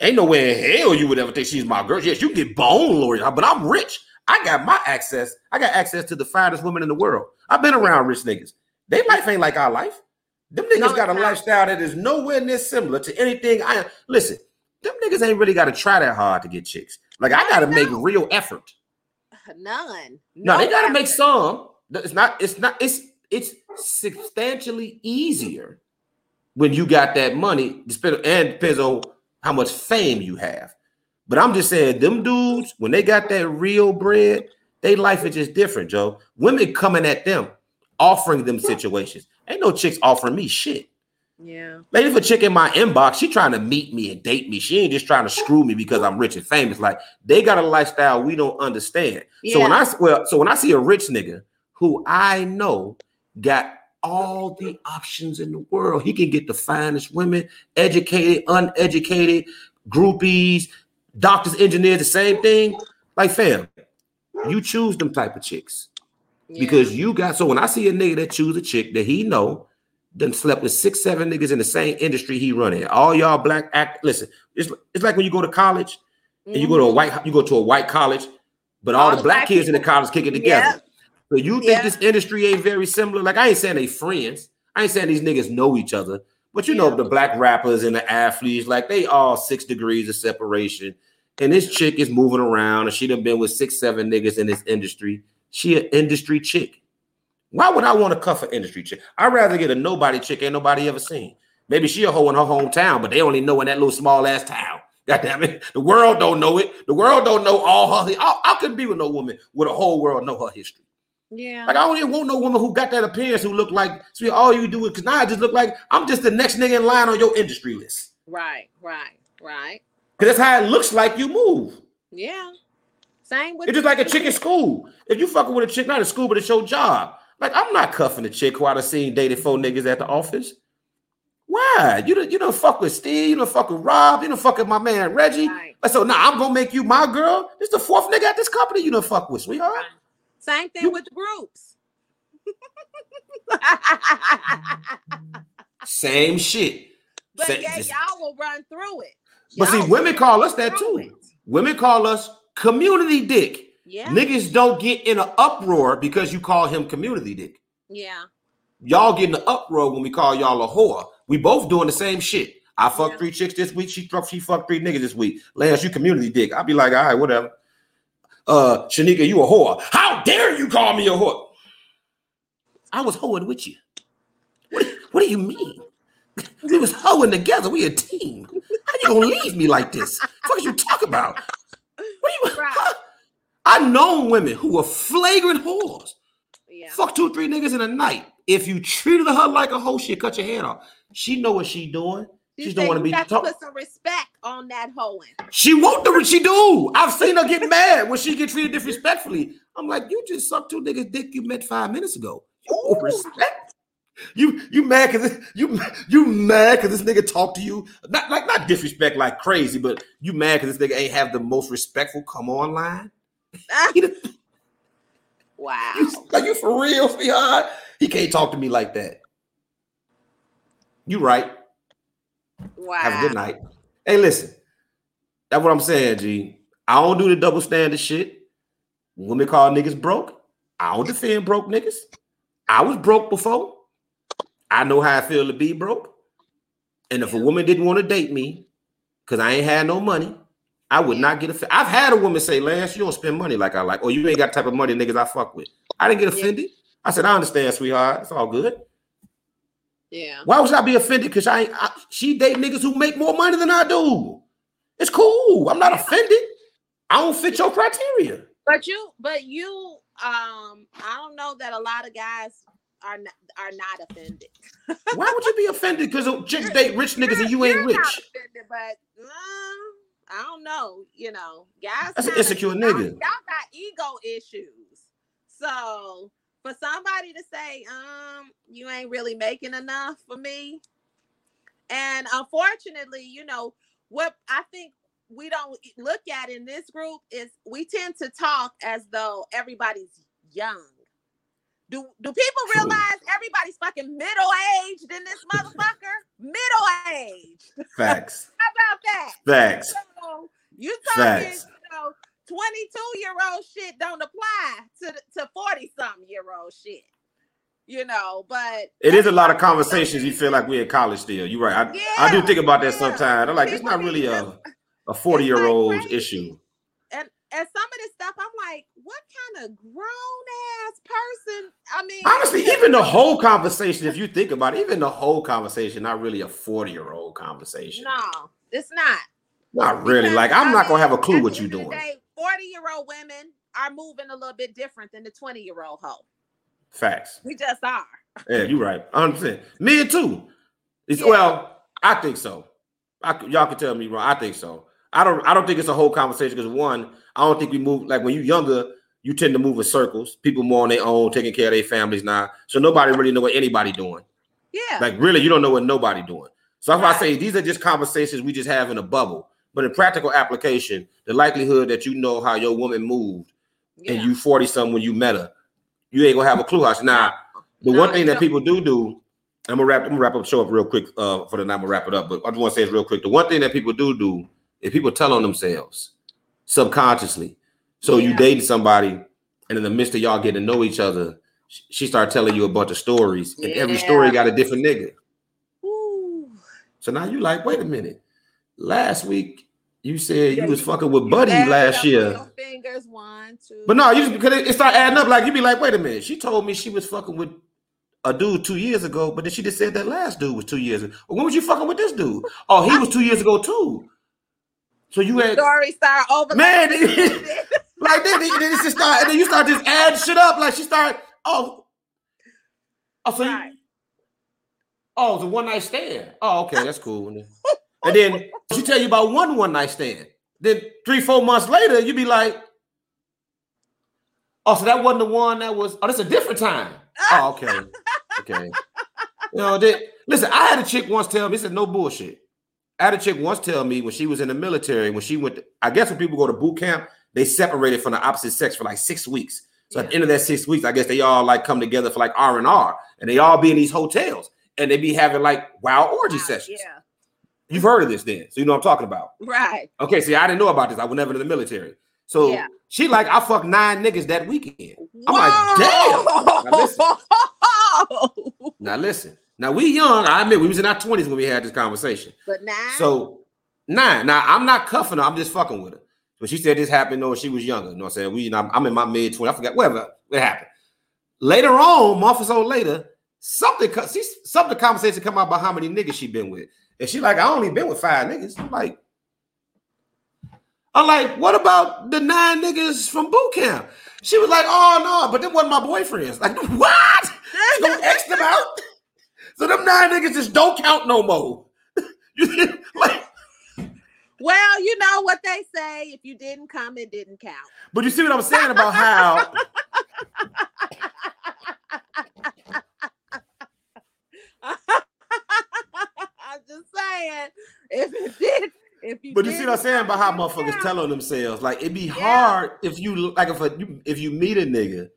Ain't no way in hell you would ever think she's my girl. Yes, you get bone Lori, but I'm rich. I got my access. I got access to the finest women in the world. I've been around rich niggas. Their life ain't like our life. Them niggas No, got a lifestyle that is nowhere near similar to anything I listen. Them niggas ain't really got to try that hard to get chicks. Like I got to make real effort. None. No, they got to make some. It's not. It's not. It's it's substantially easier when you got that money. And depends on how much fame you have. But I'm just saying, them dudes when they got that real bread, they life is just different, Joe. Women coming at them, offering them situations. Ain't no chicks offering me shit. Yeah. If a chick in my inbox, she trying to meet me and date me. She ain't just trying to screw me because I'm rich and famous. Like they got a lifestyle we don't understand. Yeah. So when I well, so when I see a rich nigga who I know got all the options in the world, he can get the finest women, educated, uneducated, groupies, doctors, engineers, the same thing. Like fam, you choose them type of chicks yeah. because you got so when I see a nigga that choose a chick that he know done slept with six, seven niggas in the same industry he running. All y'all black act. Listen, it's it's like when you go to college and you go to a Mhm. white you go to a white college, but all, the black, kids in the college kick it together. So you think Yeah. this industry ain't very similar? Like I ain't saying they friends. I ain't saying these niggas know each other, but you know the black rappers and the athletes, like they all six degrees of separation. And this chick is moving around, and she done been with six, seven niggas in this industry. She an industry chick. Why would I want to cuff an industry chick? I'd rather get a nobody chick ain't nobody ever seen. Maybe she a hoe in her hometown, but they only know in that little small ass town. God damn it. The world don't know it. The world don't know all her. I, I couldn't be with no woman where the whole world know her history. Yeah. Like I don't even want no woman who got that appearance who look like see all you do is because now I just look like I'm just the next nigga in line on your industry list. Right. Right. Right. Because that's how it looks like you move. Yeah. Same with It's just like a chick in school. If you fucking with a chick, not in school, but it's your job. Like I'm not cuffing a chick who I've seen dated four niggas at the office. Why? You don't you don't fuck with Steve, you don't fuck with Rob, you don't fuck with my man Reggie. Right. So now I'm gonna make you my girl. This the fourth nigga at this company you don't fuck with, sweetheart. Right. Same thing You- with groups. Same shit. but Say- yeah, just- y'all will run through it. But see, Y'all women call us that too. it. Women call us community dick. Yeah. Niggas don't get in an uproar because you call him community dick. Yeah. Y'all get in an uproar when we call y'all a whore. We both doing the same shit. I fucked Yeah. three chicks this week. She fucked, she fucked three niggas this week. Lance, you community dick. I'll be like, all right, whatever. Uh, Shanika, you a whore. How dare you call me a whore? I was hoeing with you. What, what do you mean? We was hoeing together. We a team. How you gonna leave me like this? What you talk about? What are you? Right. I know women who were flagrant whores. Yeah. Fuck two, three niggas in a night. If you treated her like a hoe, she'd cut your head off. She know what she doing. She don't want to be got talk- to put some respect on that hoeing. She won't do what she do. I've seen her get mad when she get treated disrespectfully. I'm like, you just sucked two niggas' dick you met five minutes ago. You respect. You you mad because you you mad because this nigga talked to you not like not disrespect like crazy, but you mad because this nigga ain't have the most respectful come on line. Ah. Wow. you, like you for real, sweetheart? He can't talk to me like that. You right. Wow. Have a good night. Hey, listen. That's what I'm saying, G. I don't do the double standard shit. Women call niggas broke. I don't defend broke niggas. I was broke before. I know how I feel to be broke. And if a woman didn't want to date me because I ain't had no money, I would not get offended. I've had a woman say, Lance, you don't spend money like I like, or you ain't got the type of money niggas I fuck with. I didn't get offended. I said, I understand, sweetheart. It's all good. Yeah. Why would I be offended? Because I, ain't- I she date niggas who make more money than I do. It's cool. I'm not offended. I don't fit your criteria. But you, but you, um, I don't know that a lot of guys are not, are not offended. Why would you be offended? Because chicks date rich niggas and you ain't rich. Offended, but uh, I don't know. You know, guys. That's an kinda- insecure y'all- nigga. Y'all got ego issues. So for somebody to say, um, you ain't really making enough for me, and unfortunately, you know what I think we don't look at in this group is we tend to talk as though everybody's young. Do do people realize everybody's fucking middle aged in this motherfucker? middle aged. Facts. How about that? Facts. So you talking, Facts. you know, 22 year old shit don't apply to to 40 something year old shit. You know, but It is a lot of conversations you feel like we're in college still. You're right. I, I do think about that yeah. sometimes. I'm like, it's not really a, a 40 year old's crazy. issue. and and some of this stuff, I'm like, what kind of grown ass person? I mean, Honestly, even the whole conversation, if you think about it, even the whole conversation, not really a 40 year old conversation. no, it's not. Not really. Because, Like, I'm I not going to have a clue what you're end of the doing. day, 40 year old women are moving a little bit different than the 20 year old hoe. Facts. We just are. Yeah, you're right. 100%. Me too. It's, Yeah. Well, I think so. I, y'all can tell me wrong. I think so. I don't. I don't think it's a whole conversation because one, I don't think we move like when you're younger. You tend to move in circles. People more on their own, taking care of their families now. So nobody really know what anybody doing. Yeah. Like really, you don't know what nobody doing. So that's why I Right. say these are just conversations we just have in a bubble. But in practical application, the likelihood that you know how your woman moved yeah. and you 40 something when you met her, you ain't gonna have a clue how she now. The No, one thing that people do do, I'm gonna wrap. I'm gonna wrap up show up real quick uh, for the night. I'm gonna wrap it up, but I just want to say this real quick. The one thing that people do do is people tell on themselves subconsciously. So you Yeah. dating somebody, and in the midst of y'all getting to know each other, she start telling you a bunch of stories, and every story got a different nigga. Ooh. So now you like, wait a minute. Last week you said Yeah, you was fucking with Buddy last year. Fingers one, two. But no, you just because it, it start adding up. Like you'd be like, wait a minute. She told me she was fucking with a dude two years ago, but then she just said that last dude was two years ago. When was you fucking with this dude? Oh, he was two years ago too. So you had story start over. Man, like then, then, then it just start, and then you start just add shit up. Like she start, oh, oh, so Right. you, oh, it's a one night stand. Oh, okay, that's cool. And then, she tell you about one one night stand. Then three, four months later, you be like, oh, so that wasn't the one that was. Oh, that's a different time. Oh, okay, okay. You know, then, listen, I had a chick once tell me, this is no bullshit. I had a chick once tell me when she was in the military, when she went, to, I guess when people go to boot camp, they separated from the opposite sex for like six weeks. So at the end of that six weeks, I guess they all like come together for like R and R, and they all be in these hotels, and they be having like wild orgy sessions. Yeah. You've heard of this, then, so you know what I'm talking about. Right. Okay, see, I didn't know about this. I was never in the military, so Yeah. she like I fucked nine niggas that weekend. I'm like, damn. Now listen. Now listen, now we young. I admit we was in our twenties when we had this conversation. But now, So nine. Now I'm not cuffing her. I'm just fucking with her. But she said this happened. No, she was younger. You know what I'm saying? We, I'm, I'm in my mid 20s. I forgot whatever it happened. later on, month or so later, something see something conversation come out about how many niggas she been with. And she like, I only been with five niggas. I'm like, I'm like, what about the nine niggas from boot camp? She was like, oh no, but them wasn't my boyfriends. Like, what? She gonna X them out? So them nine niggas just don't count no more. like, well, you know what they say: if you didn't come, it didn't count. But you see what I'm saying about how. I'm just saying, if it did, if you but you see what I'm saying about how motherfuckers count. tell on themselves. Like it'd be yeah. hard if you like if a, if you meet a nigga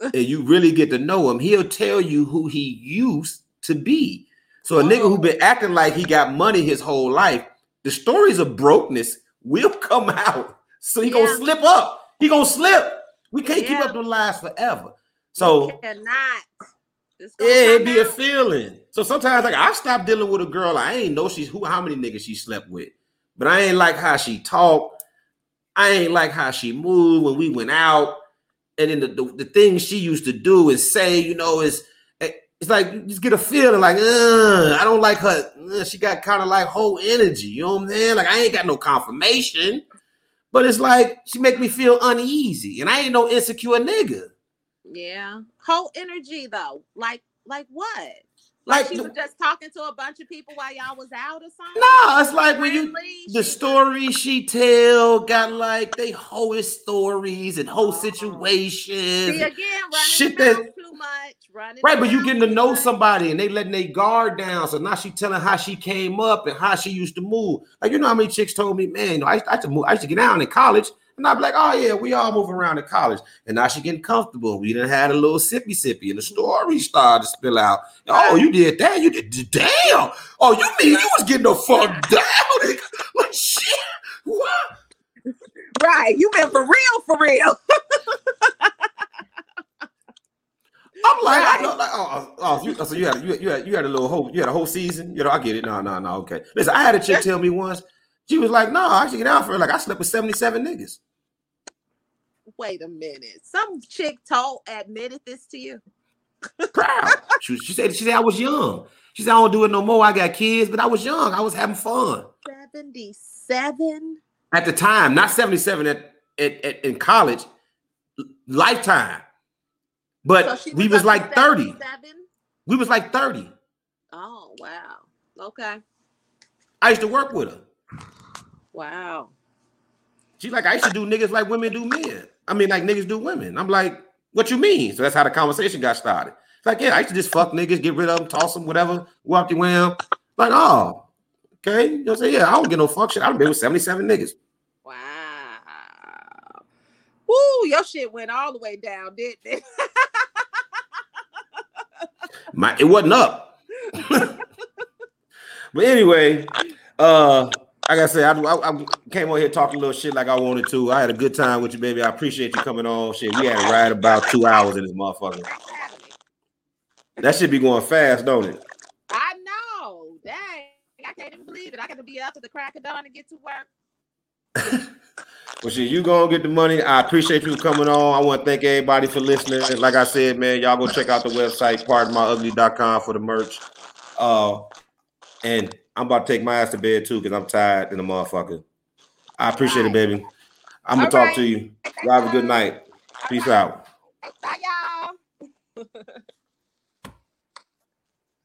and you really get to know him, he'll tell you who he used to be. So a nigga who oh. been acting like he got money his whole life, the stories of brokenness will come out. So he yeah. gonna slip up. He gonna slip. We can't yeah. keep up the lies forever. So we cannot. Yeah, it'd be out. a feeling. So sometimes like I stopped dealing with a girl. I ain't know she's who how many niggas she slept with. But I ain't like how she talk. I ain't like how she moved when we went out. And then the, the, the things she used to do and say, you know, is it's like you just get a feeling like, I don't like her. Uh, she got kind of like whole energy. You know what I'm saying? Like I ain't got no confirmation, but it's like she make me feel uneasy, and I ain't no insecure nigga. Yeah, whole energy though. Like, like what? Like, she was just talking to a bunch of people while y'all was out or something. No, it's like when you the story she tell got like they whole stories and whole oh. situations. See again, shit that too much. Running right, but you getting to know somebody and they letting their guard down. So now she telling how she came up and how she used to move. Like you know how many chicks told me, man, you I, I used to move, I used to get down in college. And I'd be like, oh yeah, we all move around in college. And now she getting comfortable. We done had a little sippy sippy, and the story started to spill out. Oh, you did that? You did damn. Oh, you mean you was getting the fuck down? like shit. What? Right. You been for real, for real. I'm like, right. I like oh, oh, oh, oh, so you had you, you had you had a little whole you had a whole season. You know, I get it. No, no, no. Okay. Listen, I had a chick tell me once. She was like, "No, I should get out for it. Like I slept with seventy seven niggas." Wait a minute. Some chick told admitted this to you. Proud. she, she said she said I was young. She said I don't do it no more. I got kids, but I was young. I was having fun. Seventy seven. At the time, not seventy seven at, at, at in college, lifetime. But so we was like 30. We was like 30. Oh, wow. Okay. I used to work with her. Wow. She like, I used to do niggas like women do men. I mean, like niggas do women. I'm like, what you mean? So that's how the conversation got started. It's like, yeah, I used to just fuck niggas, get rid of them, toss them, whatever, walk your way Like, oh, okay. You know what I'm saying? Yeah, I don't get no fuck shit. I've been with 77 niggas. Wow. Woo, your shit went all the way down, didn't it? My it wasn't up. but anyway, uh, like I said, I, I, I, came on here talking a little shit like I wanted to. I had a good time with you, baby. I appreciate you coming on. Shit, we had to ride about two hours in this motherfucker. That should be going fast, don't it? I know. Dang, I can't even believe it. I got to be up at the crack of dawn to get to work. Well, shit, you gonna get the money. I appreciate you coming on. I want to thank everybody for listening. Like I said, man, y'all go check out the website, pardonmyugly.com for the merch. Uh, and I'm about to take my ass to bed too because I'm tired and a motherfucker. I appreciate right. it, baby. I'm gonna All talk right. to you. You have a good night. Peace out. Bye, y'all.